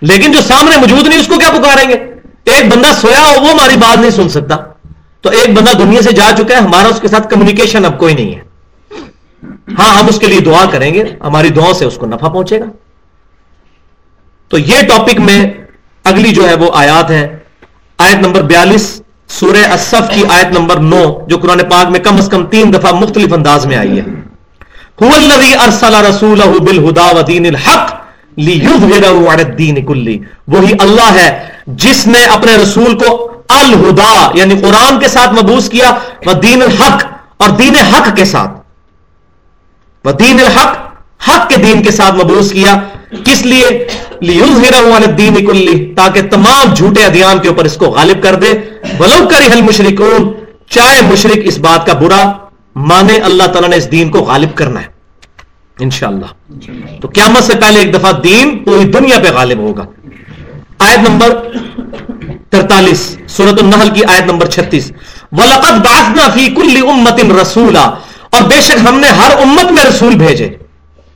لیکن جو سامنے موجود نہیں، اس کو کیا پکاریں گے؟ ایک بندہ سویا ہو، وہ ہماری بات نہیں سن سکتا۔ تو ایک بندہ دنیا سے جا چکا ہے، ہمارا اس کے ساتھ کمیونیکیشن اب کوئی نہیں ہے۔ ہاں ہم اس کے لیے دعا کریں گے، ہماری دعاؤں سے اس کو نفع پہنچے گا۔ تو یہ ٹاپک میں اگلی جو ہے وہ آیات ہے آیت نمبر بیالیس۔ سورہ اصف کی آیت نمبر نو، جو قرآن پاک میں کم از کم تین دفعہ مختلف انداز میں آئی ہے۔ وہی اللہ ہے جس نے اپنے رسول کو الہدا یعنی قرآن کے ساتھ مبوس کیا وہ دین الحق اور دین حق کے ساتھ۔ وہ دین الحق، حق کے دین کے ساتھ مبوس کیا۔ کس لیے؟ دین کلی تاکہ تمام جھوٹے ادیان کے اوپر اس کو غالب کر دے۔ ولو کری حل مشرقون چاہے مشرق اس بات کا برا مانے، اللہ تعالیٰ نے اس دین کو غالب کرنا ہے۔ انشاءاللہ۔ تو قیامت سے پہلے ایک دفعہ دین پوری دنیا پہ غالب ہوگا۔ آیت نمبر ترتالیس سورت النحل کی آیت نمبر چھتیس۔ وَلَقَدْ بَعَثْنَا فِي كُلِّ أُمَّةٍ رَسُولًا، اور بے شک ہم نے ہر امت میں رسول بھیجے۔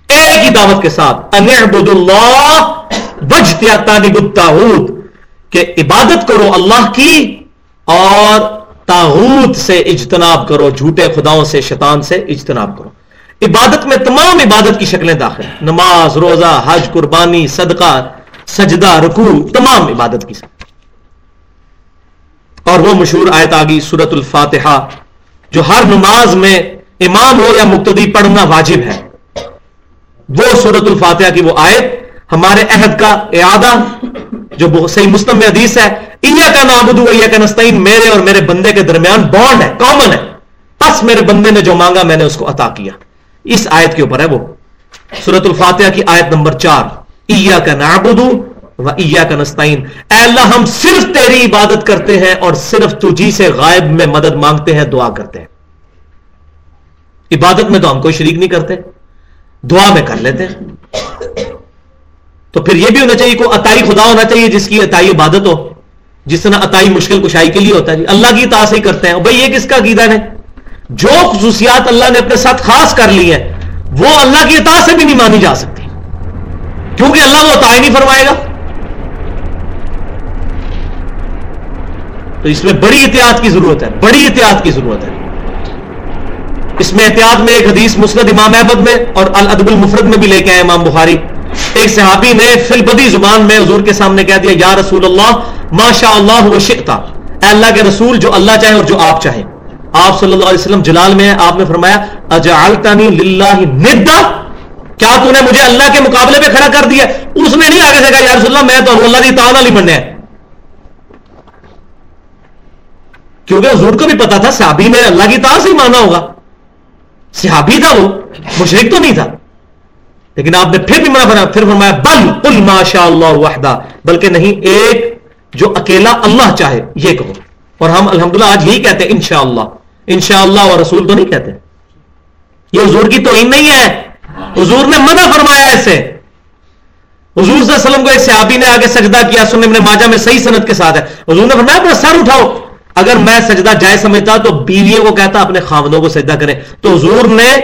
ایک ہی دعوت کے ساتھ انعبد اللہ وجتیاتانی کہ عبادت کرو اللہ کی اور تاغوت سے اجتناب کرو، جھوٹے خداؤں سے، شیطان سے اجتناب کرو۔ عبادت میں تمام عبادت کی شکلیں داخل ہیں۔ نماز، روزہ، حج، قربانی، صدقہ، سجدہ، رکوع، تمام عبادت کی۔ اور وہ مشہور آیت آگی سورت الفاتحہ، جو ہر نماز میں امام ہو یا مقتدی پڑھنا واجب ہے۔ وہ سورت الفاتحہ کی وہ آیت، ہمارے عہد کا اعادہ، جو صحیح مسلم میں حدیث ہے ایا کا نابدو ایا کا نستعین، میرے اور میرے بندے کے درمیان بانڈ ہے کامن ہے۔ بس میرے بندے نے جو مانگا، میں نے اس کو عطا کیا۔ اس آیت کے اوپر ہے وہ۔ سورت الفاتحہ کی آیت نمبر چار۔ ایا کا نابدو کا نستعین۔ اے اللہ، ہم صرف تیری عبادت کرتے ہیں اور صرف تجھی سے غائب میں مدد مانگتے ہیں، دعا کرتے ہیں۔ عبادت میں تو ہم کوئی شریک نہیں کرتے۔ دعا میں کر لیتے ہیں۔ تو پھر یہ بھی ہونا چاہیے کوئی عطائی خدا ہونا چاہیے، جس کی عطائی عبادت ہو، جس طرح عطائی مشکل کشائی کے لیے ہوتا ہے۔ جی اللہ کی اطاعت ہی کرتے ہیں۔ بھائی، یہ کس کا عقیدہ ہے؟ جو خصوصیات اللہ نے اپنے ساتھ خاص کر لی ہے وہ اللہ کی اطاعت سے بھی نہیں مانی جا سکتی۔ کیونکہ اللہ وہ عطائی نہیں فرمائے گا۔ تو اس میں بڑی احتیاط کی ضرورت ہے، بڑی احتیاط کی ضرورت ہے۔ اس میں احتیاط میں ایک حدیث مسند امام احمد میں اور الادب المفرد میں بھی لے کے آئے امام بخاری۔ ایک صحابی نے فلبدی زبان میں حضور کے سامنے کہہ دیا، یا رسول اللہ ماشاء اللہ و شئتا اے اللہ کے رسول، جو اللہ چاہے اور جو آپ چاہیں آپ صلی اللہ علیہ وسلم جلال میں آپ نے فرمایا، اجعلتنی للہ ندا کیا تو نے مجھے اللہ کے مقابلے پہ کھڑا کر دیا؟ اس نے نہیں آگے سے کہا یا رسول اللہ، میں تو اللہ کی تعالیٰ نہیں بننے کیونکہ حضور کو بھی پتا تھا، صحابی نے اللہ کی تعالیٰ سے ہی مانا ہوگا۔ صحابی تھا وہ مشرق تو نہیں تھا۔ لیکن آپ نے پھر بھی منع بنا پھر فرمایا، بل، قل ما شاء اللہ وحدہ، بلکہ نہیں ایک جو اکیلا اللہ چاہے، یہ کہو۔ اور ہم الحمدللہ آج یہی کہتے ہیں، انشاءاللہ۔ انشاءاللہ اور رسول تو نہیں کہتے۔ یہ حضور کی توہین نہیں ہے۔ حضور نے منع فرمایا ایسے حضور صلی اللہ علیہ وسلم کو ایک صحابی نے آگے سجدہ کیا، سننے میں ماجہ میں صحیح سنت کے ساتھ ہے۔ حضور نے فرمایا، اپنا سر اٹھاؤ۔ اگر میں سجدہ جائے سمجھتا تو بیویوں کو کہتا اپنے خامدوں کو سجدہ کریں۔ تو حضور نے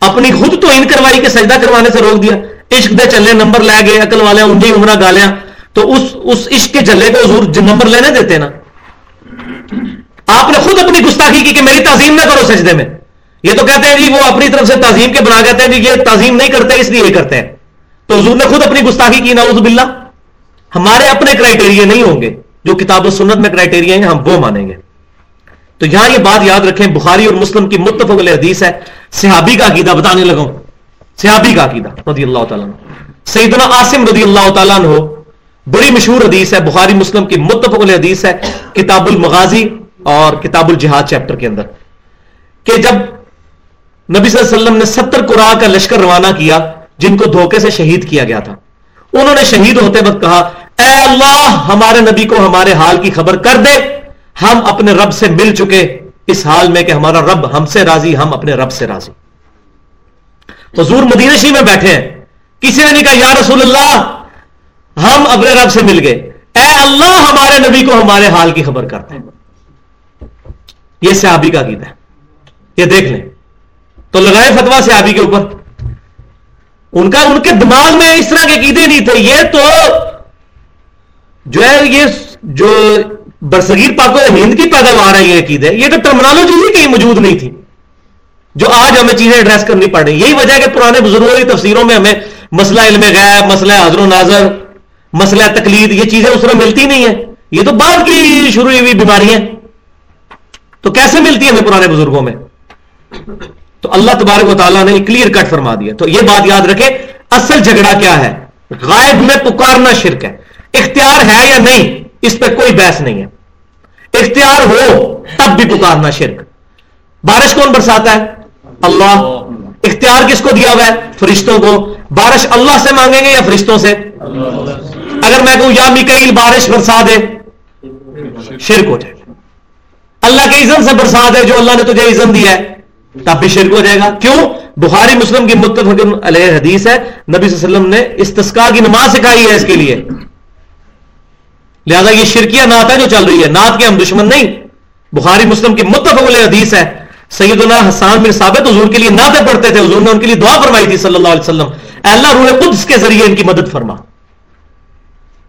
اپنی خود تو ان کروائی کے سجدہ کروانے سے روک دیا۔ عشق دے چلے، نمبر لے گئے، عقل والے انجی عمرہ گالیا تو اس اس عشق کے جلے کو حضور نمبر لینے دیتے نا؟ آپ نے خود اپنی گستاخی کی کہ میری تعظیم نہ کرو سجدے میں۔ یہ تو کہتے ہیں جی وہ اپنی طرف سے تعظیم کے بنا کہتے ہیں جی یہ تعظیم نہیں کرتے، اس لیے یہ کرتے ہیں۔ تو حضور نے خود اپنی گستاخی کی نعوذ باللہ۔ ہمارے اپنے کرائٹیریا نہیں ہوں گے۔ جو کتاب و سنت میں کرائٹیریا ہیں، ہم وہ مانیں گے۔ تو یہاں یہ بات یاد رکھیں، بخاری اور مسلم کی متفق علیہ حدیث ہے، صحابی کا عقیدہ بتانے لگا صحابی کا عقیدہ رضی اللہ تعالیٰ سیدنا عاصم رضی اللہ تعالیٰ عنہ، بڑی مشہور حدیث ہے، بخاری، مسلم کی متفق علیہ حدیث ہے، کتاب المغازی اور کتاب الجہاد چیپٹر کے اندر۔ کہ جب نبی صلی اللہ علیہ وسلم نے ستر قرآ کا لشکر روانہ کیا، جن کو دھوکے سے شہید کیا گیا تھا۔ انہوں نے شہید ہوتے وقت کہا اے اللہ، ہمارے نبی کو ہمارے حال کی خبر کر دے۔ ہم اپنے رب سے مل چکے۔ اس حال میں کہ ہمارا رب ہم سے راضی، ہم اپنے رب سے راضی۔ حضور مدینہ شی میں بیٹھے ہیں۔ کسی نے نہیں کہا، یا رسول اللہ، ہم اپنے رب سے مل گئے۔ اے اللہ، ہمارے نبی کو ہمارے حال کی خبر کرتے ہیں یہ صحابی کا گیت ہے۔ یہ دیکھ لیں۔ تو لگائے فتوا صحابی کے اوپر۔ ان کا، ان کے دماغ میں اس طرح کے قیدے نہیں تھے۔ یہ تو جو ہے یہ جو برصغیر پاک ہند کی پیداوار ہے، یہ عقیدے یہ تو ٹرمنالوجی ہی کہیں موجود نہیں تھی۔ جو آج ہمیں چیزیں ایڈریس کرنی پڑ رہی یہی وجہ ہے کہ پرانے بزرگوں کی تفسیروں میں ہمیں مسئلہ علم غیب، مسئلہ حضر و ناظر، مسئلہ تقلید، یہ چیزیں اس طرح ملتی نہیں ہیں۔ یہ تو بعد کی شروع ہوئی بیماریاں۔ تو کیسے ملتی ہے ہمیں پرانے بزرگوں میں؟ تو اللہ تبارک و تعالیٰ نے کلیئر کٹ فرما دیا۔ تو یہ بات یاد رکھے اصل جھگڑا کیا ہے؟ غائب میں پکارنا شرک ہے۔ اختیار ہے یا نہیں، اس پہ کوئی بحث نہیں ہے۔ اختیار ہو تب بھی پکارنا شرک۔ بارش کون برساتا ہے؟ اللہ۔ اختیار کس کو دیا ہوا ہے؟ فرشتوں کو۔ بارش اللہ سے مانگیں گے یا فرشتوں سے؟ اگر میں کہوں، یا میکیل بارش برسا دے۔ شرک ہو جائے۔ گا اللہ کے عزم سے برسات ہے جو اللہ نے تجھے عزم دیا ہے۔ تب بھی شرک ہو جائے گا۔ کیوں؟ بخاری مسلم کی متفق علیہ حدیث ہے۔ نبی صلی اللہ علیہ وسلم نے استسقا کی نماز سکھائی ہے اس کے لیے۔ لہذا یہ شرکیہ نعت ہے جو چل رہی ہے۔ نعت کے ہم دشمن نہیں۔ بخاری مسلم کی متفق علیہ حدیث ہے۔ سیدنا حسان بن ثابت حضور کے لیے نعتیں پڑھتے تھے۔ حضور نے ان کے لیے دعا فرمائی تھی صلی اللہ علیہ وسلم۔ اے اللہ روح قدس کے ذریعے ان کی مدد فرما۔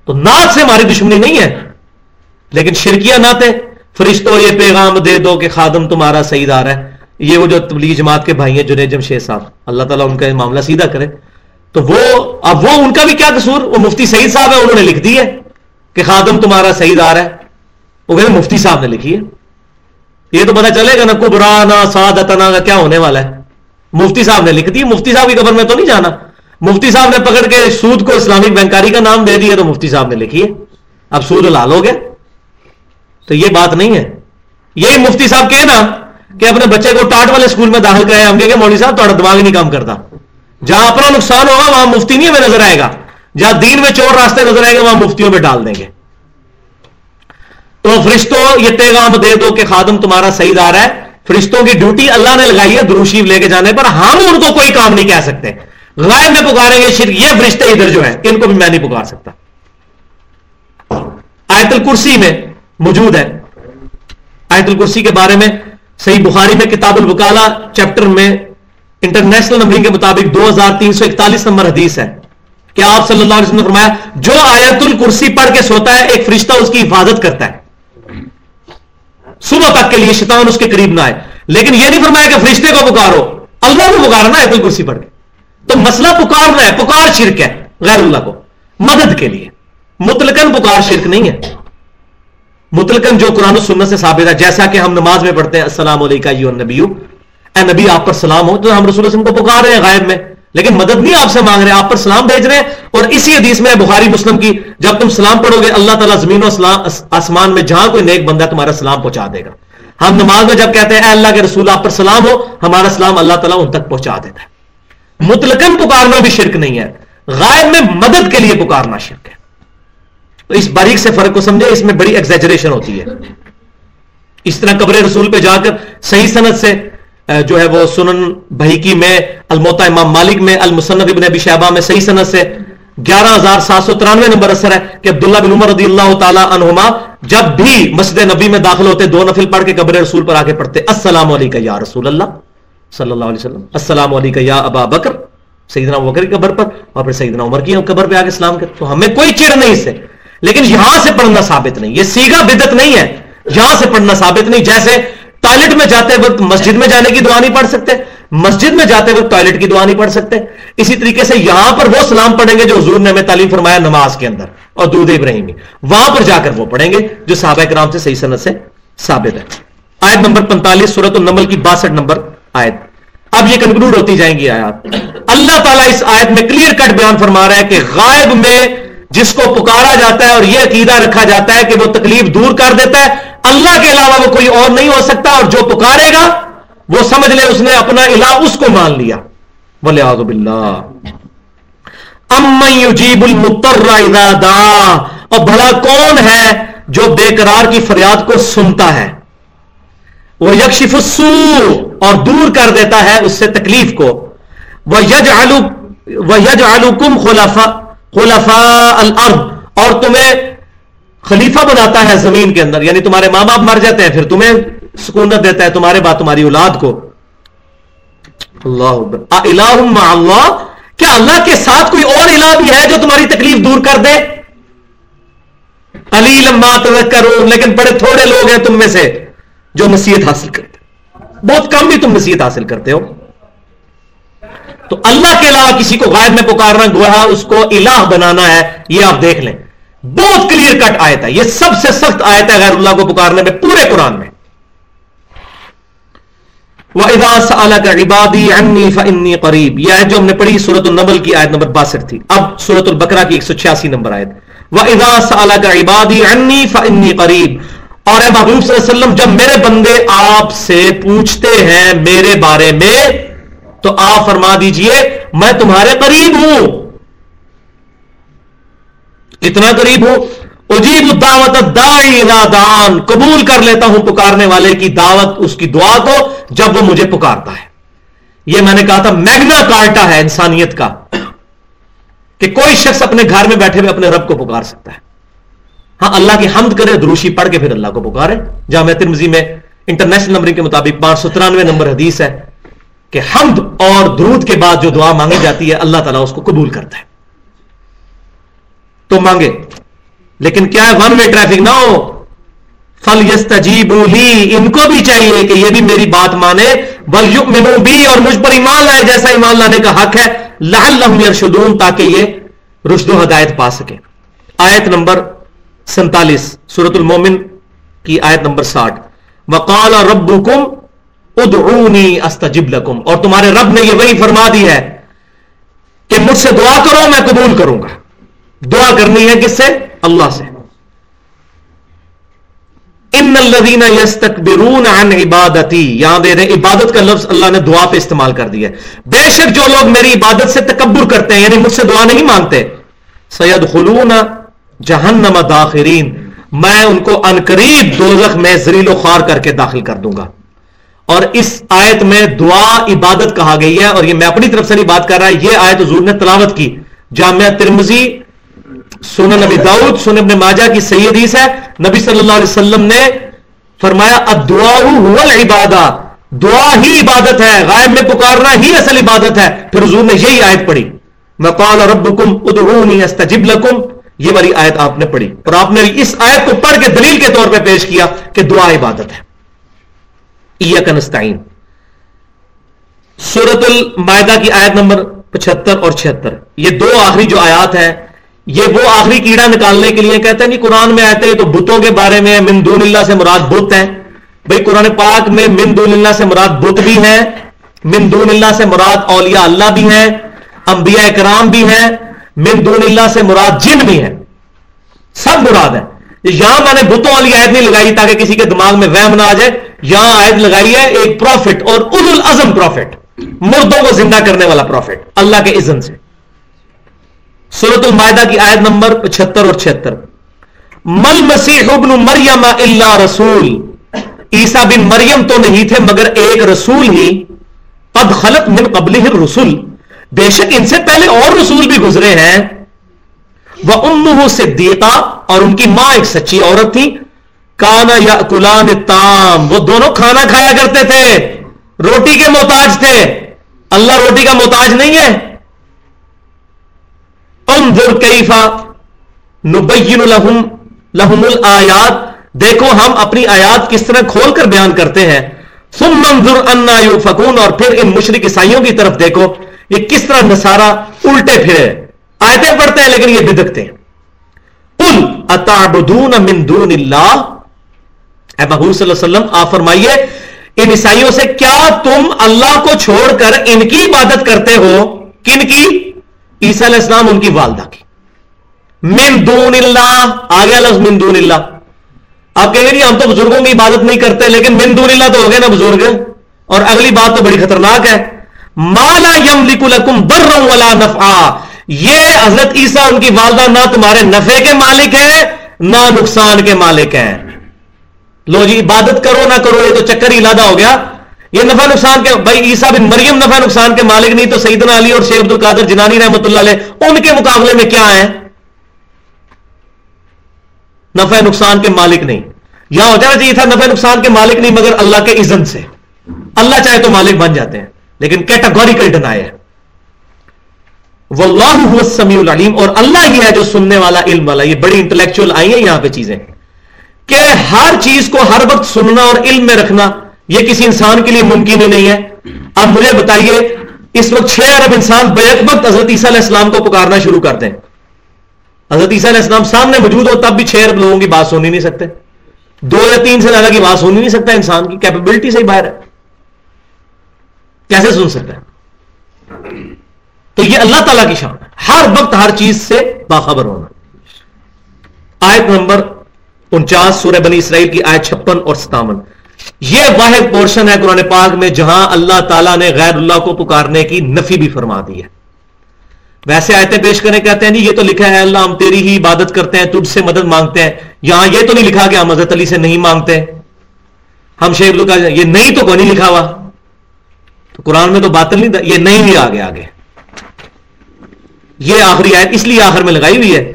تو نعت سے ہماری دشمنی نہیں ہے، لیکن شرکیہ نعتیں فرشتوں، یہ پیغام دے دو کہ خادم تمہارا صحیح دار ہے۔ یہ وہ جو تبلیغ جماعت کے بھائی ہیں، جنید جمشید صاحب۔ اللہ تعالیٰ ان کا معاملہ سیدھا کرے۔ تو وہ، اب وہ ان کا بھی کیا قصور؟ وہ مفتی سعید صاحب ہے انہوں نے لکھ دی ہے۔ کہ خادم تمہارا صحیح دار ہے۔ وہ کہتے مفتی صاحب نے لکھی ہے۔ یہ تو پتا چلے گا نا، کبرا نہ سادتنا کا کیا ہونے والا ہے۔ مفتی صاحب نے لکھ دی۔ مفتی صاحب کی خبر میں تو نہیں جانا۔ مفتی صاحب نے پکڑ کے سود کو اسلامک بینکاری کا نام دے دیا تو مفتی صاحب نے لکھی ہے۔ اب سود لال ہو گیا۔ تو یہ بات نہیں ہے۔ یہی مفتی صاحب کہ نا کہ اپنے بچے کو ٹاٹ والے اسکول میں داخل کرے ہم کہ مولوی صاحب تھوڑا دماغ نہیں کام کرتا۔ جہاں اپنا نقصان ہوگا، وہاں مفتی نہیں ہمیں نظر آئے گا۔ جہاں دین میں چور راستے نظر آئیں گے، وہاں مفتیوں میں ڈال دیں گے۔ تو فرشتوں، یہ پیغام دے دو کہ خادم تمہارا صحیح دار ہے۔ فرشتوں کی ڈیوٹی اللہ نے لگائی ہے دروشیف لے کے جانے پر۔ ہم ان کو کوئی کام نہیں کہہ سکتے۔ غائب میں پکاریں گے شرک یہ فرشتے ادھر جو ہے ان کو بھی میں نہیں پکار سکتا۔ آیت الکرسی میں موجود ہے۔ آیت الکرسی کے بارے میں صحیح بخاری میں کتاب البکالا چیپٹر میں انٹرنیشنل نمبرنگ کے مطابق دو ہزار تین سو اکتالیس نمبر حدیث ہے۔ کہ آپ صلی اللہ علیہ وسلم نے فرمایا، جو آیت الکرسی پڑھ کے سوتا ہے، ایک فرشتہ اس کی حفاظت کرتا ہے۔ صبح تک کے لیے شیطان اس کے قریب نہ آئے۔ لیکن یہ نہیں فرمایا کہ فرشتے کو پکارو۔ اللہ کو پکارا نا آیت الکرسی پڑھ کے۔ تو مسئلہ پکارنا ہے، پکار شرک ہے، غیر اللہ کو۔ مدد کے لیے۔ متلکن پکار شرک نہیں ہے۔ متلکن جو قرآن و سنت سے ثابت ہے، جیسا کہ ہم نماز میں پڑھتے ہیں، السلام علیکم نبی اے نبی، آپ پر سلام ہو، تو ہم رسول وسلم کو پکار رہے ہیں غائب میں۔ لیکن مدد نہیں آپ سے مانگ رہے، آپ پر سلام بھیج رہے ہیں۔ اور اسی حدیث میں بخاری مسلم کی، جب تم سلام پڑھو گے، اللہ تعالیٰ زمین و آسمان میں جہاں کوئی نیک بندہ تمہارا سلام پہنچا دے گا۔ ہم نماز میں جب کہتے ہیں، اے اللہ کے رسول، آپ پر سلام ہو، ہمارا سلام اللہ تعالیٰ ان تک پہنچا دیتا ہے۔ مطلقاً پکارنا بھی شرک نہیں ہے۔ غائب میں مدد کے لیے پکارنا شرک ہے۔ تو اس باریک سے فرق کو سمجھے اس میں بڑی ایگزیجریشن ہوتی ہے۔ اس طرح قبر رسول پہ جا کر صحیح صنعت سے جو ہے وہ سنن بحیکی میں، الموتا امام مالک میں، المصنف ابن ابی شہبہ میں صحیح صنعت سے گیارہ ہزار سات سو ترانوے نمبر اثر ہے کہ عبداللہ بن عمر رضی اللہ تعالیٰ عنہما جب بھی مسجد نبی میں داخل ہوتے، دو نفل پڑھ کے قبر رسول پر آ کے پڑھتے، السلام علیکم یا رسول اللہ صلی اللہ علیہ وسلم، السلام علیکم یا ابا بکر، سیدنا بکر کی قبر پر اور پھر سیدنا عمر کی قبر پہ آ کے اسلام کر تو ہمیں کوئی چڑ نہیں اس سے۔ لیکن یہاں سے پڑھنا ثابت نہیں، یہ سیگا بدت نہیں ہے۔ یہاں سے پڑھنا ثابت نہیں، جیسے ٹوائلٹ میں جاتے وقت مسجد میں جانے کی دعا نہیں پڑھ سکتے، مسجد میں جاتے وقت ٹوائلٹ کی دعا نہیں پڑھ سکتے۔ اسی طریقے سے یہاں پر وہ سلام پڑھیں گے جو حضور نے ہمیں تعلیم فرمایا نماز کے اندر اور دودھ ابراہیمی۔ وہاں پر جا کر وہ پڑھیں گے جو صحابہ کرام سے صحیح صنعت سے ثابت ہے۔ آیت نمبر پینتالیس سورت النمل کی باسٹھ نمبر آیت۔ اب یہ کنکلوڈ ہوتی جائیں گی آیات۔ اللہ تعالیٰ اس آیت میں کلیئر کٹ بیان فرما رہا ہے کہ غائب میں جس کو پکارا جاتا ہے اور یہ عقیدہ رکھا جاتا ہے کہ وہ تکلیف دور کر دیتا ہے اللہ کے علاوہ وہ کوئی اور نہیں ہو سکتا اور جو پکارے گا، وہ سمجھ لے اس نے اپنا الہ اس کو مان لیا۔ بولے آزب اللہ امجیب المتر دا اور بھلا کون ہے جو بے قرار کی فریاد کو سنتا ہے؟ وہ یکشف السور اور دور کر دیتا ہے اس سے تکلیف کو۔ وہ یج آلو وہ یج آلو کم خلافا خلفا الارض اور تمہیں خلیفہ بناتا ہے زمین کے اندر یعنی تمہارے ماں باپ مر جاتے ہیں، پھر تمہیں سکونت دیتا ہے، تمہارے بعد تمہاری اولاد کو۔ اللہ اللہ۔ کیا اللہ کے ساتھ کوئی اور الہ بھی ہے جو تمہاری تکلیف دور کر دے؟ علی لمبا کرو لیکن بڑے تھوڑے لوگ ہیں تم میں سے جو نصیحت حاصل کرتے بہت کم بھی تم نصیحت حاصل کرتے ہو۔ تو اللہ کے علاوہ کسی کو غائب میں پکارنا، گویا اس کو الہ بنانا ہے، یہ آپ دیکھ لیں۔ بہت کلیئر کٹ آیت ہے۔ یہ سب سے سخت آیت ہے غیر اللہ کو پکارنے میں، پورے قرآن میں۔ عبادی قریب یہ آیت جو ہم نے پڑھی سورت النبل کی آیت نمبر باسٹھ تھی۔ اب سورت البکرا کی ایک سو چھیاسی نمبر آیت۔ وہ ادا کا عبادی انی فنی قریب اور اے محبوب صلی اللہ علیہ وسلم، جب میرے بندے آپ سے پوچھتے ہیں میرے بارے میں، تو آپ فرما دیجیے، میں تمہارے قریب ہوں۔ کتنا قریب ہو، اجیب دعوت دان قبول کر لیتا ہوں پکارنے والے کی دعوت، اس کی دعا کو جب وہ مجھے پکارتا ہے۔ یہ میں نے کہا تھا، میگنا کارٹا ہے انسانیت کا۔ کہ کوئی شخص اپنے گھر میں بیٹھے ہوئے اپنے رب کو پکار سکتا ہے۔ ہاں اللہ کی حمد کرے، دروشی پڑھ کے پھر اللہ کو پکارے۔ جامع ترمزی میں انٹرنیشنل نمبر کے مطابق پانچ سو ترانوے نمبر حدیث ہے کہ حمد اور درود کے بعد جو دعا مانگی جاتی ہے، اللہ تعالیٰ اس کو قبول کرتا ہے۔ تو مانگے۔ لیکن کیا ون وے ٹریفک نہ ہو۔ فل یس ہی ان کو بھی چاہیے کہ یہ بھی میری بات مانے۔ بل یؤمنو بھی اور مجھ پر ایمان لائے جیسا ایمان لانے کا حق ہے۔ لعلہم یرشدون تاکہ یہ رشد و ہدایت پا سکے۔ آیت نمبر سنتالیس سورت المومن کی آیت نمبر ساٹھ۔ وقال ربکم ادعونی استجب لکم اور تمہارے رب نے یہ وہی فرما دی ہے کہ مجھ سے دعا کرو، میں قبول کروں گا۔ دعا کرنی ہے کس سے؟ اللہ سے۔ ان الذین یستکبرون عن عبادتی یہاں دے رہے عبادت کا لفظ اللہ نے دعا پہ استعمال کر دیا بے شک جو لوگ میری عبادت سے تکبر کرتے ہیں یعنی مجھ سے دعا نہیں مانگتے سید خلون جہنم داخرین میں ان کو انقریب دوزخ میں زریل و خوار کر کے داخل کر دوں گا۔ اور اس آیت میں دعا عبادت کہا گئی ہے، اور یہ میں اپنی طرف سے نہیں بات کر رہا، یہ آیت حضور نے تلاوت کی۔ جامعہ ترمزی سن نبی داؤد سن ابن ماجہ کی صحیح حدیث ہے۔ نبی صلی اللہ علیہ وسلم نے فرمایا دعا دعا ہی عبادت ہے، غائب میں پکارنا ہی اصل عبادت ہے۔ پھر حضور نے یہی آیت پڑھی۔ میں قال ربکم ادعونی استجب لکم۔ یہ والی آیت آپ نے پڑھی۔ اور آپ نے اس آیت کو پڑھ کے دلیل کے طور پہ پیش کیا کہ دعا عبادت ہے۔ کنستین سورت المائدہ کی آیت نمبر پچہتر اور چھہتر۔ یہ دو آخری جو آیات ہیں یہ وہ آخری کیڑا نکالنے کے لیے کہتے ہیں، نہیں، قرآن میں آتے تو بتوں کے بارے میں من دون اللہ سے مراد بت ہیں۔ بھائی قرآن پاک میں من دون اللہ سے مراد بت بھی ہیں، من دون اللہ سے مراد اولیاء اللہ بھی ہیں، انبیاء کرام بھی ہیں، من دون اللہ سے مراد جن بھی ہیں۔ سب مراد ہے یہاں میں نے بتوں والی آیت نہیں لگائی تاکہ کسی کے دماغ میں وہم نہ آ جائے۔ یہاں آیت لگائی ہے ایک پروفٹ اور اد العظم پروفٹ، مردوں کو زندہ کرنے والا پروفٹ، اللہ کے اذن سے۔ سورت المائدہ کی آیت نمبر پچہتر اور چھہتر۔ مل مسیح ابن مریم اللہ رسول۔ عیسا بن مریم تو نہیں تھے مگر ایک رسول ہی۔ قد خلط من قبل رسول بے شک ان سے پہلے اور رسول بھی گزرے ہیں۔ وہ ام سے اور ان کی ماں ایک سچی عورت تھی۔ کانا یا کلان تام وہ دونوں کھانا کھایا کرتے تھے۔ روٹی کے محتاج تھے۔ اللہ روٹی کا محتاج نہیں ہے۔ انظر کیفا نبین لہم لہم الآیات۔ دیکھو ہم اپنی آیات کس طرح کھول کر بیان کرتے ہیں۔ ثم منظر انا یوفکون اور پھر ان مشرق عیسائیوں کی طرف دیکھو یہ کس طرح نصارہ الٹے پھرے۔ آیتیں پڑھتے ہیں لیکن یہ بدکتے ہیں۔ قل اتعبدون من دون اللہ؟ اے محبوب صلی اللہ علیہ وسلم، آپ فرمائیے، ان عیسائیوں سے کیا تم اللہ کو چھوڑ کر ان کی عبادت کرتے ہو؟ کن کی؟ عیسیٰ علیہ السلام ان کی والدہ کی۔ من دون اللہ، آگے لفظ من دون اللہ۔ آپ کہیں گے جی ہم تو بزرگوں کی عبادت نہیں کرتے، لیکن من دون اللہ تو ہو گئے نا بزرگ۔ اور اگلی بات تو بڑی خطرناک ہے۔ مالا یم لکم بر ولا نفع یہ حضرت عیسیٰ ان کی والدہ نہ تمہارے نفے کے مالک ہے نہ نقصان کے مالک ہے لو جی عبادت کرو نہ کرو، یہ تو چکر ہی لادہ ہو گیا۔ یہ نفع نقصان کے بھائی عیسیٰ بن مریم نفع نقصان کے مالک نہیں، تو سیدنا علی اور شیخ عبد القادر جنانی رحمۃ اللہ علیہ، ان کے مقابلے میں کیا ہے نفع نقصان کے مالک نہیں۔ یہاں ہو جانا چاہیے جی، تھا نفع نقصان کے مالک نہیں، مگر اللہ کے عزن سے۔ اللہ چاہے تو مالک بن جاتے ہیں، لیکن کیٹاگوریکل ڈنائی ہے۔ واللہ السمیع العلیم، اور اللہ ہی ہے جو سننے والا، علم والا۔ یہ بڑی انٹلیکچوئل آئی ہیں یہاں پہ چیزیں۔ کہ ہر چیز کو ہر وقت سننا اور علم میں رکھنا یہ کسی انسان کے لیے ممکن ہی نہیں ہے۔ اب مجھے بتائیے، اس وقت چھ ارب انسان بیک وقت حضرت عیسیٰ علیہ السلام کو پکارنا شروع کر دیں۔ حضرت عیسیٰ علیہ السلام سامنے موجود ہو، تب بھی چھ ارب لوگوں کی بات سن ہی نہیں سکتے۔ دو یا تین سے زیادہ کی بات سن ہی نہیں سکتا انسان کی کیپبلٹی سے ہی باہر ہے۔ کیسے سن سکتا ہے؟ تو یہ اللہ تعالیٰ کی شان ہے۔ ہر وقت ہر چیز سے باخبر ہونا۔ آیت نمبر انچاس، سورہ بنی اسرائیل کی آیت چھپن اور ستاون۔ یہ واحد پورشن ہے قرآن پاک میں جہاں اللہ تعالیٰ نے غیر اللہ کو پکارنے کی نفی بھی فرما دی ہے۔ ویسے آیتیں پیش کرنے کہتے ہیں جی یہ تو لکھا ہے اللہ ہم تیری ہی عبادت کرتے ہیں، تجھ سے مدد مانگتے ہیں۔ یہاں یہ تو نہیں لکھا کہ ہم حضرت علی سے نہیں مانگتے۔ ہم شیخ کا یہ نہیں تو کوئی نہیں لکھا ہوا۔ تو قرآن میں تو باطل نہیں، یہ نہیں بھی آگے آگے۔ یہ آخری آیت اس لیے آخر میں لگائی ہوئی ہے۔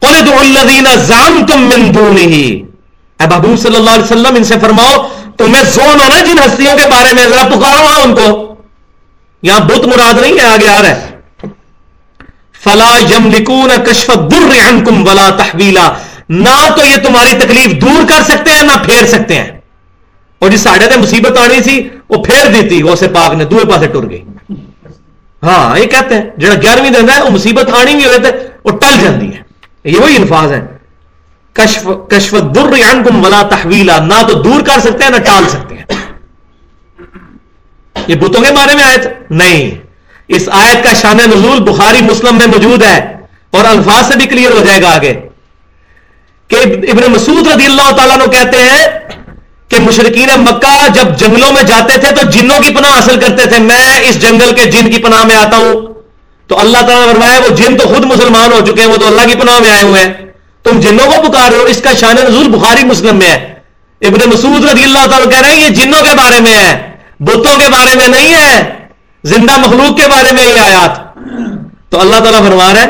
تم اے بابو صلی اللہ علیہ وسلم ان سے فرماؤ، تمہیں زون ہونا جن ہستیوں کے بارے میں؟ ذرا پکارو ہاں ان کو۔ یہاں بت مراد نہیں ہے، آگے آ رہا ہے۔ فلا یم لکون کشف در ولا تحویلا نہ تو یہ تمہاری تکلیف دور کر سکتے ہیں، نہ پھیر سکتے ہیں۔ اور جس ساڑھے نے مصیبت آنی سی، وہ پھیر دیتی، وہ سے پاک نے دوے پاسے ٹر گئی۔ ہاں یہ کہتے ہیں جہاں گیارہویں دن ہے، وہ مصیبت آنی بھی ہوئے تھے وہ ٹل جاتی ہے۔ یہ وہی الفاظ ہیں۔ کشف کشف در عنکم ولا تحویلا. نہ تو دور کر سکتے ہیں، نہ ٹال سکتے ہیں. یہ بتوں کے بارے میں آیت؟ نہیں. اس آیت کا شان نزول بخاری، مسلم میں موجود ہے اور الفاظ سے بھی کلیئر ہو جائے گا آگے. کہ ابن مسعود رضی اللہ تعالیٰ نے کہتے ہیں کہ مشرقین مکہ جب جنگلوں میں جاتے تھے تو جنوں کی پناہ حاصل کرتے تھے. میں اس جنگل کے جن کی پناہ میں آتا ہوں. تو اللہ تعالیٰ نے فرمایا، وہ جن تو خود مسلمان ہو چکے ہیں، وہ تو اللہ کی پناہ میں آئے ہوئے ہیں. تم جنوں کو پکار رہے ہو، اس کا شان نزول بخاری مسلم میں ہے۔ ابن مسعود رضی اللہ تعالیٰ کہہ رہے ہیں، یہ جنوں کے بارے میں ہے، بتوں کے بارے میں نہیں ہے، زندہ مخلوق کے بارے میں یہ آیات۔ تو اللہ تعالیٰ فرما رہا ہے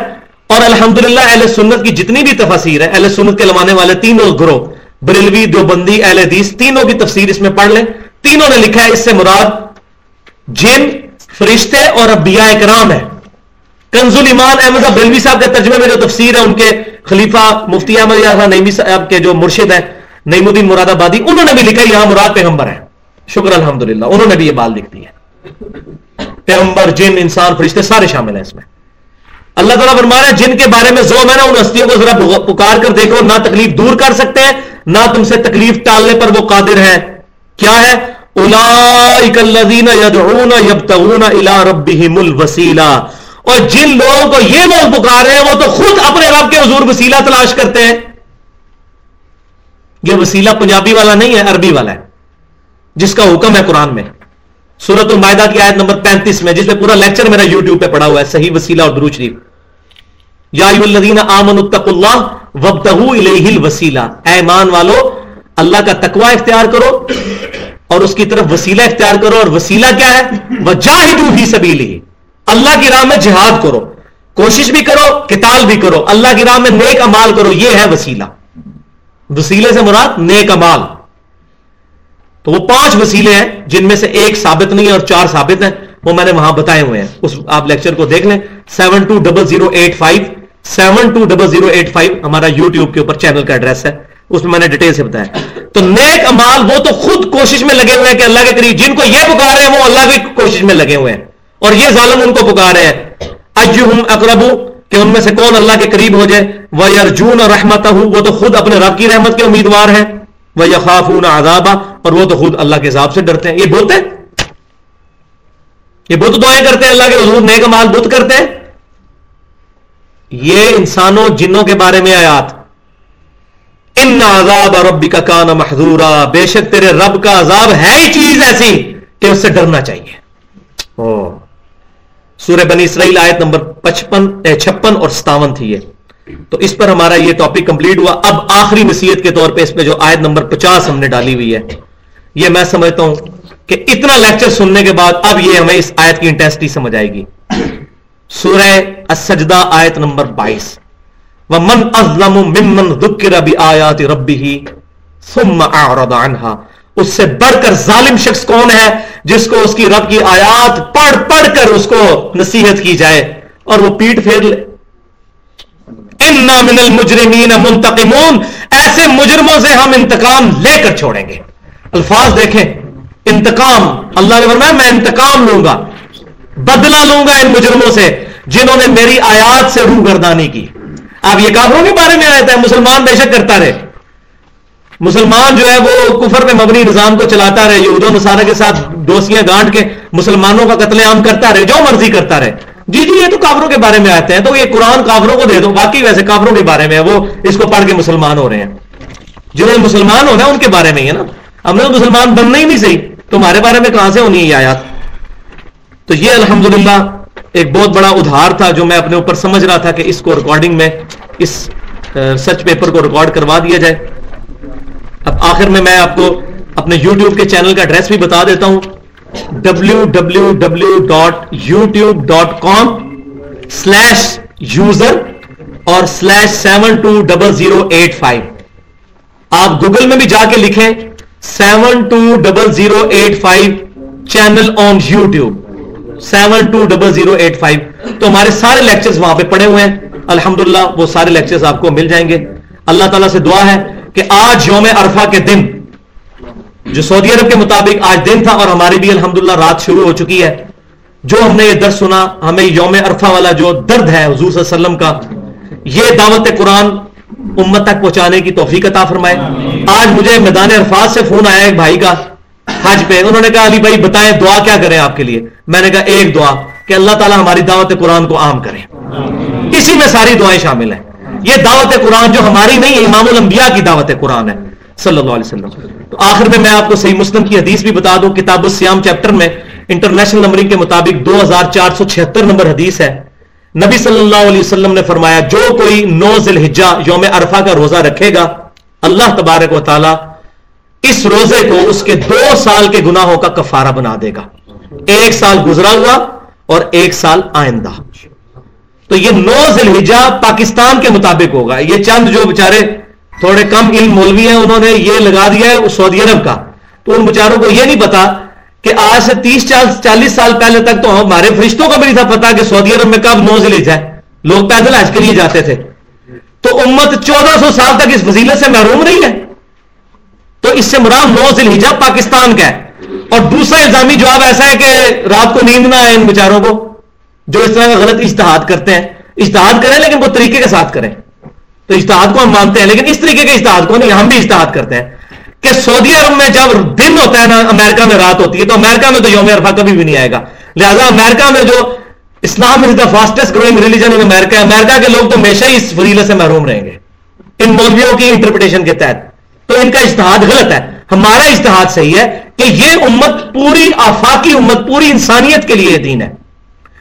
اور الحمدللہ اہل سنت کی جتنی بھی تفسیر ہے، اہل سنت کے لمانے والے تینوں گروہ، بریلوی دو بندی اہل حدیث، تینوں کی تفسیر اس میں پڑھ لیں۔ تینوں نے لکھا ہے، اس سے مراد جن، فرشتے اور ابیاء کرام ہے کنز ایمان احمد بریلوی صاحب کے ترجمے میں جو تفسیر ہے، ان کے خلیفہ مفتی احمد یار نئی صاحب کے جو مرشد ہیں، نعیم الدین مراد آبادی، انہوں نے بھی لکھا یہاں مراد پیغمبر ہے شکر، الحمدللہ، انہوں نے بھی یہ بات لکھ دی ہے۔ پیغمبر، جن، انسان، فرشتے سارے شامل ہیں اس میں۔ اللہ تعالیٰ فرما رہا ہے، جن کے بارے میں زوم ہے نا، ان ہستیوں کو ذرا پکار کر دیکھو، نہ تکلیف دور کر سکتے ہیں، نہ تم سے تکلیف ٹالنے پر وہ قادر ہے کیا ہے؟ اور جن لوگوں کو یہ لوگ پکار رہے ہیں، وہ تو خود اپنے رب کے حضور وسیلہ تلاش کرتے ہیں۔ یہ وسیلہ پنجابی والا نہیں ہے، عربی والا ہے۔ جس کا حکم ہے قرآن میں۔ سورت المائدہ کی آیت نمبر پینتیس میں، جس میں پورا لیکچر میرا یوٹیوب پہ پڑا ہوا ہے، صحیح وسیلہ اور درو شریف۔ یا الذین آمن اتق اللہ وبتہو الیہ الوسیلہ۔ اے ایمان والو، اللہ کا تقوی اختیار کرو اور اس کی طرف وسیلہ اختیار کرو۔ اور وسیلہ کیا ہے؟ وجاہدو فی سبیلہ۔ اللہ کی راہ میں جہاد کرو، کوشش بھی کرو کتال بھی کرو، اللہ کی راہ میں نیک امال کرو، یہ ہے وسیلہ۔ وسیلے سے مراد نیک امال۔ تو وہ پانچ وسیلے ہیں، جن میں سے ایک ثابت نہیں ہے اور چار ثابت ہیں۔ وہ میں نے وہاں بتائے ہوئے ہیں۔ اس آپ لیکچر کو دیکھ لیں۔ Seven two double zero eight five, seven two double zero eight five ہمارا یو ٹیوب کے اوپر چینل کا ایڈریس ہے۔ اس میں میں نے ڈیٹیل سے بتایا۔ تو نیک امال وہ تو خود کوشش میں لگے ہوئے ہیں کہ اللہ کے قریب، جن کو یہ پکار رہے ہیں، وہ اللہ کی کوشش میں لگے ہوئے ہیں۔ اور یہ ظالم ان کو پکار رہے ہیں۔ اجہم اقربو، کہ ان میں سے کون اللہ کے قریب ہو جائے۔ وہ ارجون اور رحمت وہ تو خود اپنے رب کی رحمت کے امیدوار ہیں۔ وہ یقاف اور وہ تو خود اللہ کے حساب سے ڈرتے ہیں۔ یہ بت ہے یہ بت دعائیں کرتے ہیں اللہ کے حضور، نیک مال بت کرتے ہیں۔ یہ انسانوں، جنوں کے بارے میں آیات۔ ان عذاب ربی کا کان محضورا بے شک تیرے رب کا عذاب ہے ہی چیز ایسی کہ اس سے ڈرنا چاہیے۔ ہاں۔ سورہ بنی اسرائیل آیت نمبر پچپن چھپن اور ستاون تھی یہ۔ تو اس پر ہمارا یہ ٹاپک کمپلیٹ ہوا۔ اب آخری نصیحت کے طور پہ اس پہ جو آیت نمبر پچاس ہم نے ڈالی ہوئی ہے، یہ میں سمجھتا ہوں کہ اتنا لیکچر سننے کے بعد اب یہ ہمیں اس آیت کی انٹینسٹی سمجھ آئے گی۔ سورہ السجدہ آیت نمبر بائیس۔ وَمَنْ أَظْلَمُ مِمَّنْ ذُكِّرَ بِآيَاتِ رَبِّهِ ثُمَّ أَعْرَضَ عَنْهَا۔ اس سے بڑھ کر ظالم شخص کون ہے جس کو اس کی رب کی آیات پڑھ پڑھ کر اس کو نصیحت کی جائے اور وہ پیٹ پھیر لے؟ من المجرمین منتقمون۔ ایسے مجرموں سے ہم انتقام لے کر چھوڑیں گے۔ الفاظ دیکھیں۔ انتقام، اللہ نے فرمایا، میں انتقام لوں گا۔ بدلہ لوں گا ان مجرموں سے جنہوں نے میری آیات سے روح گردانی کی۔ آپ یہ کافروں کے بارے میں آئے تھے مسلمان بے شک کرتا رہے۔ مسلمان جو ہے وہ کفر میں مبنی نظام کو چلاتا رہے یہود و نصارہ کے ساتھ دوستیاں گانٹ کے مسلمانوں کا قتل عام کرتا رہے، جو مرضی کرتا رہے۔ جی جی یہ تو کافروں کے بارے میں آتے ہیں تو یہ قرآن کافروں کو دے دو۔ باقی ویسے کافروں کے بارے میں ہے، وہ اس کو پڑھ کے مسلمان ہو رہے ہیں۔ جنہوں نے مسلمان ہونا ہے، ان کے بارے میں ہی ہے نا۔ ہم نے تو مسلمان بننا ہی نہیں صحیح۔ تمہارے بارے میں کہاں سے ہونی ہے یہ آیات؟ تو یہ الحمدللہ ایک بہت بڑا ادھار تھا جو میں اپنے اوپر سمجھ رہا تھا کہ اس کو ریکارڈنگ میں، اس سچ پیپر کو ریکارڈ کروا دیا جائے۔ اب آخر میں میں آپ کو اپنے یوٹیوب کے چینل کا ایڈریس بھی بتا دیتا ہوں. W W W dot YouTube dot com slash user اور slash seven two double zero eight five آپ گوگل میں بھی جا کے لکھیں seven two double zero eight five channel on YouTube seven two double zero eight five تو ہمارے سارے لیکچرز وہاں پہ پڑے ہوئے ہیں. الحمدللہ وہ سارے لیکچرز آپ کو مل جائیں گے. اللہ تعالیٰ سے دعا ہے. کہ آج یوم عرفہ کے دن، جو سعودی عرب کے مطابق آج دن تھا اور ہماری بھی الحمدللہ رات شروع ہو چکی ہے، جو ہم نے یہ درد سنا، ہمیں یوم عرفہ والا جو درد ہے حضور صلی اللہ علیہ وسلم کا، یہ دعوت قرآن امت تک پہنچانے کی توفیق عطا فرمائے۔ آج مجھے میدان عرفات سے فون آیا ایک بھائی کا، حج پہ۔ انہوں نے کہا علی بھائی بتائیں دعا کیا کریں آپ کے لیے؟ میں نے کہا، ایک دعا کہ اللہ تعالیٰ ہماری دعوت قرآن کو عام کرے۔ اسی میں ساری دعائیں شامل ہیں۔ یہ دعوت قرآن جو ہماری نہیں امام الانبیاء کی دعوت قرآن ہے، صلی اللہ علیہ وسلم۔ تو آخر میں میں آپ کو صحیح مسلم کی حدیث بھی بتا دوں، کتاب السیام چیپٹر میں انٹرنیشنل نمبرنگ کے مطابق دو ہزار چار سو چھہتر نمبر حدیث ہے۔ نبی صلی اللہ علیہ وسلم نے فرمایا، جو کوئی نو ذلحجہ یوم عرفہ کا روزہ رکھے گا، اللہ تبارک و تعالی اس روزے کو اس کے دو سال کے گناہوں کا کفارہ بنا دے گا۔ ایک سال گزرا ہوا اور ایک سال آئندہ۔ تو یہ نو ذلحجہ پاکستان کے مطابق ہوگا۔ یہ چند جو بےچارے تھوڑے کم علم مولوی ہیں، انہوں نے یہ لگا دیا ہے سعودی عرب کا۔ تو ان بیچاروں کو یہ نہیں پتا کہ آج سے تیس چالیس سال پہلے تک تو ہمارے فرشتوں کو بھی نہیں تھا پتا کہ سعودی عرب میں کب نو ذلحجہ ہے۔ لوگ پیدل حج کے لیے جاتے تھے۔ تو امت چودہ سو سال تک اس فضیلت سے محروم نہیں ہے۔ تو اس سے مراد نو ذلحجہ پاکستان کا ہے۔ اور دوسرا الزامی جواب ایسا ہے کہ رات کو نیند نہ آئے ان بیچاروں کو۔ جو اس طرح کا غلط اشتہاد کرتے ہیں اشتہاد کریں لیکن وہ طریقے کے ساتھ کریں۔ تو اشتہاد کو ہم مانتے ہیں، لیکن اس طریقے کے اشتہاد کو نہیں، ہم بھی اشتہاد کرتے ہیں۔ کہ سعودی عرب میں جب دن ہوتا ہے نا، امریکہ میں رات ہوتی ہے، تو امریکہ میں تو یوم عرفہ کبھی بھی نہیں آئے گا۔ لہذا امریکہ میں جو اسلام is the fastest growing religion in America امریکہ کے لوگ تو ہمیشہ ہی اس فضیلت سے محروم رہیں گے۔ ان مولویوں کی انٹرپریٹیشن کے تحت۔ تو ان کا اشتہاد غلط ہے۔ ہمارا اشتہاد صحیح ہے کہ یہ امت پوری آفاقی امت، پوری انسانیت کے لیے دین ہے۔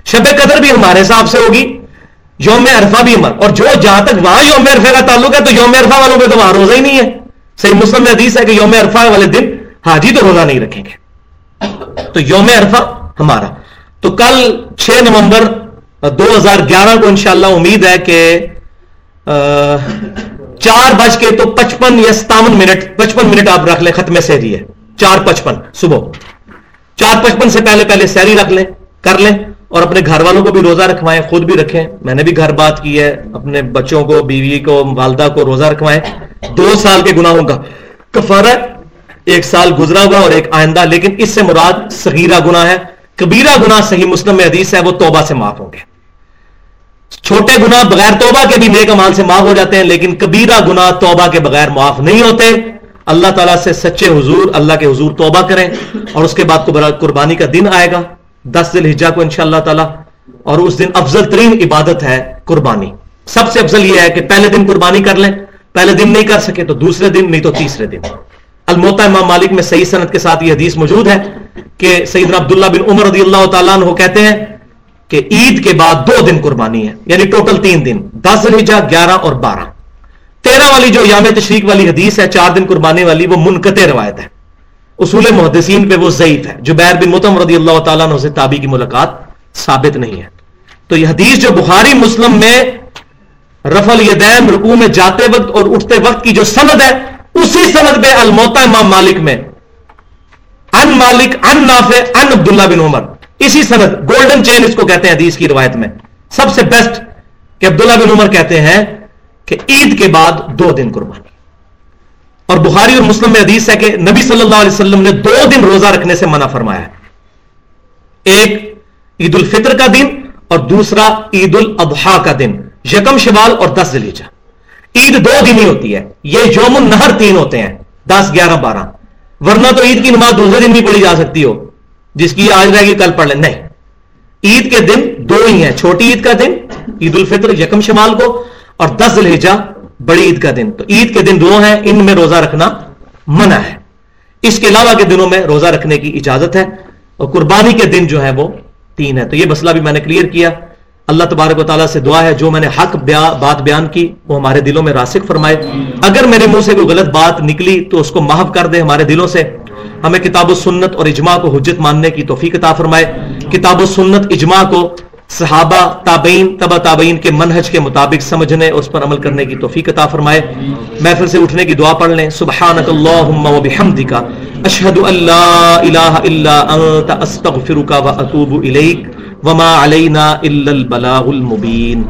شب قدر بھی ہمارے حساب سے ہوگی، یوم عرفہ بھی ہمارا اور جو جہاں تک وہاں یوم عرفہ کا تعلق ہے، تو یوم عرفہ والوں پہ تو وہاں روزہ ہی نہیں ہے۔ صحیح مسلم حدیث ہے کہ یوم عرفہ والے دن حاجی تو روزہ نہیں رکھیں گے۔ تو یوم عرفہ ہمارا۔ تو کل چھ نومبر دو ہزار گیارہ کو انشاءاللہ امید ہے کہ چار بج کے تو پچپن یا ستاون منٹ، پچپن منٹ آپ رکھ لیں ختم سہری ہے۔ چار پچپن، صبح۔ چار پچپن سے پہلے پہلے سہری رکھ لیں، کر لیں۔ اور اپنے گھر والوں کو بھی روزہ رکھوائیں، خود بھی رکھیں۔ میں نے بھی گھر بات کی ہے، اپنے بچوں کو، بیوی کو، والدہ کو روزہ رکھوائیں۔ دو سال کے گناہوں کا کفارہ ایک سال گزرا ہوا اور ایک آئندہ، لیکن اس سے مراد صغیرہ گناہ ہے۔ کبیرہ گناہ صحیح مسلم میں حدیث ہے، وہ توبہ سے معاف ہوں گے۔ چھوٹے گناہ بغیر توبہ کے بھی نیک امال سے معاف ہو جاتے ہیں، لیکن کبیرہ گناہ توبہ کے بغیر معاف نہیں ہوتے۔ اللہ تعالیٰ سے سچے حضور، اللہ کے حضور توبہ کریں اور اس کے بعد قربانی کا دن آئے گا۔ دس دل ہجا کو ان شاء اللہ تعالیٰ، اور اس دن افضل ترین عبادت ہے قربانی۔ سب سے افضل یہ ہے کہ پہلے دن قربانی کر لیں، پہلے دن نہیں کر سکے تو دوسرے دن، نہیں تو تیسرے دن۔ الموتا امام مالک میں صحیح صنعت کے ساتھ یہ حدیث موجود ہے کہ سیدنا عبداللہ بن عمر رضی اللہ تعالیٰ عنہ کہتے ہیں کہ عید کے بعد دو دن قربانی ہے یعنی ٹوٹل تین دن، دس الحجا گیارہ اور بارہ۔ تیرہ والی جو یام تشریق والی حدیث ہے، چار دن قربانی والی، وہ منقطع روایت ہے۔ اصول محدثین پہ وہ ضعیف ہے۔ جو بیر بن متم رضی اللہ تعالیٰ عنہ سے تابی کی ملاقات ثابت نہیں ہے۔ تو یہ حدیث جو بخاری مسلم میں رفل یدین رکوع میں جاتے وقت اور اٹھتے وقت کی جو سند ہے، اسی سند پہ الموتا امام مالک میں۔ ان مالک ان نافع ان عبداللہ بن عمر۔ اسی سند گولڈن چین اس کو کہتے ہیں حدیث کی روایت میں۔ سب سے بیسٹ کہ عبداللہ بن عمر کہتے ہیں کہ عید کے بعد دو دن قربانی اور بخاری اور مسلم میں حدیث ہے کہ نبی صلی اللہ علیہ وسلم نے دو دن روزہ رکھنے سے منع فرمایا ہے۔ ایک عید الفطر کا دن اور دوسرا عید الاضحیٰ کا دن، یکم شوال اور دس دلیجا عید دو دن ہی ہوتی ہے، یہ یوم النہر تین ہوتے ہیں، دس، گیارہ، بارہ۔ ورنہ تو عید کی نماز دوسرے دن بھی پڑھی جا سکتی ہو، جس کی آج رہے گی کل پڑھ لیں۔ نہیں۔ عید کے دن دو ہی ہیں، چھوٹی عید کا دن عید الفطر یکم شمال کو اور دس دلحجہ بڑی عید کا دن۔ تو عید کے دن دو ہیں، ان میں روزہ رکھنا منع ہے۔ اس کے علاوہ کے دنوں میں روزہ رکھنے کی اجازت ہے۔ اور قربانی کے دن جو ہے وہ تین ہے تو یہ مسئلہ بھی میں نے کلیئر کیا۔ اللہ تبارک و تعالیٰ سے دعا ہے، جو میں نے حق بیا، بات بیان کی، وہ ہمارے دلوں میں راسک فرمائے۔ اگر میرے منہ سے کوئی غلط بات نکلی تو اس کو محف کر دے ہمارے دلوں سے۔ ہمیں کتاب و سنت اور اجماع کو حجت ماننے کی توفیق عطا فرمائے۔ کتاب و سنت اجماع کو صحابہ، تابعین تبا تابعین کے منہج کے مطابق سمجھنے اور اس پر عمل کرنے کی توفیق عطا فرمائے۔ محفل سے اٹھنے کی دعا پڑھ لیں۔ سبحانک اللہم و بحمدکا اشہد ان لا الہ الا انت، استغفرک و اتوب الیک۔ وما علینا الا البلاغ المبین۔